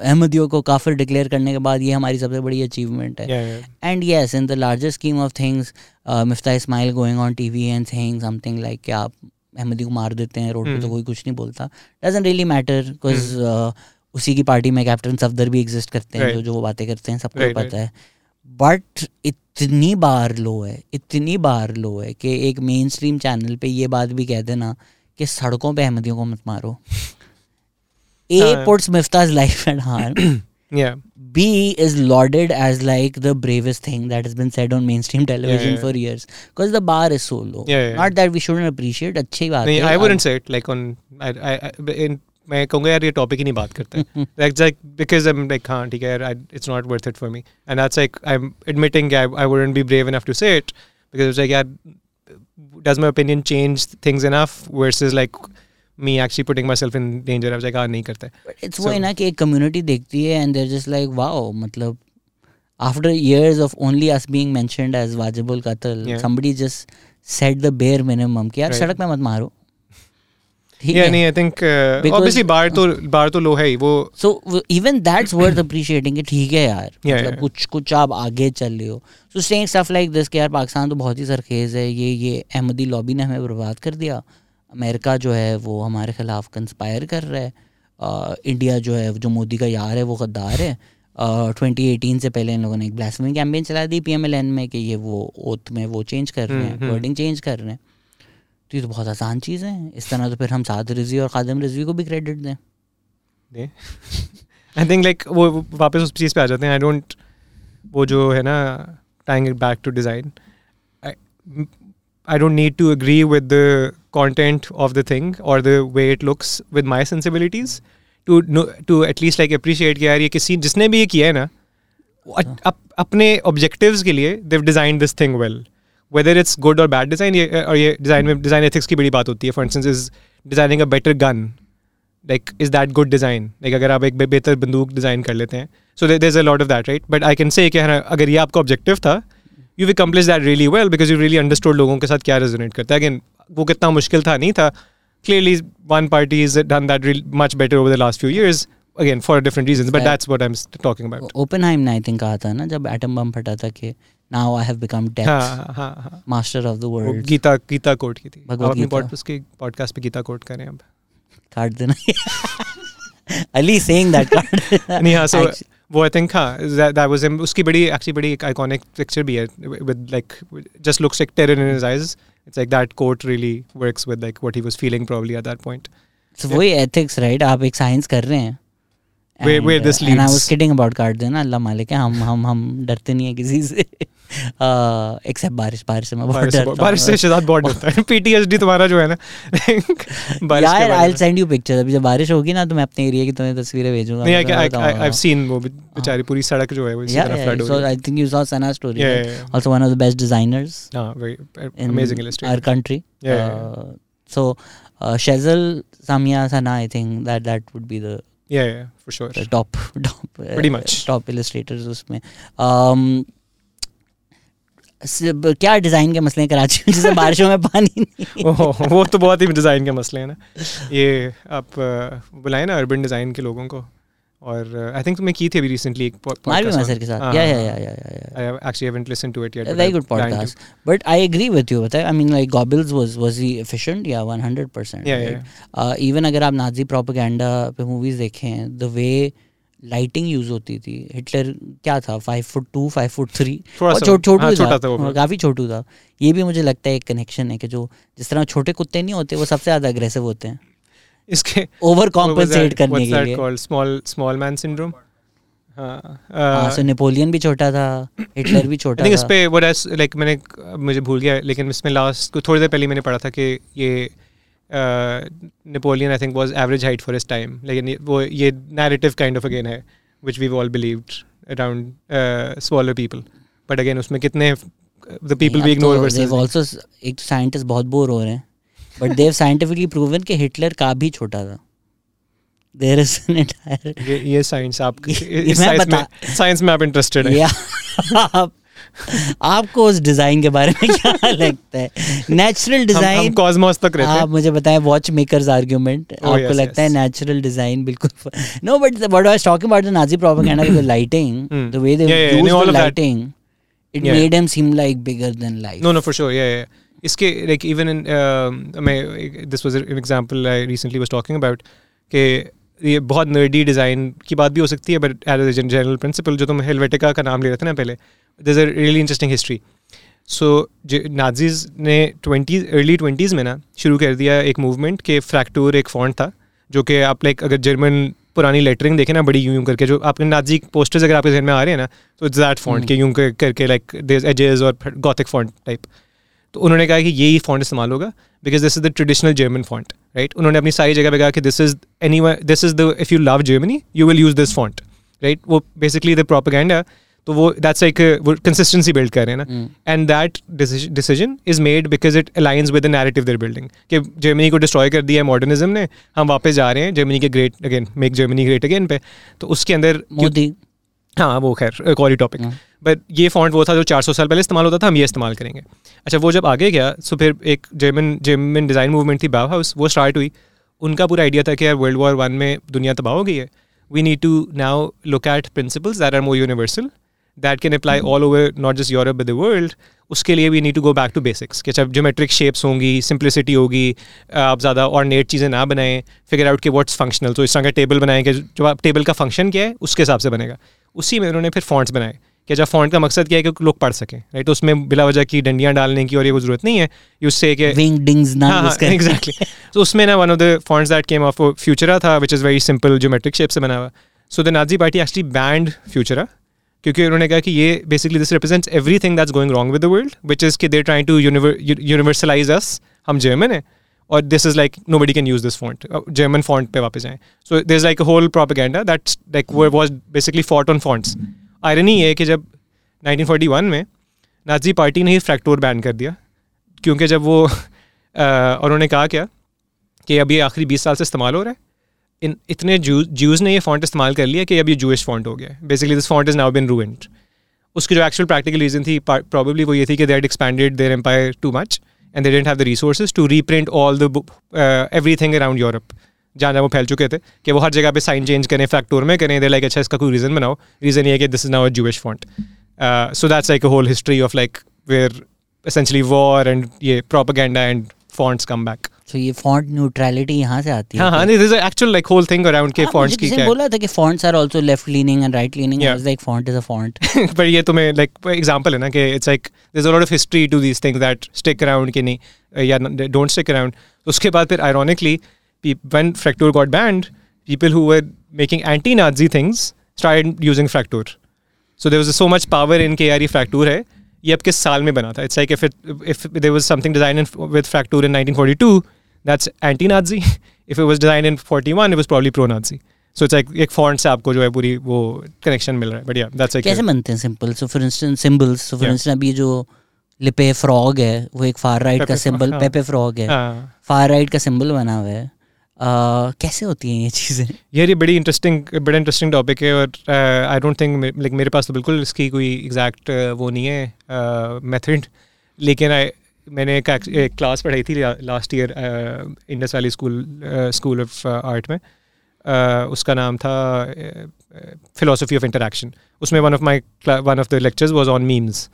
अहमदियों को काफिर डिक्लेयर करने के बाद ये हमारी सबसे बड़ी अचीवमेंट है and yes in the largest scheme of things Miftah Ismail going on T V and saying something like कि आप अहमदी को मार देते हैं रोड पे तो hmm. कोई कुछ नहीं बोलता डजेंट रियली मैटर बिकॉज़ उसी की पार्टी में कैप्टन सफदर भी एग्जिस्ट करते हैं right. जो जो वो बातें करते हैं सबको right, पता right. है बट इतनी बार लो है इतनी बार लो है कि एक मेन स्ट्रीम चैनल पे ये बात भी कह देना कि सड़कों पे अहमदियों को मत मारो ए puts Miftah's life at harm yeah b is lauded as like the bravest thing that has been said on mainstream television yeah, yeah. for years because the bar is so low yeah, yeah. not that we shouldn't appreciate अच्छी बात है I wouldn't say it like on I, I in मैं कहूँगा यार ये टॉपिक ही नहीं बात करते like like because I am like हाँ ठीक है यार it's not worth it for me and that's like I am admitting I I wouldn't be brave enough to say it because it's like यार does my opinion change things enough versus like me actually putting myself in danger I was like हाँ नहीं करते it's so, वो ना कि एक community देखती है and they're just like wow मतलब after years of only us being mentioned as wajibul qatl yeah. somebody just said the bare minimum कि यार right. सड़क में मत मारो yeah, नहीं आई थिंक ऑब्वियसली बार तो बार तो लो है ही वो so even that's worth appreciating ठीक है यार। Yeah, मतलब yeah. कुछ कुछ आप आगे चल रहे हो। So saying stuff like this कि यार पाकिस्तान तो बहुत ही सरखेज है ये ये अहमदी लॉबी ने हमें बर्बाद कर दिया। अमेरिका जो है वो हमारे खिलाफ कंस्पायर कर रहा है। इंडिया जो है जो मोदी का यार है वो गद्दार है। ट्वेंटी एटीन से पहले इन लोगों ने एक ब्लास्टमी कैंपेन चला दी पी एम एल एन में कि ये वो ओथ में वो चेंज कर रहे हैं वर्डिंग हम्म, चेंज हम्म। कर रहे हैं। तो ये तो बहुत आसान चीज़ है। इस तरह तो फिर हम साद रिजवी और खादम रिजवी को भी क्रेडिट दें। आई थिंक लाइक वो वापस उस चीज़ पे आ जाते हैं। आई डोंट वो जो है ना tying it back to design I don't need to agree with the content of the thing और the way it looks with my sensibilities know, to at least like appreciate यार ये किसी जिसने भी ये किया है ना अप, अपने ऑब्जेक्टिव्स के लिए they've design this thing well whether it's good और बैड डिज़ाइन और ये डिज़ाइन में डिज़ाइन एथिक्स की बड़ी बात होती है for instance is designing a better gun like is that good design like अगर आप एक बेहतर बंदूक डिज़ाइन कर लेते हैं so there is a lot of that right but I can say कि अगर ये आपका ऑब्जेक्टिव था you accomplish that really well because you really understood लोगों के साथ क्या रेजोनेट करता है अगेन वो कितना मुश्किल था नहीं था clearly one party is done that much better over the last few years again for different reasons but that's what i'm talking about. Oppenheim ने i think कहा था ना जब एटम बम फटा था कि now i have become death हाँ, हाँ, हाँ. master of the world Gita Gita quote की थी। अपनी पॉडकास्ट के पॉडकास्ट पे गीता कोट करें अब। काट देना। अली सेइंग दैट कार्ड नहीं हाँ सो वो आई थिंक हाँ दैट वाज उसकी बड़ी एक्चुअली बड़ी आइकॉनिक पिक्चर भी है with like just looks like terror in his eyes it's like that quote really works with like what he was feeling probably at that point so वही एथिक्स राइट आप एक साइंस कर रहे हैं। Where where this leads. And I was kidding about. अल्लाह मालिक है हम हम हम डरते नहीं है किसी से। एक्सेप्ट बारिश बारिश से मैं बहुत डरता बारिश से शायद बहुत डरता है। पीटीएसडी तुम्हारा जो है ना बारिश यार I will send you pictures अभी जब बारिश होगी ना तो मैं अपने एरिया की तुम्हें तस्वीरें भेजूँगा। नहीं आई आई हैव सीन वो बेचारी पूरी सड़क जो है वो इसी तरह फ्लड हो रही है। I think you saw Sana story also one of the best designers हाँ very amazing illustrator our country so Shezal Samia Sana I think that that would be the yeah yeah for sure. the top top pretty much. top illustrators um, क्या डिज़ाइन के मसले कराची में जैसे बारिशों में पानी नहीं वो तो बहुत ही डिज़ाइन के मसले हैं ना। ये आप बुलाए ना अर्बन डिज़ाइन के लोगों को। और आई थिंक तुमने की थी अभी रिसेंटली एक मासर के साथ। Yeah yeah yeah yeah I actually haven't listened to it yet very good podcast but I agree with you बता I mean like Goebbels was was he efficient yeah 100% yeah yeah even अगर आप नाजी प्रोपेगेंडा पे मूवीज़ देखें द वे लाइटिंग यूज़ होती थी। हिटलर क्या था? Five foot two five foot three छोटू हाँ, था। काफ़ी छोटू था। ये भी मुझे लगता है एक कनेक्शन है कि जो जिस तरह छोटे कुत्ते नहीं होते वो सबसे ज़्यादा अग्रेसिव होते हैं। इसके ओवर कॉम्पेंसेट करने के लिए। स्मॉल स्मॉल मैन सिंड्रोम हाँ सो नेपोलियन भी छोटा था हिटलर भी छोटा था। इस पे वो लाइक मैंने मुझे भूल गया लेकिन इसमें लास्ट थोड़ी देर पहले मैंने पढ़ा था कि ये Napoleon I think was average height for his time लेकिन वो ये नैरेटिव काइंड ऑफ अगेन है which we all believed around smaller people but again उसमें कितने the people we ignore versus also एक साइंटिस्ट बहुत बोर हो रहे हैं बट देव साइंटिफिकली प्रूवन कि हिटलर का भी छोटा था देयर इज एन एंटायर ये ये साइंस आप इस साइंस में साइंस में आप इंटरेस्टेड हैं आप आपको उस डिज़ाइन के बारे में क्या लगता है? नेचुरल डिज़ाइन हम, हम कॉस्मोस तक रहते हैं। आप मुझे बताएँ वॉच मेकर्स आर्गुमेंट आपको yes, लगता yes. है नेचुरल डिज़ाइन बिल्कुल no but what I was talking about the Nazi propaganda with the lighting the way they used the lighting it yeah. made him seem like bigger than life. No no for sure. Yeah yeah. इसके like even in this was an example I recently was talking about कि ये बहुत नर्डी डिज़ाइन की बात भी हो सकती है but as a general principle जो तुम हेलवेटिका का नाम ले रहे थे ना पहले there a really interesting history so Nazis ने ट्वेंटीज़ अर्ली ट्वेंटीज़ में ना शुरू कर दिया एक मूवमेंट के फ्रैक्टोर एक फॉन्ट था जो कि आप लाइक अगर जर्मन पुरानी लेटरिंग देखें ना बड़ी यूँ यूँ करके जो आपके नाजी पोस्टर्स अगर आपके जहन में आ रहे हैं ना तो इट्स दैट फॉन्ट के यूँ करके लाइक देर एजेस और गॉथिक फॉन्ट टाइप तो उन्होंने कहा कि यही फॉन्ट इस्तेमाल होगा because this is the traditional German font right उन्होंने अपनी सारी जगह पे कहा कि this is any this is the if you love Germany you will use this font right वो बेसिकली द प्रोपागेंडा तो वो दैट्स लाइक वो कंसिस्टेंसी बिल्ड कर रहे हैं ना। And that decision is made because it aligns with the narrative they're building कि जर्मनी को डिस्ट्रॉय कर दिया है मॉडर्निज्म ने हम वापस जा रहे हैं जर्मनी के great again make Germany great again पे। तो उसके अंदर मोदी। हाँ वो खैर एक और टॉपिक बट ये फॉन्ट वो था जो 400 साल पहले इस्तेमाल होता था हम ये इस्तेमाल करेंगे। अच्छा वो जब आगे गया सो फिर एक जर्मन जर्मन डिज़ाइन मूवमेंट थी बाव हाउस वो स्टार्ट हुई। उनका पूरा आइडिया था कि यार वर्ल्ड वॉर वन में दुनिया तबाह हो गई है। We need to now look at principles that are more universal that can apply all over not just Europe the world उसके लिए we need to go back to basics कि जब जोमेट्रिक शेप्स होंगी सिंप्लिसिटी होगी आप ज़्यादा और नेट चीज़ें ना बनाएँ फिगर आउट के व्हाट्स फंक्शनल तो इस तरह का टेबल बनाएँ कि जो आप टेबल का फ़ंक्शन क्या है उसके हिसाब से बनेगा उसी में उन्होंने फिर फॉन्ट्स बनाए कि जब फॉन्ट का मकसद क्या है कि लोग पढ़ सकें राइट तो उसमें बिला वजह की डंडियाँ डालने की और ये वो ज़रूरत नहीं है उससे कि एग्जैक्टली तो उसमें ना one of the fonts that came of Futura था which is very simple geometric shape से बना हुआ so the Nazi party actually banned Futura क्योंकि उन्होंने कहा कि ये basically this represents everything that's going wrong with the world which is कि they're trying to universalise us हम जर्मन है, और this is like nobody can use this font German font पे वापस जाएँ। So this is like a whole propaganda that's like was basically fought on fonts irony ये कि जब 1941 में नाजी पार्टी ने ही फ्रैक्टोर बैन कर दिया, क्योंकि जब वो और उन्होंने कहा क्या कि ये आखिरी बीस साल से इस्तेमाल हो रहा है इन, इतने जूस ने ये फॉन्ट इस्तेमाल कर लिया कि अब ये जूश फॉन्ट हो गया basically this font is now been ruined उसकी जो एक्चुअल प्रैक्टिकल रीजन थी प्रॉब्लली वो ये थी कि they had expanded their empire too much and they didn't have the resources to reprint all the everything around Europe जहाँ जहाँ वो फैल चुके थे कि वो हर जगह पे साइन चेंज करें फैक्टोर में करें दे लाइक अच्छा इसका कोई रीज़न बनाओ। रीज़न ये कि this is now a Jewish font so that's like a whole history of like where essentially war and yeah propaganda and fonts come back. तो ये फॉन्ट न्यूट्रलिटी यहाँ से आती है हाँ, हाँ, actual like whole thing around के हाँ, फॉन्ट्स की क्या बोला था कि fonts are also left leaning and right leaning is like font is a font पर ये तुम्हें लाइक एग्जांपल है ना कि it's like there is a lot of history to these things that stick around कि नहीं या डोंट स्टिक अराउंड उसके बाद फिर ironically when Fraktur got banned people who were making anti Nazi things started using Fraktur so there was so much power in के यारी फ्रैक्टोर है ये अब किस साल में बना था? It's like if if there was something design with Fraktur in nineteen forty two that's anti Nazi if it was design in forty one it was probably pro Nazi so it's like एक फॉन्ट से आपको जो है पूरी वो कनेक्शन मिल रहा है बढ़िया दैट्स कैसे बनते हैं simple so for instance symbols so for instance अभी जो लिपे फ्रॉग है वो एक फार राइट का सिंबल पेपे फ्रॉग है. फार राइट का सिंबल बना हुआ है. कैसे होती हैं ये चीज़ें? यार ये बड़ी इंटरेस्टिंग बड़ा इंटरेस्टिंग टॉपिक है और आई डोंट थिंक लाइक मेरे पास तो बिल्कुल इसकी कोई एग्जैक्ट वो नहीं है मेथड लेकिन आई मैंने एक, एक क्लास पढ़ाई थी last year Indus Valley School School of Art में। Uh, उसका नाम था फिलोसफी ऑफ़ इंटरेक्शन उसमें one of my one of the lectures was on memes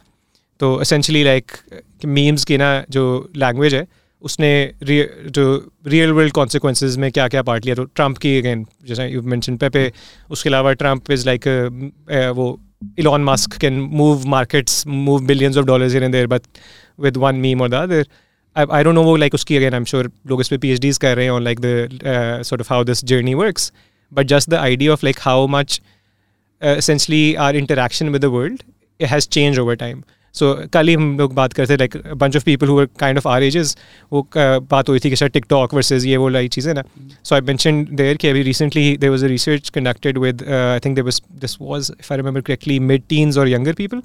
तो असेंशली लाइक मीम्स की ना जो लैंग्वेज है उसने जो रियल वर्ल्ड कॉन्सिक्वेंसेज में क्या क्या पार्ट लिया। तो ट्रंप की अगेन जैसे यू मैंशन पेपे उसके अलावा ट्रंप इज़ लाइक वो Elon Musk can move markets move billions of dollars in there but with one meme और the other I don't know वो लाइक उसकी अगेन आई एम श्योर लोग इस पर पी एच डीज कर रहे हैं on like the sort of how this journey works but just the idea of like how much essentially our interaction with the world, it has changed over time. So कल ही हम लोग बात करते like bunch of people who kind of are ages वो बात हुई थी कि सर टिकटॉक वर्सेज ये वो लाई चीज़ें ना। सो आई मैंशन देयर कि अभी recently there was a research conducted with I think there was this was if I remember correctly mid teens और यंगर पीपल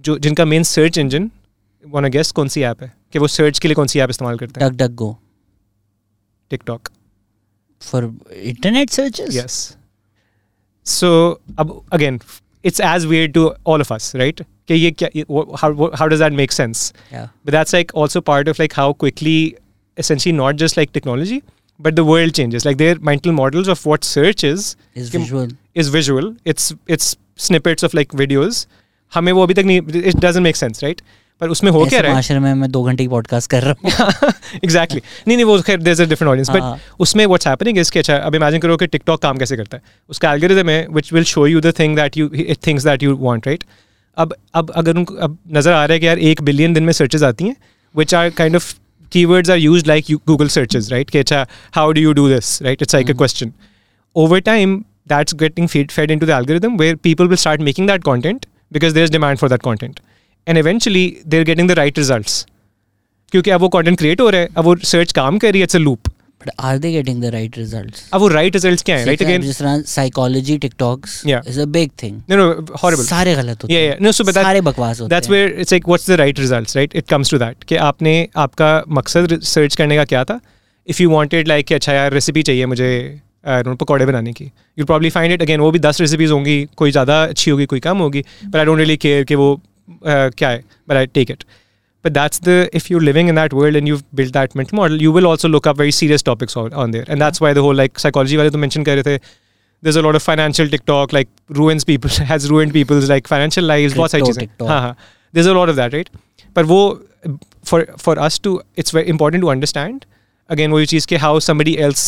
जो, जिनका main search engine one guess कौन सी ऐप है कि वो सर्च के लिए कौन सी ऐप इस्तेमाल करते हैं DuckDuckGo TikTok for internet search yes so अब again it's as weird to all of us, right? How, how does that make sense? Yeah. But that's like also part of like how quickly, essentially, not just like technology, but the world changes. Like their mental models of what search is is visual. Is visual. It's it's snippets of like videos. हमें वो अभी तक नहीं it doesn't make sense, right? पर उसमें हो क्या रहा है? मैं, मैं दो घंटे की पॉडकास्ट कर रहा हूँ। Exactly exactly. नहीं नहीं वो खैर देर डिफरेंट ऑडियंस बट उसमें व्हाट्स हैपनिंग इज़ कि अच्छा अब इमेजिन करो कि टिकटॉक काम कैसे करता है। उसका एल्गोरिथम है which will show you the thing that you things that you want right अब अब अगर उनको अब नज़र आ रहा है कि यार एक बिलियन दिन में सर्चेज आती हैं which are kind of keywords are use like Google searches right कि अच्छा how do you do this right it's like a question over time that's getting feed fed into the algorithm where people will start making that content because there is demand for that content and eventually they are getting the right result क्योंकि अब वो कॉन्टेंट क्रिएट हो रहे हैं अब वो सर्च काम कर रही है it's a loop but are they getting the right results अब वो राइट रिज़ल्ट क्या है? राइट अगेन जिस तरह psychology TikToks is a big thing no no horrible सारे गलत होते हैं। या या नो सारे बकवास होते हैं। That's where it's like what's the right results right it comes to that कि आपने आपका मकसद सर्च करने का क्या था? इफ़ यू वॉन्टेड लाइक अच्छा यार रेसिपी चाहिए मुझे पकौड़े बनाने की you probably find it again वो भी दस रेसिपीज़ होंगी कोई ज़्यादा अच्छी होगी कोई कम होगी but I don't really care कि वो क्या है but I take it but that's the if you're living in that world and you've built that mental model you will also look up very serious topics on, on there and that's why the whole like psychology wale to mention kar rahe there's a lot of financial tiktok like ruins people has ruined people's like financial lives बहुत सारी चीजें हाँ हाँ there's a lot of that right but वो for for us to it's very important to understand again वो चीज़ के how somebody else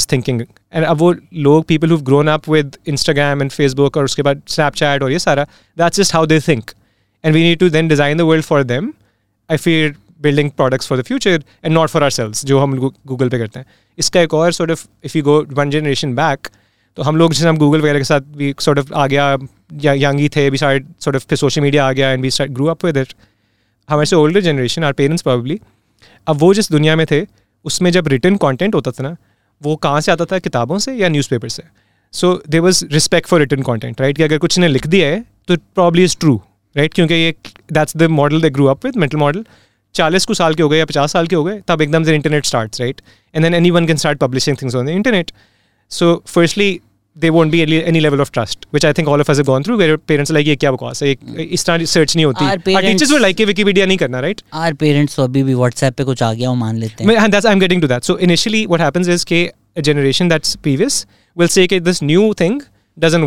is thinking and अब वो लोग people who've grown up with Instagram and Facebook और उसके बाद Snapchat और ये सारा that's just how they think and we need to then design the world for them. I feel building products for the future and not for our sales जो हम गूगल पे करते हैं। इसका एक और sort of if you go one generation back तो हम लोग जैसे हम गूगल वगैरह के साथ भी सॉर्ट ऑफ़ आ गया यंग ही थे, भी साइड सॉर्ट ऑफ़ फिर सोशल मीडिया आ गया and we start grew up with it हमारे से older generation our parents probably अब वो जिस दुनिया में थे, उसमें जब रिटर्न कॉन्टेंट होता था ना, वो कहाँ से आता था? किताबों से या न्यूज़ पेपर से? So they was respect for written content right कि अगर कुछ ने लिख दिया है तो प्रॉब्ली इज़ ट्रू राइट क्योंकि ये that's the model they grew up with mental model चालीस को साल के हो गए या पचास साल के हो गए तब एकदम से internet start right and then anyone can start publishing things on the internet so firstly they won't be any level of trust which I think all of us gone through where parents like ये क्या बकवास है? इस तरह सर्च नहीं होती. टीचर्स वो लाइक विकिपीडिया नहीं करना राइट आर पेरेंट्स तो अभी भी व्हाट्सएप पे कुछ आ गया वो मान लेते हैं। That's I am getting to that so initially what happens is के generation that's previous will say that this new thing doesn't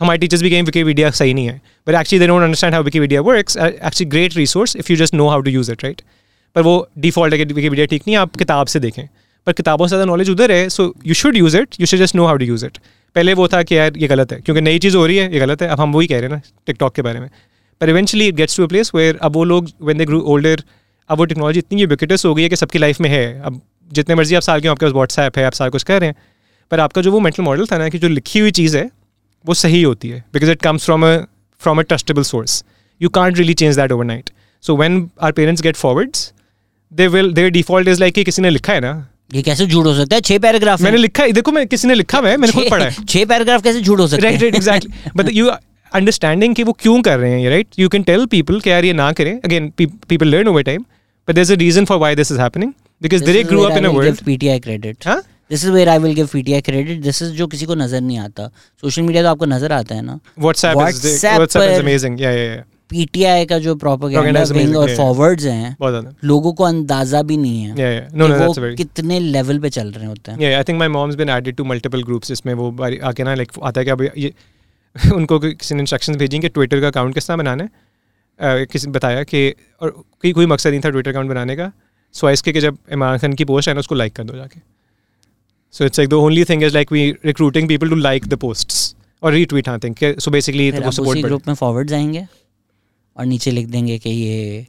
हमारे टीचर्स भी कहें विकीपीडिया सही नहीं है। But actually they don't understand how Wikipedia works actually great resource if you just know how to use it right पर वो डिफ़ॉल्ट है कि विकीपीडिया ठीक नहीं है, आप किताब से देखें। पर किताबों से ज़्यादा नॉलेज उधर है so you should use it you should just know how to use it पहले वो था कि यार ये गलत है, क्योंकि नई चीज़ हो रही है, ये गलत है, अब हम वही कह रहे हैं ना टिकटॉक के बारे में। पर eventually it gets to a place where अब वो लोग वेन दे ग्रू ओल्डर अब वो टेक्नोलॉजी इतनी यूबिकिटस हो गई है कि सबकी लाइफ में है। अब जितने मर्ज़ी आप साल के आपके पास व्हाट्सएप है, आप सारा कुछ कह रहे हैं। पर आपका जो वो मेंटल मॉडल था ना, कि जो लिखी हुई चीज़ है वो सही होती है because it comes from a from a trustable source you can't really change that overnight so when our parents get forwards they will their default is like किसी ने लिखा है ना? ये कैसे झूठ हो सकता है? छह पैराग्राफ मैंने लिखा है देखो मैं किसी ने लिखा है मैंने खुद पढ़ा है। छह पैराग्राफ कैसे झूठ हो सकता है? Right exactly but you understanding कि वो क्यों कर रहे हैं ये right you can tell people कि यार ये ना करें। Again people learn over time but there is a reason for why this is happening because they grew up in a world PTI credit हाँ this is where I will give PTI credit this is जो किसी को नज़र नहीं आता। सोशल मीडिया तो आपको नज़र आता है ना? व्हाट्सएप व्हाट्सएप इज़ अमेजिंग या या पीटीआई का जो प्रोपेगेंडा विंग और फॉरवर्ड्स हैं लोगों को अंदाज़ा भी नहीं है yeah, yeah. No, no, वो very... कितने लेवल पे चल रहे होते हैं। Yeah, I think my mom's been added to multiple groups. इसमें वो आके ना लाइक आता है कि अब ये उनको किसी ने इंस्ट्रक्शंस भेजी कि ट्विटर का अकाउंट किस तरह बनाना है। किसी ने बताया कि और कोई कोई मकसद नहीं था ट्विटर अकाउंट बनाने का। सो इसके कि जब इमरान खान की पोस्ट है ना उसको लाइक कर दो जाके। So it's like the only thing is like we recruiting people to like the posts और रीट्वीट हाँ थिंक सो बेसिकली तो सपोर्ट ग्रुप में फॉरवर्ड जाएँगे और नीचे लिख देंगे कि ये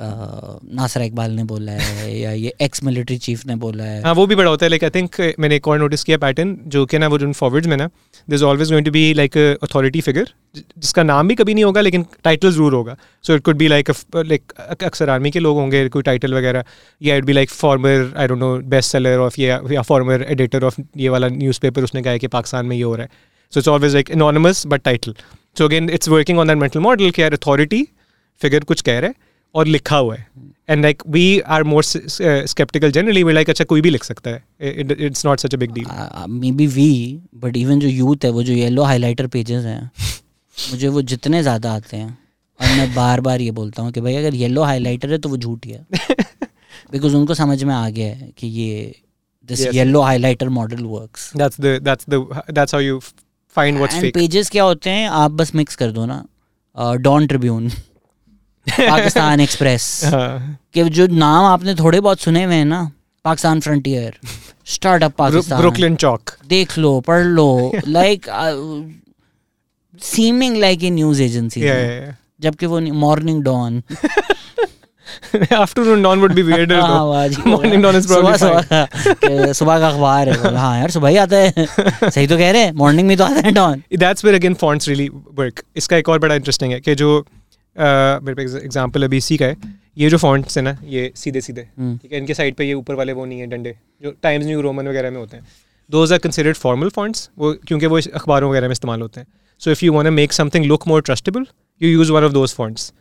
नासर इकबाल ने बोला है, या ये एक्स मिलिट्री चीफ ने बोला है। हाँ वो भी बड़ा होता है लाइक आई थिंक मैंने एक और नोटिस किया पैटर्न जो कि ना, वो जो फॉरवर्ड्स में ना this is always going to be like authority figure जिसका नाम भी कभी नहीं होगा, लेकिन टाइटल ज़रूर होगा। So it could be like like अक्सर आर्मी के लोग होंगे, कोई टाइटल वगैरह, या it be like former I don't know best seller of या फॉर्मर एडिटर ऑफ़ ये वाला न्यूज़ पेपर उसने कहा है कि पाकिस्तान में ये हो रहा है। So it's always like anonymous but title so again it's working on that mental model कि यार अथॉरिटी फिगर कुछ कह रहा है और लिखा हुआ है। And like we are more skeptical generally we like अच्छा कोई भी लिख सकता है। It's not such a big deal maybe we but even जो यूथ है वो जो येलो हाईलाइटर पेजेस हैं मुझे वो जितने ज़्यादा आते हैं और मैं बार बार ये बोलता हूँ कि भाई अगर येलो हाईलाइटर है तो वो झूठ है बिकॉज़ उनको समझ में आ गया है कि ये this yellow highlighter model works that's the that's the that's how you find what's fake pages क्या होते हैं आप बस मिक्स कर दो ना। Dawn Tribune Pakistan Express. हाँ। कि जो नाम आपने थोड़े बहुत सुने हुए हैं ना Pakistan frontier startup Pakistan. Brooklyn Chowk. देख लो पढ़ लो like seeming like a news agency जबकि वो morning Dawn afternoon Dawn would be weird morning Dawn is probably सुबह सुबह का अखबार है। हाँ यार सुबह ही आता है। सही तो कह रहे हैं मॉर्निंग में तो आता है Dawn that's where again fonts really work इसका एक और बड़ा इंटरेस्टिंग है कि जो मेरे पे एग्ज़ाम्पल अभी इसी का है। ये जो फॉन्ट्स है ना ये सीधे सीधे हम्म। ठीक है? इनके साइड पर ये ऊपर वाले वो नहीं है डंडे जो टाइम्स न्यू रोमन वगैरह में होते हैं। Those are considered formal fonts वो क्योंकि वो अखबारों वगैरह में इस्तेमाल होते हैं। So if you want make something look more trustable you use one of those fonts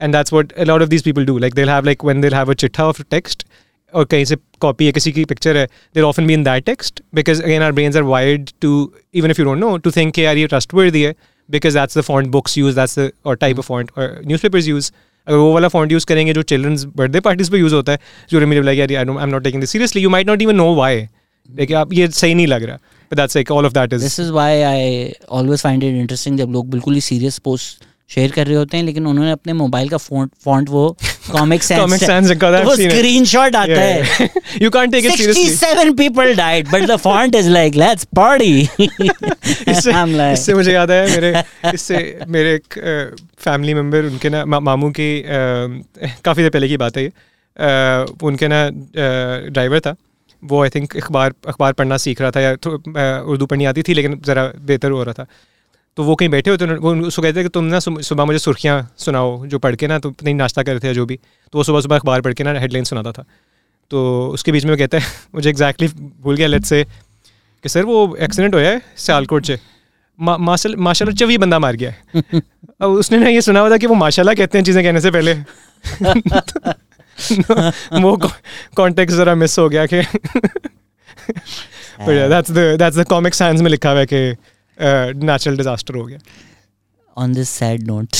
and that's what a lot of this people do like they've like one they've a चिट्ठा ऑफ़ टेक्स्ट और कहीं से कॉपी है किसी की पिक्चर है there often be in that text because again our brain are wired to even if you don't know to think के are you trust word the है. Because the font books use that's the और टाइप ऑफ़ फॉन्ट और न्यूज़ पेपर्स यूज़ अगर वो वाला फॉन्ट यूज़ करेंगे जो चिल्ड्रंस बर्थडे पार्टीज़ पर यूज़ होता है जो रिमी लाइक यार I am not taking this seriously you might not even know why देखिए आप ये सही नहीं लग रहा but that's like all of that is this is why I always find it interesting जब लोग बिल्कुल ही सीरियस पोस्ट शेयर कर रहे होते हैं लेकिन उन्होंने अपने मोबाइल का फॉन्ट फॉन्ट वो कॉमिक सेंस वो स्क्रीनशॉट आता है। You can't take it seriously 67 people died but the font is like let's party इससे मुझे याद आया मेरे इससे मेरे एक फैमिली मेंबर उनके ना मामू की काफ़ी देर पहले की बात है ये। उनके ना ड्राइवर था। वो आई थिंक अखबार अखबार पढ़ना सीख रहा था या उर्दू पढ़नी आती थी लेकिन ज़रा बेहतर हो रहा था। तो वो कहीं बैठे होते वो उसको कहते हैं कि तुम ना सुबह मुझे सुर्खियाँ सुनाओ जो पढ़ के ना तो नहीं नाश्ता कर रहे थे जो भी। तो वो सुबह सुबह अखबार पढ़ के ना हेडलाइन सुनाता था। तो उसके बीच में वो कहता है मुझे एग्जैक्टली भूल गया लेट से कि सर वो एक्सीडेंट होया है सियालकोट से। मा, माशा माशाल्लाह चवी बंदा मार गया है। अब उसने ना ये सुना हुआ था कि वो माशाल्लाह कहते हैं चीज़ें कहने से पहले। वो कॉन्टेक्ट ज़रा मिस हो गया कि that's the that's the Comic Sans में लिखा हुआ है कि नेचुरल डिजास्टर हो गया। On this sad note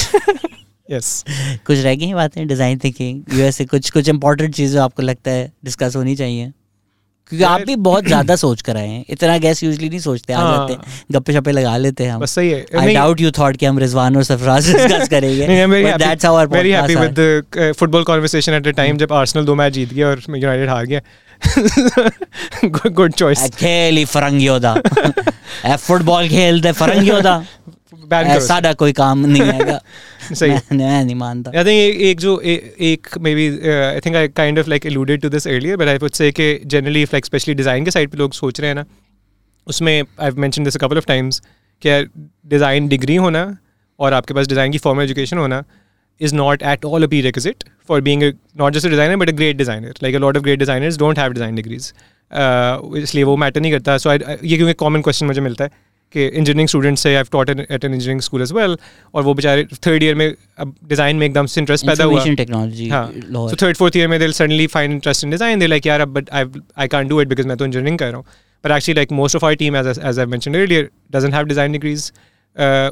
yes कुछ रह गई बातें डिज़ाइन थिंकिंग यूएसए कुछ कुछ इंपॉर्टेंट चीज़ें आपको लगता है डिस्कस होनी चाहिए? क्योंकि आप भी बहुत ज़्यादा सोच कर आए हैं। इतना गैस यूजली नहीं सोचते आ जाते हैं हाँ। गप्पे शप्पे लगा लेते हैं हम। बस सही है। आई डाउट यू थॉट कि हम रिजवान और सरफराज डिस्कस करेंगे but that's our very happy with the football conversation at the time जब आर्सेनल दो मैच जीत गया और यूनाइटेड हार गया। गुड चॉइस खेली फरंगियोदा फुटबॉल खेलते फरंगियोदा सादा कोई काम नहीं है सही मैं नहीं मानता आई थिंक एक जो एक maybe I think I kind of like alluded to this earlier but I would say कि जनरली लाइक स्पेशली डिज़ाइन के साइड पे लोग सोच रहे हैं ना उसमें I mention this couple of times कि डिज़ाइन डिग्री होना और आपके पास डिज़ाइन की फॉर्मल एजुकेशन होना is not at all a prerequisite for being a not just a designer but a great designer. Like a lot of great designers don't have design degrees. इसलिए वो मैटर नहीं करता। सो so ये क्योंकि कॉमन क्वेश्चन मुझे मिलता है कि इंजीनियरिंग स्टूडेंट्स से I taught at an engineering school as well और वो बेचारे थर्ड ईयर में अब डिज़ाइन में एकदम से इंटरेस्ट पैदा हुआ। टेक्नोलॉजी हाँ। सो थर्ड फोर्थ ईयर में they'll suddenly find interest in design they like यार अब but I I can do it because मैं तो इंजीनियरिंग कर रहा हूँ. But actually like most of our team as as I mention earlier doesn't have design degrees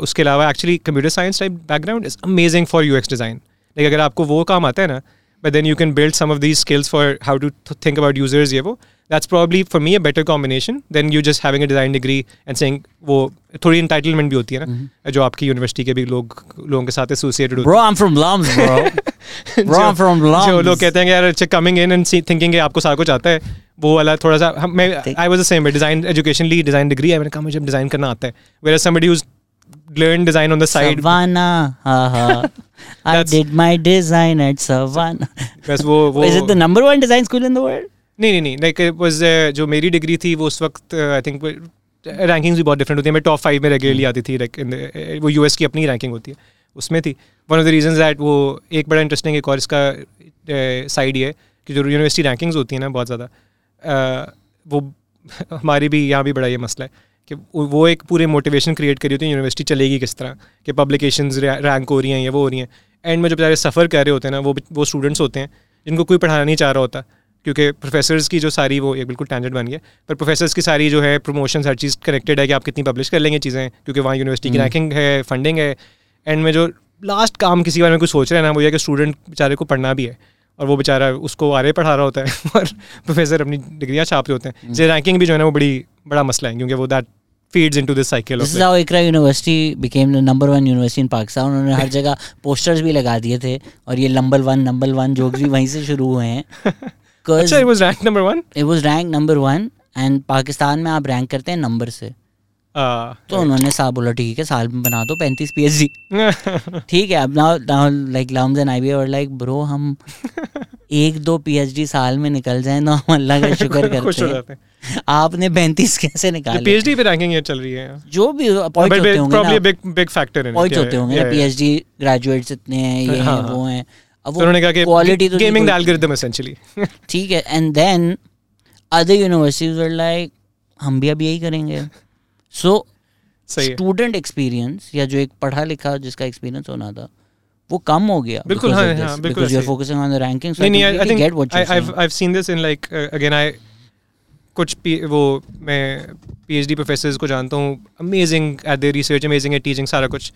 उसके अलावा actually computer science type background is amazing for U X design like अगर आपको वो काम आता है ना but then you can build some of these skills for how to think about users ये वो that's probably for me a better combination then you just having a design degree and saying वो थोड़ी इंटाइटलमेंट भी होती है ना mm-hmm. जो आपकी यूनिवर्सिटी के भी लोग लोगों के साथ एसोसिएटेड होते हैं from LUMS bro I'm from Lums. जो लोग कहते हैं कि यार कमिंग इन एंड थिंकिंग कि आपको सारा कुछ आता है वो वाला थोड़ा सा मैं I was the same design education Lee design degree है मैंने कहा मुझे डिज़ाइन करना आता है where somebody who's learn design on the side. Savannah. Ha I did my design at Savannah. बस वो वो Is it the number one design school in the world? नहीं नहीं नहीं लाइक वाज uh, जो मेरी डिग्री थी वो उस वक्त आई थिंक रैंकिंग्स भी बहुत डिफरेंट होती है मैं टॉप फाइव में रेगुलरली आती थी लाइक uh, वो यूएस की अपनी रैंकिंग होती है उसमें थी one of the reason that वो एक बड़ा इंटरेस्टिंग एक और इसका साइड uh, ये कि जो यूनिवर्सिटी रैंकिंग्स होती हैं ना बहुत ज़्यादा वो हमारी भी यहाँ भी बड़ा ये मसला है कि वो एक पूरे मोटिवेशन क्रिएट करी होती है यूनिवर्सिटी चलेगी किस तरह? कि पब्लिकेशन रैंक हो रही हैं या वो हो रही हैं। एंड में जो बेचारे सफ़र कर रहे होते हैं ना वो वो स्टूडेंट्स होते हैं जिनको कोई पढ़ाना नहीं चाह रहा होता। क्योंकि प्रोफेसर्स की जो सारी वो एक बिल्कुल टेंजेंट बन गया। पर प्रोफेसर्स की सारी जो है प्रमोशन हर चीज़ कनेक्टेड है कि आप कितनी पब्लिश कर लेंगे चीज़ें क्योंकि वहाँ यूनिवर्सिटी की रैंकिंग हम्म। है फंडिंग है। एंड में जो लास्ट काम किसी बारे में कुछ सोच रहे हैं ना वो ये कि स्टूडेंट बेचारे को पढ़ना भी है। और वो बेचारा उसको आरे पढ़ा रहा होता है और प्रोफेसर अपनी डिग्रियाँ छाप रहे होते हैं। जैसे रैंकिंग भी जो है ना वो बड़ी बड़ा मसला है क्योंकि वो that feeds into this cycle this is how Ikra University became the number one university in Pakistan उन्होंने हर जगह posters भी लगा दिए थे और ये number one number one jokes भी वहीं से शुरू हुए हैं अच्छा it was ranked number one it was ranked number one and Pakistan में आप रैंक करते हैं नंबर से Uh, तो उन्होंने साहब बोला ठीक है साल में बना दो पैंतीस पी एच डी ठीक है अब now like LUMS and I और लाइक ब्रो हम एक दो पी एच डी साल में निकल जाए तो हम अल्लाह का शुक्र करते हैं आपने पैंतीस कैसे निकाले? पीएचडी पे रैंकिंग ये चल रही है। जो भी पॉइंट होते होंगे ना बिग बिग फैक्टर पॉइंट होते होंगे पीएचडी ग्रेजुएट्स इतने हैं ये हाँ, हैं वो हाँ। हैं अब उन्होंने कहा कि क्वालिटी तो गेमिंग द एल्गोरिथम एसेंशियली ठीक है and then other universities are like हम भी अब यही करेंगे. सो स्टूडेंट एक्सपीरियंस या जो एक पढ़ा लिखा जिसका एक्सपीरियंस होना था वो कम हो गया बिल्कुल हाँ हाँ बिल्कुल you are focusing on the ranking नहीं नहीं I think get what you I I have seen this in like again I कुछ पी, वो मैं पीएचडी प्रोफेसर्स को जानता हूँ amazing at the research amazing at teaching सारा कुछ।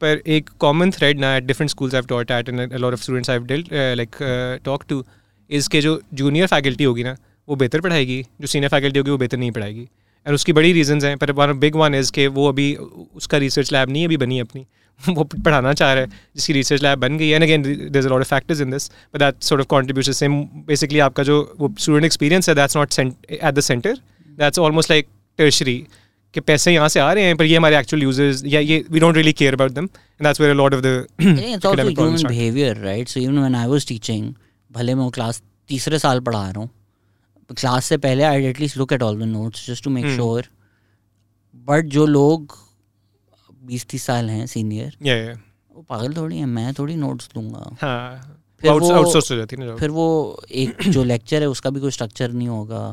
पर एक कॉमन थ्रेड ना at different schools I at and lot of students I like talk to इसके जो जूनियर फैकल्टी होगी ना, वो बेहतर पढ़ाएगी, जो सीनियर फैकल्टी होगी वो बेहतर नहीं पढ़ाएगी। एंड उसकी बड़ी रीजंस हैं, पर बिग वन इज़ के वो अभी, उसका रिसर्च लैब नहीं अभी बनी अपनी। वो पढ़ाना चाह रहे है जिसकी रिसर्च लैब बन गई है। And again there lot of factors in this but that sort of contribution same basically आपका जो वो स्टूडेंट एक्सपीरियंस है that's not at the center that's almost like tertiary कि पैसे यहाँ से आ रहे हैं पर ये हमारे एक्चुअल यूज़र्स या ये we don't really care about them and that's where a lot of the it's also human behaviour right so even when I was teaching भले मैं क्लास तीसरे साल पढ़ा रहा हूँ क्लास से पहले I at least look at all the notes just to make sure but जो लोग बीस तीस साल हैं सीनियर वो पागल थोड़ी है मैं थोड़ी नोट्स दूँगा। हाँ, फिर वो फिर वो एक जो लेक्चर है उसका भी कोई स्ट्रक्चर नहीं होगा।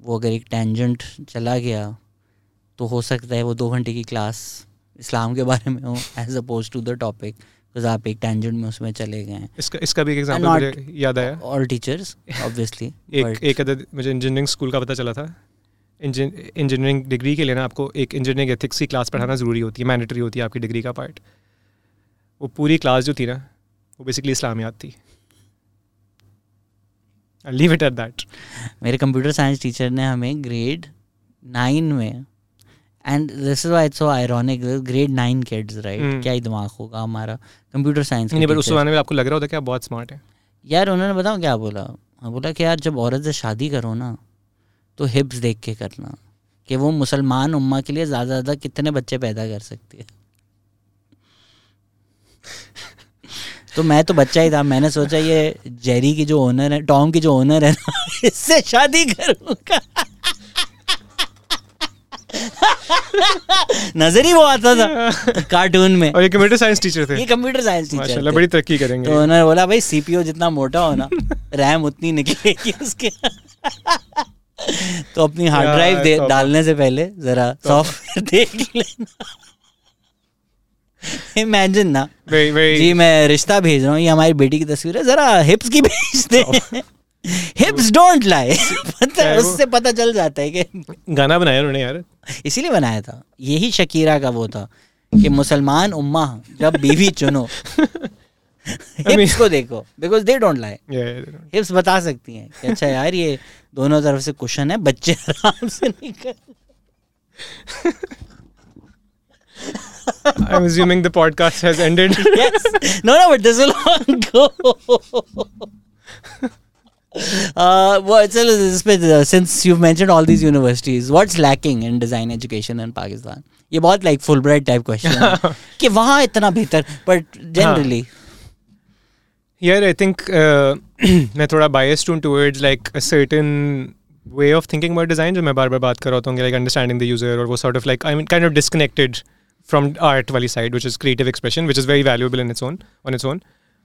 वो अगर एक टेंजेंट चला गया तो हो सकता है वो दो घंटे की क्लास इस्लाम के बारे में हो as opposed to the topic because आप एक टेंजेंट में उसमें चले गए हैं। इसका इसका भी एक एग्जांपल मुझे याद आया। ऑल टीचर्स ऑब्वियसली एक एक अदर मुझे इंजीनियरिंग स्कूल का पता चला था। इंजीनियरिंग डिग्री के लिए ना आपको एक इंजीनियरिंग एथिक्स की क्लास पढ़ाना ज़रूरी होती है मैंडेटरी होती है आपकी डिग्री का पार्ट वो पूरी क्लास जो थी ना वो बेसिकली इस्लामियात थी। लीव इट एट दैट मेरे कंप्यूटर साइंस टीचर ने हमें ग्रेड नाइन में and this is why so ironic grade nine kids right क्या ही दिमाग होगा हमारा कंप्यूटर साइंस नहीं पर उस जमाने में आपको लग रहा होता क्या बहुत स्मार्ट है। यार उन्होंने बताओ क्या बोला? बोला कि यार जब औरत से शादी करो ना तो हिप्स देख के करना कि वो मुसलमान उम्मा के लिए ज़्यादा ज़्यादा कितने बच्चे पैदा कर सकती है। तो मैं तो बच्चा ही था मैंने सोचा ये जेरी की जो ओनर है टॉम की जो ओनर है ना इससे शादी करूँगा। नज़र ही वो आता था कार्टून में। और ये कंप्यूटर साइंस टीचर थे। ये कंप्यूटर साइंस टीचर माशाल्लाह बड़ी तरक्की करेंगे। तो उन्होंने बोला भाई सीपीयू जितना मोटा हो ना रैम उतनी निकलेगी उसके तो अपनी हार्ड ड्राइव डालने से पहले जरा सॉफ्टवेयर देख लेना। इमेजिन ना। very, very जी मैं रिश्ता भेज रहा हूँ ये हमारी बेटी की तस्वीर है जरा हिप्स की भेज दे। हिप्स डोंट लाई पता उससे पता चल जाता है कि गाना बनाया उन्होंने यार। इसीलिए बनाया था। यही शकीरा का वो था कि मुसलमान उम्मा जब बीवी चुनो। हिप्स को देखो because they don't lie hips बता सकती हैं कि अच्छा यार ये दोनों तरफ़ से क्वेश्चन है बच्चे आराम से निकल I'm assuming the podcast has ended. yes. No, no, but this will all go. uh, well, uh, since you've mentioned all these universities, what's lacking in design education in Pakistan? ये बहुत like full bright type question है कि वहाँ इतना बेहतर but generally यार आई थिंक मैं थोड़ा बायस्ड हूँ towards like a certain way of thinking about design जो मैं बार बार बात कर रहा हूँ लाइक अंडरस्टैंडिंग द यूज़र और वो sort of like I mean kind of disconnected from art वाली side which is creative expression which is very valuable in its own on its own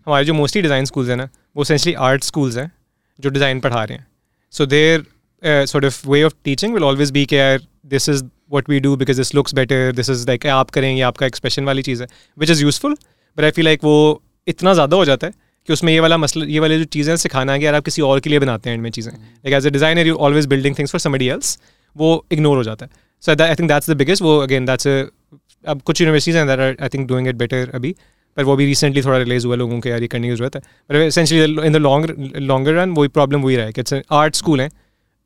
हमारे जो मोस्टली डिज़ाइन स्कूल्स हैं ना वो सेंसली आर्ट स्कूल्स हैं जो डिज़ाइन पढ़ा रहे हैं so their sort of way of teaching will always be care this is what we do because this looks better this is like आप करेंगे आपका एक्सप्रेशन वाली चीज़ है which is useful but I feel like वो इतना ज़्यादा हो जाता है कि उसमें ये वाला मसला, ये वाली जो चीज़ें सिखाना है कि यार आप किसी और के लिए बनाते हैं इनमें चीज़ें। Like as a designer you always building things for somebody else वो इग्नोर हो जाता है। So I think that's the biggest वो अगेन दैट्स अब कुछ यूनिवर्सिटीज हैं that are I think doing it better अभी। पर वो भी रिसेंटली थोड़ा रिलेज हुआ लोगों के, यार ये करने की ज़रूरत है। पर essentially in the long longer run वही प्रॉब्लम वही रहा है कि आर्ट स्कूल है।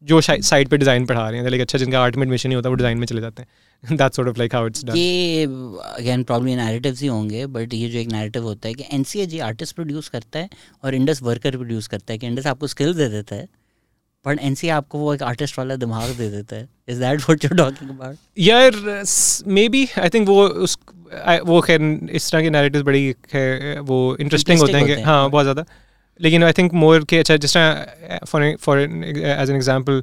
जो साइड पे डिज़ाइन पढ़ा रहे हैं। लाइक अच्छा जिनका आर्ट में एडमिशन नहीं होता वो डिज़ाइन में चले जाते हैं। That's sort of like how it's done ये अगेन प्रॉब्लम नैरेटिव्स ही होंगे बट ये जो एक नैरेटिव होता है कि एनसीए आर्टिस्ट प्रोड्यूस करता है और इंडस वर्कर प्रोड्यूस करता है कि इंडस आपको स्किल दे देता है बट एनसी आपको वो एक आर्टिस्ट वाला दिमाग दे देता है। Is that what you talking about यार मे बी आई थिंक वो उस वो खैर इस तरह के नैरेटिव्स बड़ी वो इंटरेस्टिंग होते हैं हाँ बहुत ज़्यादा। लेकिन आई थिंक मोर के अच्छा जिस तरह for for as an example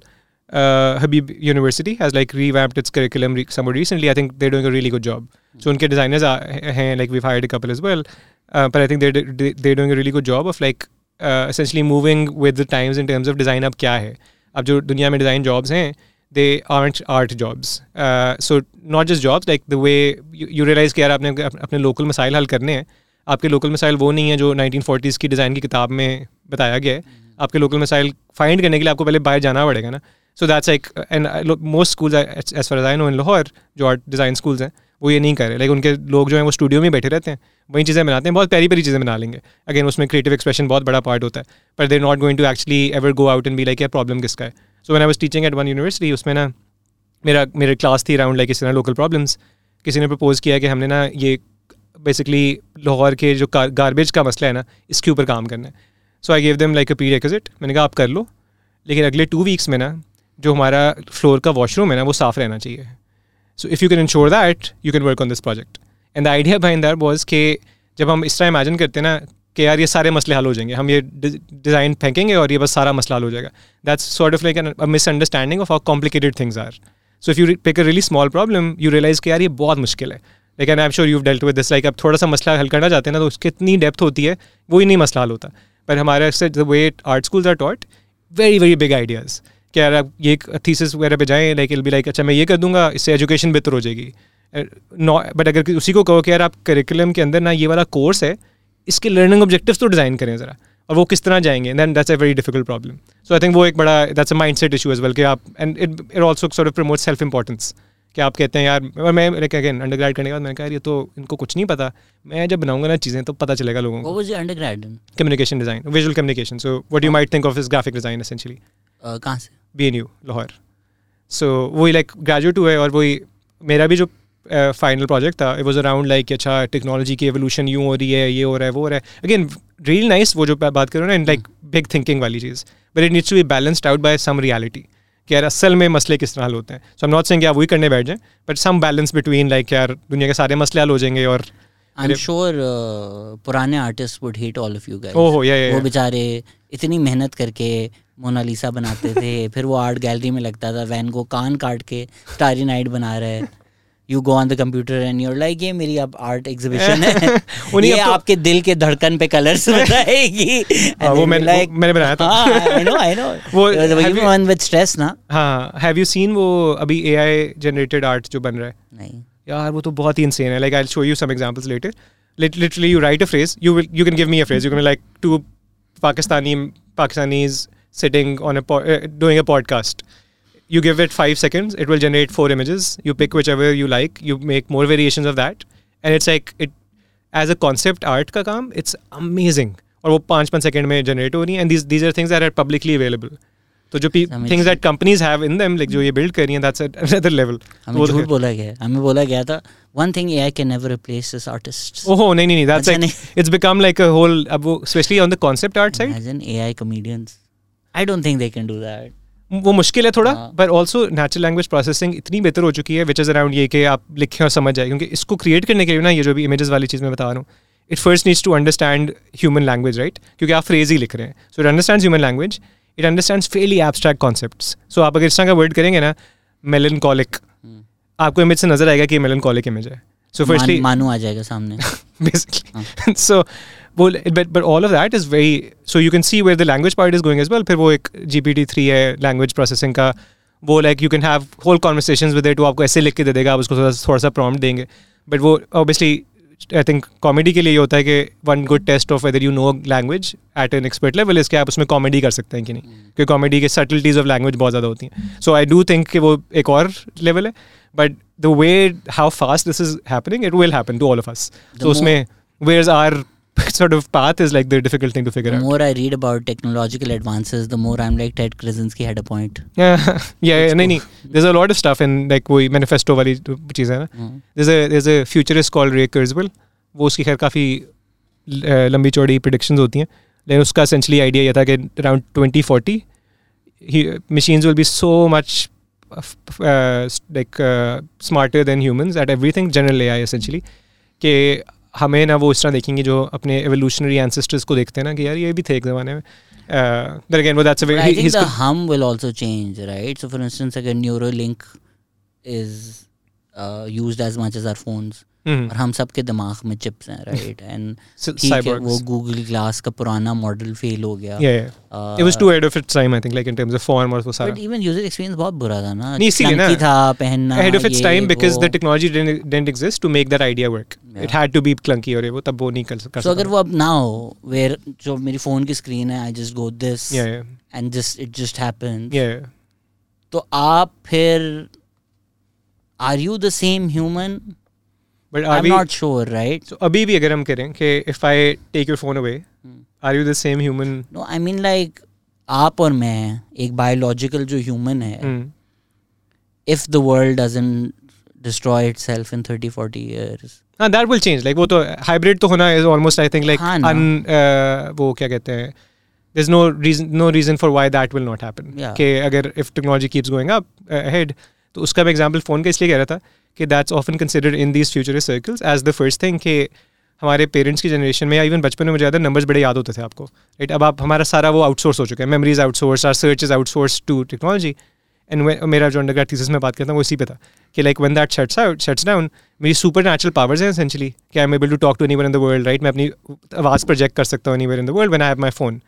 Habib University has like revamped its curriculum re- somewhat recently. I think they're doing a really good job. Mm. So उनके designers are like we've hired a couple as well, uh, but I think they're they're doing a really good job of like essentially moving with the times in terms of design अब क्या है अब जो दुनिया में डिज़ाइन जॉब्स हैं they art art jobs so not just jobs like the way you realise कि यार आपने अपने लोकल मसाइल हल करने हैं आपके लोकल मसाइल वो नहीं है जो नाइनटीन फोर्टीज़ की डिज़ाइन की किताब में बताया गया है। आपके लोकल मसाइल फाइंड करने के लिए आपको पहले बाहर जाना पड़ेगा ना। So that's like and most school as far I know in Lahore जो आर्ट डिज़ाइन स्कूल्स हैं वो ये नहीं कर रहे। लाइक उनके लोग जो हैं वो स्टूडियो में बैठे रहते हैं। वही चीज़ें बनाते हैं बहुत प्यारी प्यारी चीज़ें बना लेंगे। अगेन उसमें क्रिएटिव एक्सप्रेशन बहुत बड़ा पार्ट होता है। पर there not going to actually ever go out and be like problem किसका है? So one I was teaching at one university उसमें ना मेरा मेरे क्लास थी अराउंड लाइक इस तरह लोकल प्रॉब्लम्स किसी ने प्रपोज किया कि हमने ना ये बेसिकली लाहौर के जो गारबेज का मसला है ना, इसके ऊपर काम करना है। So I gave them like a prerequisite मैंने कहा, आप कर लो। लेकिन अगले टू वीक्स में ना, जो हमारा फ्लोर का वॉशरूम है ना, वो साफ़ रहना चाहिए। So if you can ensure that you can work on this project and the idea behind that was के जब हम इस तरह इमेजिन करते हैं ना, कि यार, ये सारे मसले हल हो जाएँगे। हम ये डिज़ाइन फेंकेंगे और ये बस सारा मसला हल हो जाएगा। That's sort of like misunderstanding of how complicated things are so if you pick a really small problem you realize कि यार, ये बहुत मुश्किल है। लेकिन I am sure you dealt with this like अब थोड़ा सा मसला हल करना चाहते हैं ना तो उसकी इतनी डेप्थ होती है, वो ही नहीं मसला हल होता। पर हमारे से the way art schools are taught very very big ideas कि यार, आप ये थीसिस वगैरह पे जाएँ लाइक इल बी लाइक अच्छा मैं ये कर दूँगा, इससे एजुकेशन बेहतर हो जाएगी। नॉ बट अगर उसी को कहो कि यार, आप करिकुलम के अंदर ना ये वाला कोर्स है, इसके लर्निंग ऑब्जेक्टिव तो डिज़ाइन करें ज़रा, और वो किस तरह जाएँगे then that's a very difficult problem so I think वो एक बड़ा that's a mindset issue as well कि आप and it it also sort of promote self importance कि आप कहते हैं यार मैं लाइक अगेन अंडर ग्रेड करने के बाद मैंने कहा ये तो इनको कुछ नहीं पता। मैं जब बनाऊँगा ना चीज़ें तो पता चलेगा लोगों को. Undergrad communication design visual communication so what you might think of as graphic design essentially कहाँ से? B N U Lahore so वही लाइक ग्रेजुएट हुए और वही मेरा भी जो फाइनल uh, प्रोजेक्ट था इट वॉज़ अराउंड लाइक अच्छा टेक्नोलॉजी की एवोल्यूशन यूँ हो रही है ये हो रहा है वो हो रहा है. अगेन रियल नाइस वो जो बात करो ना इन लाइक बिग थिंकिंग वाली चीज़. But it needs to be balanced out by some reality कि यार असल में मसले किस तरह हल होते हैं। सो एम नॉट सेइंग आप वही करने बैठ जाएँ but some balance between like यार दुनिया के सारे मसले हल हो जाएँगे और आई एम श्योर पुराने artist would hate all of you guys oh yeah yeah वो बेचारे इतनी मेहनत करके मोनालिसा बनाते थे फिर वो आर्ट गैलरी में लगता था वैन को कान काट के स्टारी नाइट बना रहे you go on the computer and your like ये मेरी अब आर्ट एग्जीबिशन है. ये तो, आपके दिल के धड़कन पे कलर्स बताएगी। हाँ, वो मैंने like, मैंने बनाया था। आई नो आई नो वो वन विद स्ट्रेस ना? हाँ हैव यू सीन वो अभी एआई जनरेटेड आर्ट जो बन रहा है? नहीं। यार वो तो बहुत ही इंसेन है। Like I show you some examples later literally you write a phrase you will you can give me a phrase. You can be like two pakistani pakistanis sitting on a po- uh, doing a podcast. You give it five seconds, it will generate four images. You pick whichever you like. You make more variations of that, and it's like it as a concept art ka kaam, it's amazing. और वो पाँच पाँच सेकंड में जनरेट हो रही हैं and these these are things that are publicly available तो जो things that companies have in them like जो ये बिल्ड कर रही हैं दैट्स अनदर लेवल हमें झूठ बोला गया हमें बोला गया था one thing AI can never replace this artist ओहो नहीं नहीं नहीं that's like it's become like a whole अब वो specially on the concept art side imagine AI comedians I don't think they can do that वो मुश्किल है थोड़ा but also natural language processing इतनी बेहतर हो चुकी है विच इज़ अराउंड ये कि आप लिखें और समझ जाए क्योंकि इसको क्रिएट करने के लिए ना ये जो भी इमेजेस वाली चीज़ मैं बता रहा हूँ it first needs to understand human language right क्योंकि आप फ्रेज ही लिख रहे हैं। So it understand human language it understand fairly abstract concept so आप अगर इस तरह का वर्ड करेंगे ना मेलन hmm. आपको इमेज से नज़र आएगा कि मेलन इमेज है। सो फर्स्टली मानू आ जाएगा सामने। बेसिकली सो वो but but all of that is very so you can see where the language part is going as well फिर वो एक टी थ्री है लैंग्वेज प्रोसेसिंग का। वो like you can have whole conversation with it वो आपको ऐसे लिख के दे देगा आप उसको थोड़ा थोड़ा सा प्रॉम्प्ट देंगे। बट वो ऑब्वियसली आई थिंक कॉमेडी के लिए ये होता है कि one good test of whether you know language at an expert level इसके आप उसमें कॉमेडी कर सकते हैं कि नहीं। Hmm. क्योंकि कॉमेडी के सटलिटीज ऑफ़ लैंग्वेज बहुत ज़्यादा होती हैं। सो आई डू थिंक कि वो एक और लेवल है। But the way how fast this is happening it will happen to all of us तो उसमें where are sort of path is like the difficult thing to figure the out. more I read about technological advances, the more I'm like Ted Krasinski had a point. Yeah, yeah, yeah. नहीं नहीं. There's a lot of stuff in like वही manifesto वाली चीज़ है ना. Mm. There's a there's a futurist called Ray Kurzweil. वो उसकी खैर काफ़ी लंबी चौड़ी predictions होती हैं. लेकिन उसका essentially idea ये था कि around 2040 he, machines will be so much like smarter than humans at everything general AI essentially के हमें ना वो इस तरह देखेंगे जो अपने एवोल्यूशनरी एंसेस्टर्स को देखते हैं ना कि यार ये भी थे एक जमाने में। देयर अगेन वो that's a very he is हम will also change right so for instance अगर Neuralink is used as much as our phones और हम सब के दिमाग में चिप्स हैं राइट एंड ठीक है वो गूगल ग्लास का पुराना मॉडल फेल हो गया। It was too of its time I think like in terms of form और वो सारा। बट इवन यूज़र एक्सपीरियंस बहुत बुरा था ना। नहीं इसीलिए ना। था पहनना ahead of its time because the technology didn't exist to make that idea work it had to be clunky और वो तब वो नहीं कर सकता सो अगर वो अब ना हो वेयर जो मेरी फ़ोन की स्क्रीन है I just go this and just it just happens तो आप फिर are you the same human but are we not sure right so अभी भी अगर हम करें कि if I take your phone away are you the same human no I mean like आप और मैं एक बायोलॉजिकल जो ह्यूमन है if the world doesn't destroy itself in 30 40 years हाँ दैट विल चेंज लाइक वो तो हाइब्रिड तो होना is almost I think like um वो क्या कहते हैं there is no reason no reason for why that will not happen के अगर if technology keeps going up ahead तो उसका मैं एग्जांपल फ़ोन का इसलिए कह रहा था कि that's often considered in these futurist circles as the first thing कि हमारे पेरेंट्स की जनरेशन में या इवन बचपन में मुझे ज़्यादा नंबर्स बड़े याद होते थे आपको। राइट अब आप, हमारा सारा वो आउटसोर्स हो चुका है। Memories outsource our search is outsource to technology and मेरा जो अंडर थीसिस में बात करता हूँ, वो इसी पे था कि like one that shuts out shuts down मेरी सुपर नेचुरल पावर्स हैं एसेंशली कि I am able to talk to any in the world right मैं अपनी आवाज़ प्रोजेक्ट कर सकता हूँ any in the world one I have my phone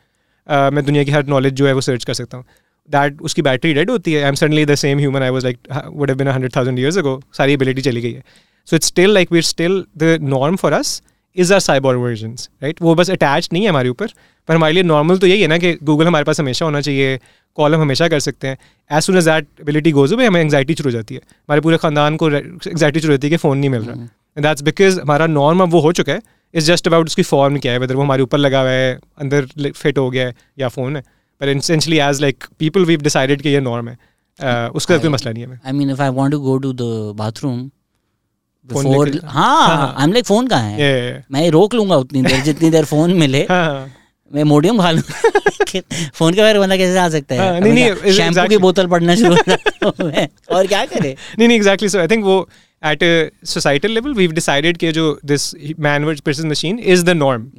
मैं दुनिया की हर नॉलेज जो है वो सर्च कर सकता हूँ। दैट उसकी बैटरी डेड होती है I am suddenly the same human I was like would have been hundred thousand years ago सारी एबिलिटी चली गई है so it's still like we still the norm for us is are cyber version right वो बस अटैच नहीं है हमारे ऊपर पर हमारे लिए नॉर्मल तो यही है ना कि गूगल हमारे पास हमेशा होना चाहिए कॉल हम हमेशा कर सकते हैं as soon as that ability goes away हमें एंगजाइटी शुरू हो जाती है हमारे पूरे खानदान को एंगजाइटी शुरू होती है कि फ़ोन नहीं मिल रहा एंड दैट्स बिकॉज़ हमारा नॉर्म अब वो हो चुका है इज़ जस्ट अबाउट उसकी फॉर्म क्या है वेदर वो हमारे ऊपर लगा हुआ है अंदर फिट हो गया है या फ़ोन है पर essentially as like people we decided कि ये नॉर्म है। Uh, उसका कोई मसला नहीं है I mean if I want to go to the bathroom before हाँ। आई एम लाइक फ़ोन कहाँ है? Yeah, yeah, yeah. मैं रोक लूँगा उतनी देर जितनी देर फ़ोन मिले। हाँ, हाँ. मैं मोडियम खा लूँ। फ़ोन के बगैर बंदा कैसे आ सकता है? हाँ, नहीं, नहीं, शैम्पू की बोतल पड़ना शुरू और क्या करे? नहीं नहीं एग्जैक्टली सो आई थिंक वो at a societal level we decided कि जो this man word person machine is the norm.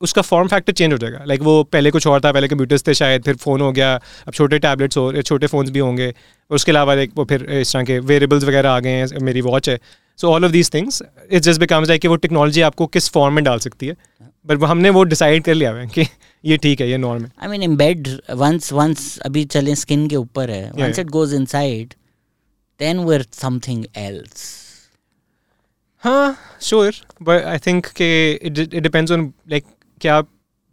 उसका फॉर्म फैक्टर चेंज हो जाएगा। लाइक वो पहले कुछ और था पहले कंप्यूटर्स थे शायद फिर फ़ोन हो गया अब छोटे टैबलेट्स हो छोटे फ़ोन्स भी होंगे। और उसके अलावा एक वो फिर इस तरह के वेरेबल्स वगैरह आ गए हैं मेरी वॉच है। So all of these things it just becomes like कि वो टेक्नोलॉजी आपको किस फॉर्म में डाल सकती है। बट वो हमने वो डिसाइड कर लिया है कि ये ठीक है ये नॉर्म है। I mean in bed once once अभी चले स्किन के ऊपर है once it goes inside then we something else हाँ श्योर बट आई थिंक कि इट डिपेंड्स ऑन लाइक क्या आप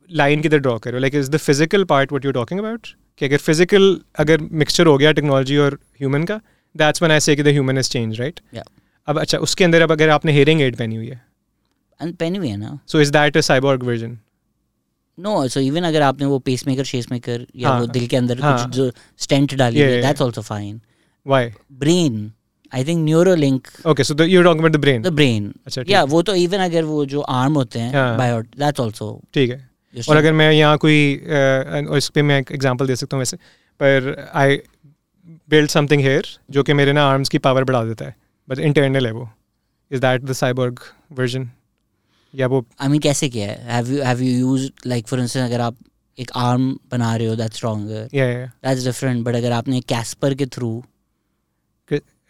लाइन किधर ड्रॉ करो like is the physical part what you talking about कि अगर फ़िज़िकल अगर मिक्सचर हो गया टेक्नोलॉजी और ह्यूमन का दैट्स वन आई से कि the human is change right अब अच्छा उसके अंदर अब अगर आपने हेयरिंग एड पहनी हुई है। एंड पेन भी है ना? So is that a cyborg version no so even अगर आपने वो पेसमेकर शेसमेकर या हाँ, वो दिल के अंदर हाँ. कुछ जो स्टेंट डाली है that's also fine why brain I think Neuralink okay so you talking about the brain the brain अच्छा या वो तो इवन अगर वो जो आर्म होते हैं हाँ. बायो दैट्स आल्सो ठीक है। और अगर मैं यहाँ कोई और इस पर मैं एक एग्जांपल दे सकता हूँ वैसे। पर आई बिल्ड समथिंग हेयर जो कि मेरे ना आर्म्स की पावर बढ़ा देता है। बट इंटरनल है वो। Is that the cyborg version या वो आई मीन कैसे किया है? Have you have you used like for instance अगर आप एक आर्म बना रहे हो दैट्स स्ट्रॉन्गर या या दैट्स डिफरेंट बट अगर आपने कैस्पर के थ्रू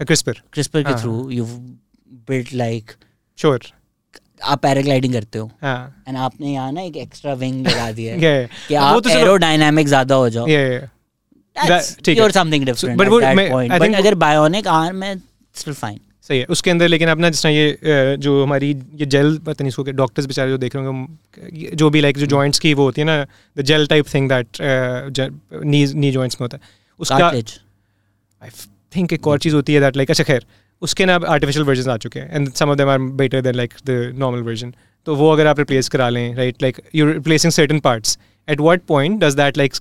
क्रिस्पर क्रिस्पर के हाँ. Through you built like sure आप पैराग्लाइडिंग करते हो. हाँ. एंड आपने यहाँ ना एक एक्स्ट्रा विंग लगा दिया है कि आप तो एरोडायनामिक ज़्यादा हो जाओ. है। But think- अगर बायोनिक आर्म है स्टिल फाइन सही है. उसके अंदर लेकिन अपना जिस ये जो हमारी ये जेल पता नहीं इसको डॉक्टर्स बेचारे जो देख रहे होंगे जो भी लाइक जो जॉइंट्स की वो होती है ना the gel type thing that knee knee joints में होता है. उसका थिंक एक और चीज़ होती है दैट लाइक अच्छा खैर उसके ना आर्टिफिशियल वर्जन आ चुके हैं and some of them are better than like the normal version तो वो अगर आप रिप्लेस करा लें right like you replacing certain parts at what point does that like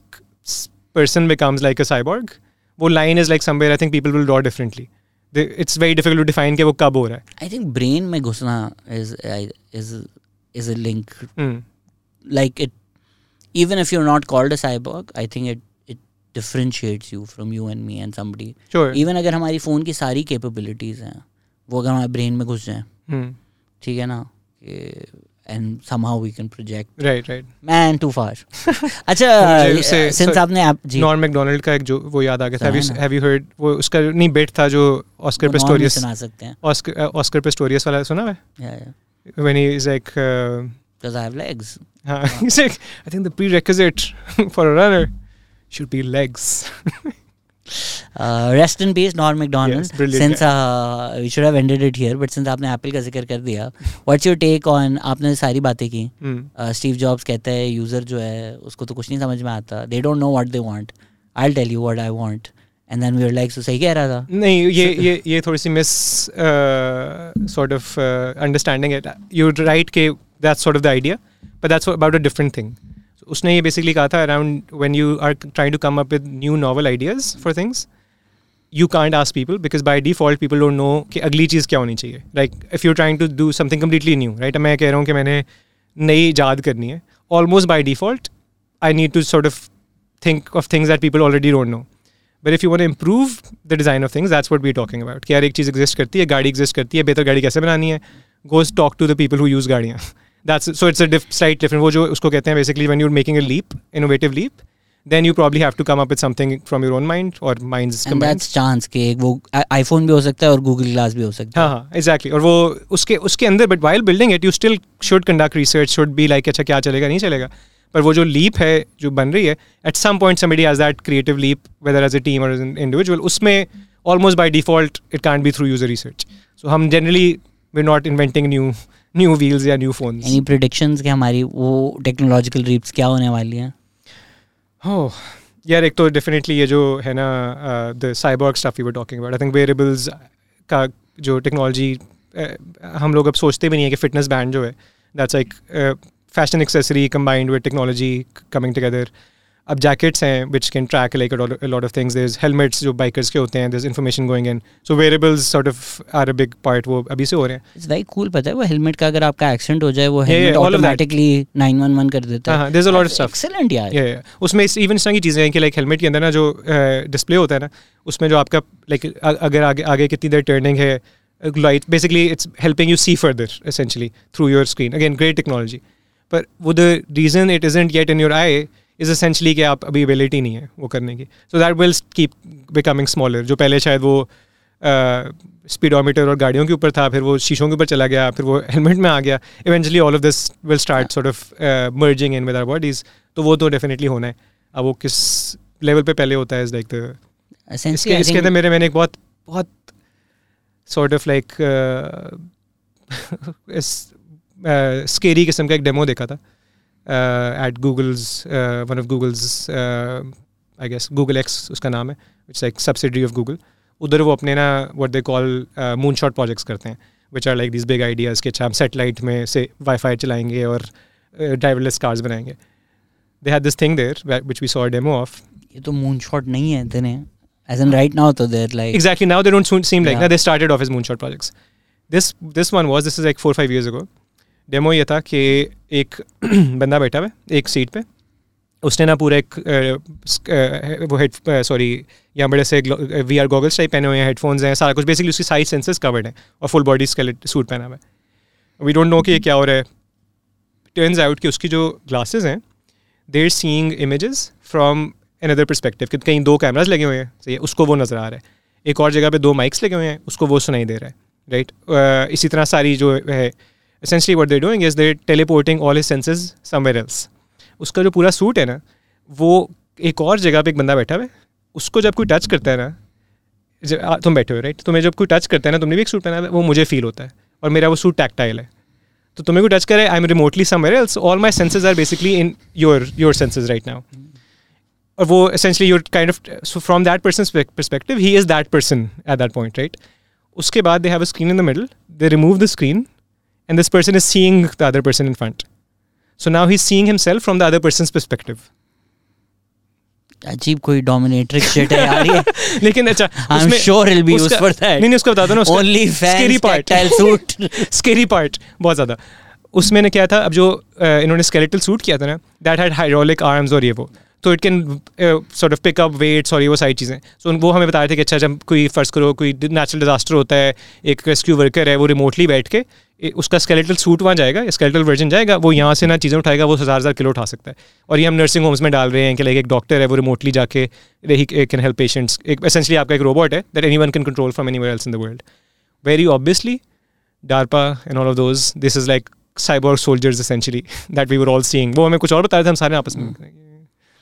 person becomes like a cyborg? वो line is like somewhere I think people will draw differently it's very difficult to define कि वो कब हो रहा है. आई थिंक ब्रेन में घुसना is is is a link like it even if you're not called a cyborg i think it you from you and me and somebody sure even अगर हमारी फ़ोन की सारी कैपेबिलिटीज़ हैं वो अगर हमारे ब्रेन में घुस जाए hmm. ठीक है ना कि and somehow we can project right right man too far अच्छा since आपने आप जी नॉर्म मैकडोनाल्ड का एक जो वो याद आ गया था हैव यू हर्ड वो उसका नहीं बेट था जो ऑस्कर पिस्टोरियस सुना सकते हैं ऑस्कर ऑस्कर पिस्टोरियस वाला सुना है yeah yeah when he is like uh, does I have legs uh, he's like I think the prerequisite for a runner should be legs Uh, rest in peace, Norm McDonald. Yes, since uh, we should have ended it here, but since आपने Apple का ज़िक्र कर दिया, what's your take on आपने सारी बातें की? Steve hmm. जॉब्स uh, कहते हैं यूज़र जो है उसको तो कुछ नहीं समझ में आता. They don't know what they want. I'll tell you what I want. And then we were like, so सही कह रहा था. नहीं ये ये ये थोड़ी सी miss sort of understanding it. You're right कि that's sort of the idea, but that's about a different thing. उसने ये बेसिकली कहा था around when you are trying to come up with new novel ideas for things you can't ask people because by default people don't know कि अगली चीज़ क्या होनी चाहिए। Like if you trying to do something completely new right मैं कह रहा हूँ कि मैंने नई ईजाद करनी है। Almost by default I need to sort of think of things that people already don't know but if you want improve the design of things that's what we talking about कि यार एक चीज़ एग्जिस्ट करती है, गाड़ी एग्जिस्ट करती है, बेहतर गाड़ी कैसे बनानी है? Goes talk to the people who use गाड़ियाँ। that's so it's a slight different वो जो उसको कहते हैं basically when you're making a leap innovative leap then you probably have to come up with something from your own mind or minds and that's chance कि एक वो iPhone भी हो सकता है और Google Glass भी हो सकता है हाँ हाँ exactly और वो उसके उसके अंदर but while building it you still should conduct research should be like अच्छा क्या चलेगा नहीं चलेगा पर वो जो लीप है जो बन रही है at some point somebody has that creative leap whether as a team or as an individual उसमें almost by default it can't be through user research so हम generally we're not inventing new new wheels या न्यू फोन्स एनी प्रेडिक्शंस कि हमारी वो टेक्नोलॉजिकल रीप्स क्या होने वाली हैं? Oh यार एक तो डेफिनेटली ये जो है ना the cyborg stuff you were talking about I think variables का जो टेक्नोलॉजी हम लोग अब सोचते भी नहीं है कि फिटनेस बैंड जो है that's like fashion accessory combined with technology coming together अब जैकेट्स हैं which can track like lot of things there helmets जो बाइकर्स के होते हैं their information going in so wearables sort of are a big part वो अभी से हो रहे हैं। इट्स वेरी कूल पता है वो हेलमेट का अगर आपका एक्सीडेंट हो जाए वो हेलमेट ऑटोमेटिकली 911 कर देता है। There is a lot of stuff excellent यार। या या उसमें इवन इस तरह की चीज़ें हैं कि लाइक हेलमेट के अंदर ना जो डिस्प्ले होता है ना उसमें जो आपका लाइक अगर आगे आगे कितनी देर टर्निंग है light basically it's helping you see further essentially through your screen again great technology पर वो the reason it isn't yet in your eye is essentially कि आप अभी एबिलिटी नहीं है वो करने की। So that will keep becoming smaller जो पहले शायद वो स्पीडोमीटर uh, और गाड़ियों के ऊपर था फिर वो शीशों के ऊपर चला गया फिर वो हेलमेट में आ गया। Eventually all of this will start sort of merging in with our bodies तो वो तो डेफिनेटली होना है। अब वो किस लेवल पे पहले होता है इज़ लाइक द इसके इसके अंदर मेरे मैंने एक बहुत बहुत सॉर्ट ऑफ़ लाइक स्केरी किस्म का एक डेमो देखा था। uh, at Google's uh, one of Google's uh, I guess Google X उसका नाम है it's like subsidiary of Google उधर वो अपने ना what they call moon shot projects करते हैं which are like this big ideas कि अच्छा हम सेटेलाइट में से वाईफाई चलाएंगे और ड्राइवरलेस uh, कार्स बनाएंगे they had this thing there which we saw demo of ये तो मून शॉट नहीं है इतने as in right now so they're like exactly now they don't seem like yeah. now they started off as moonshot projects this this one was this is like four five years ago Demo ये था कि एक बंदा बैठा हुआ एक सीट पे। उसने ना पूरा एक वो हेड सॉरी यहाँ बड़े से वी आर गॉगल्स टाइप पहने हुए हैं हेडफोन्स हैं, सारा कुछ। बेसिकली उसकी साइज़ सेंसेस कवर्ड है और फुल बॉडी स्केलेट सूट पहना हुआ है। वी डोंट नो कि ये क्या हो रहा है। टर्न्स आउट कि उसकी जो ग्लासेस हैं they're seeing images from another perspective कि कहीं दो कैमराज लगे हुए हैं, सही है, उसको वो नज़र आ रहा है। एक और जगह पे दो माइक्स लगे हुए हैं, उसको वो सुनाई दे रहा है राइट? इसी तरह सारी जो है essentially, what they're doing is they're teleporting all his senses somewhere else. उसका जो पूरा सूट है ना, वो एक और जगह पे एक बंदा बैठा हुआ है। उसको जब कोई टच करता है ना तुम बैठे हो राइट तुम्हें जब कोई टच करता है ना, तुमने भी एक सूट पहना है, वो मुझे फील होता है। और मेरा वो सूट टैक्टाइल है। तो तुम्हें कोई टच करे I am remotely somewhere else all my senses are basically in your your senses right now और वो essentially your kind of so from that person perspective he is that person at that point right उसके बाद they have a screen in the middle they remove the screen and this person is seeing the other person in front. So now he's seeing himself from the other person's perspective. अजीब कोई डोमिनेट्रिक शिट है यार ये। लेकिन अच्छा I am sure it be used for that नहीं नहीं उसको बता दो ना उसका only scary part suit scary part बहुत ज़्यादा। उसमें ने क्या था अब जो इन्होंने स्केलेटल सूट किया था ना दैट हैड हाइड्रोलिक आर्म्स और ये वो। तो it can sort of pick up weights और ये वो सारी चीज़ें। सो वो हमें बता रहे थे कि अच्छा जब कोई फ़र्ज़ करो कोई नेचुरल डिजास्टर होता है एक रेस्क्यू वर्कर है वो रिमोटली बैठ के उसका स्केलेटल सूट वहाँ जाएगा स्केलेटल वर्जन जाएगा, वो यहाँ से ना चीज़ें उठाएगा, वो हज़ार हज़ार किलो उठा सकता है। और ये हम नर्सिंग होम्स में डाल रहे हैं कि लाइक एक डॉक्टर है, वो रिमोटली जाके ही कैन हेल्प पेशेंट्स एक एसेंशली आपका एक रोबोट है that anyone can control from any else in the world very obviously DARPA and all of those this is like cyber soldiers essentially that we were all seeing वो हमें कुछ और बता रहे थे, हम सारे आपस में।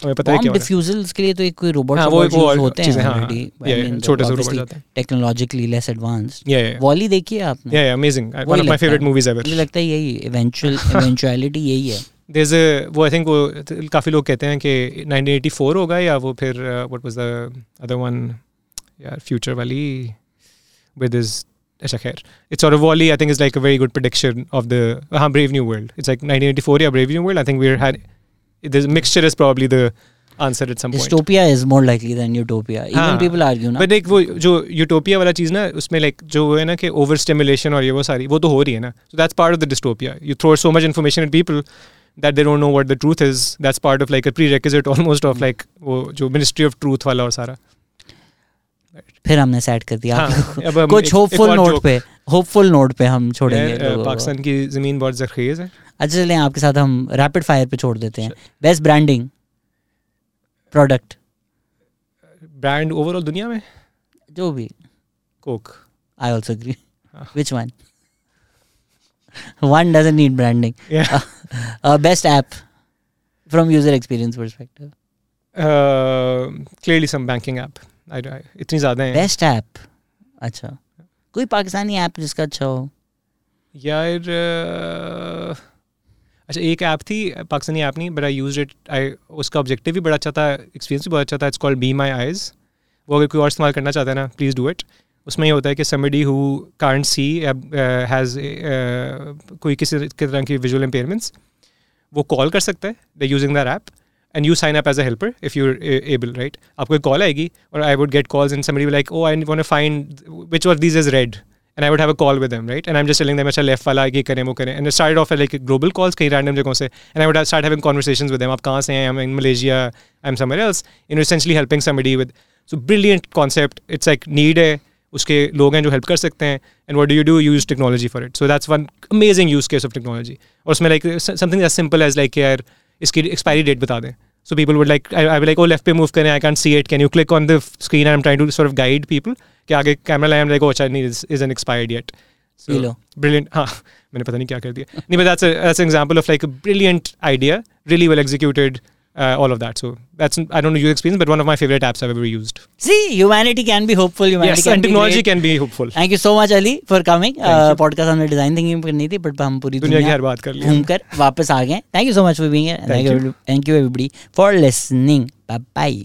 हमें पता है क्या डिफ्यूजल्स के लिए तो एक कोई रोबोट हाँ, वो एक वो होते हैं ऑलरेडी छोटे से रोबोट जाते हैं। टेक्नोलॉजिकली लेस एडवांस्ड या या वॉली देखिए आपने? या या amazing one of my favourite movies ever मुझे लगता है यही इवेंचुअल इवेंचुअलिटी यही है। देयर इज़ वो आई थिंक वो काफ़ी लोग कहते हैं कि 1984 होगा या वो फिर what was the other one यार फ्यूचर वाली विद इज़ अच्छा खैर it's sort of volley I think is like a very good prediction of the हाँ brave new world it's like 1984 या brave new world I think we had the mixture is probably the answer at some point. Dystopia is more likely than utopia. Even हाँ, people argue ना. But like वो जो utopia वाला चीज़ ना उसमें like जो है ना कि over stimulation और ये वो सारी वो तो हो रही है ना. So that's part of the dystopia. You throw so much information at people that they don't know what the truth is. That's part of like a prerequisite almost of like वो जो ministry of truth वाला और सारा. फिर हमने सेट कर दिया हाँ, कुछ होपफुल नोट पे होपफुल नोट पे हम छोड़ेंगे पाकिस्तान की ज़मीन बहुत जरखेज है। अच्छा चलें आपके साथ हम रैपिड फायर पे छोड़ देते हैं। Best branding product brand overall दुनिया में? जो भी। Coke I also agree which one one? Doesn't need branding. Yeah. Uh, uh, best app from user experience perspective? Uh, clearly some banking app. I, I, इतनी ज़्यादा है। बेस्ट ऐप अच्छा। कोई पाकिस्तानी ऐप जिसका अच्छा हो। यार अच्छा एक ऐप थी पाकिस्तानी ऐप नहीं but I use it I उसका ऑब्जेक्टिव भी बड़ा अच्छा था एक्सपीरियंस भी बहुत अच्छा था it's called Be My Eyes वो अगर कोई और इस्तेमाल करना चाहता है ना प्लीज़ डू इट उसमें ये होता है कि somebody who can't see has कोई किसी तरह की विजुअल इम्पेयरमेंट्स वो कॉल कर सकता है the using that app and you sign up as a helper if you're able, right? आपको एक call आएगी or I would get calls and somebody will like, oh, I want to find which of these is red. And I would have a call with them, right? And I'm just telling them, अच्छा left वाला ये करें वो करें. And it started off like global calls कई random जगहों से. And I would start having conversations with them. आप कहाँ से हैं? I'm in Malaysia. I'm somewhere else. You know, essentially helping somebody with. So brilliant concept. It's like need है. उसके लोग हैं जो हेल्प कर सकते हैं and what do you do use technology for it so that's one amazing use case of technology और उसमें like something as simple as like यार इसकी एक्सपायरी डेट बता दें। So people would like I like oh left पे मूव करें I can see it can you click on the screen I am trying to sort guide people कि आगे camera line like ouch I is an expired yet so brilliant हाँ मैंने पता नहीं क्या कर दिया। नहीं but that's example of like brilliant idea really well executed idea, really well executed. uh, all of that. So that's I don't know your experience, but one of my favorite apps I've ever used. See, humanity can be hopeful. Humanity yes, can and technology be can be hopeful. Thank you so much, Ali, for coming. Podcast हमने डिजाइन थिंकिंग करनी थी बट हम पूरी दुनिया की हर बात कर ली घूमकर वापस आ गए thank you so much for being here thank you thank you everybody for listening bye bye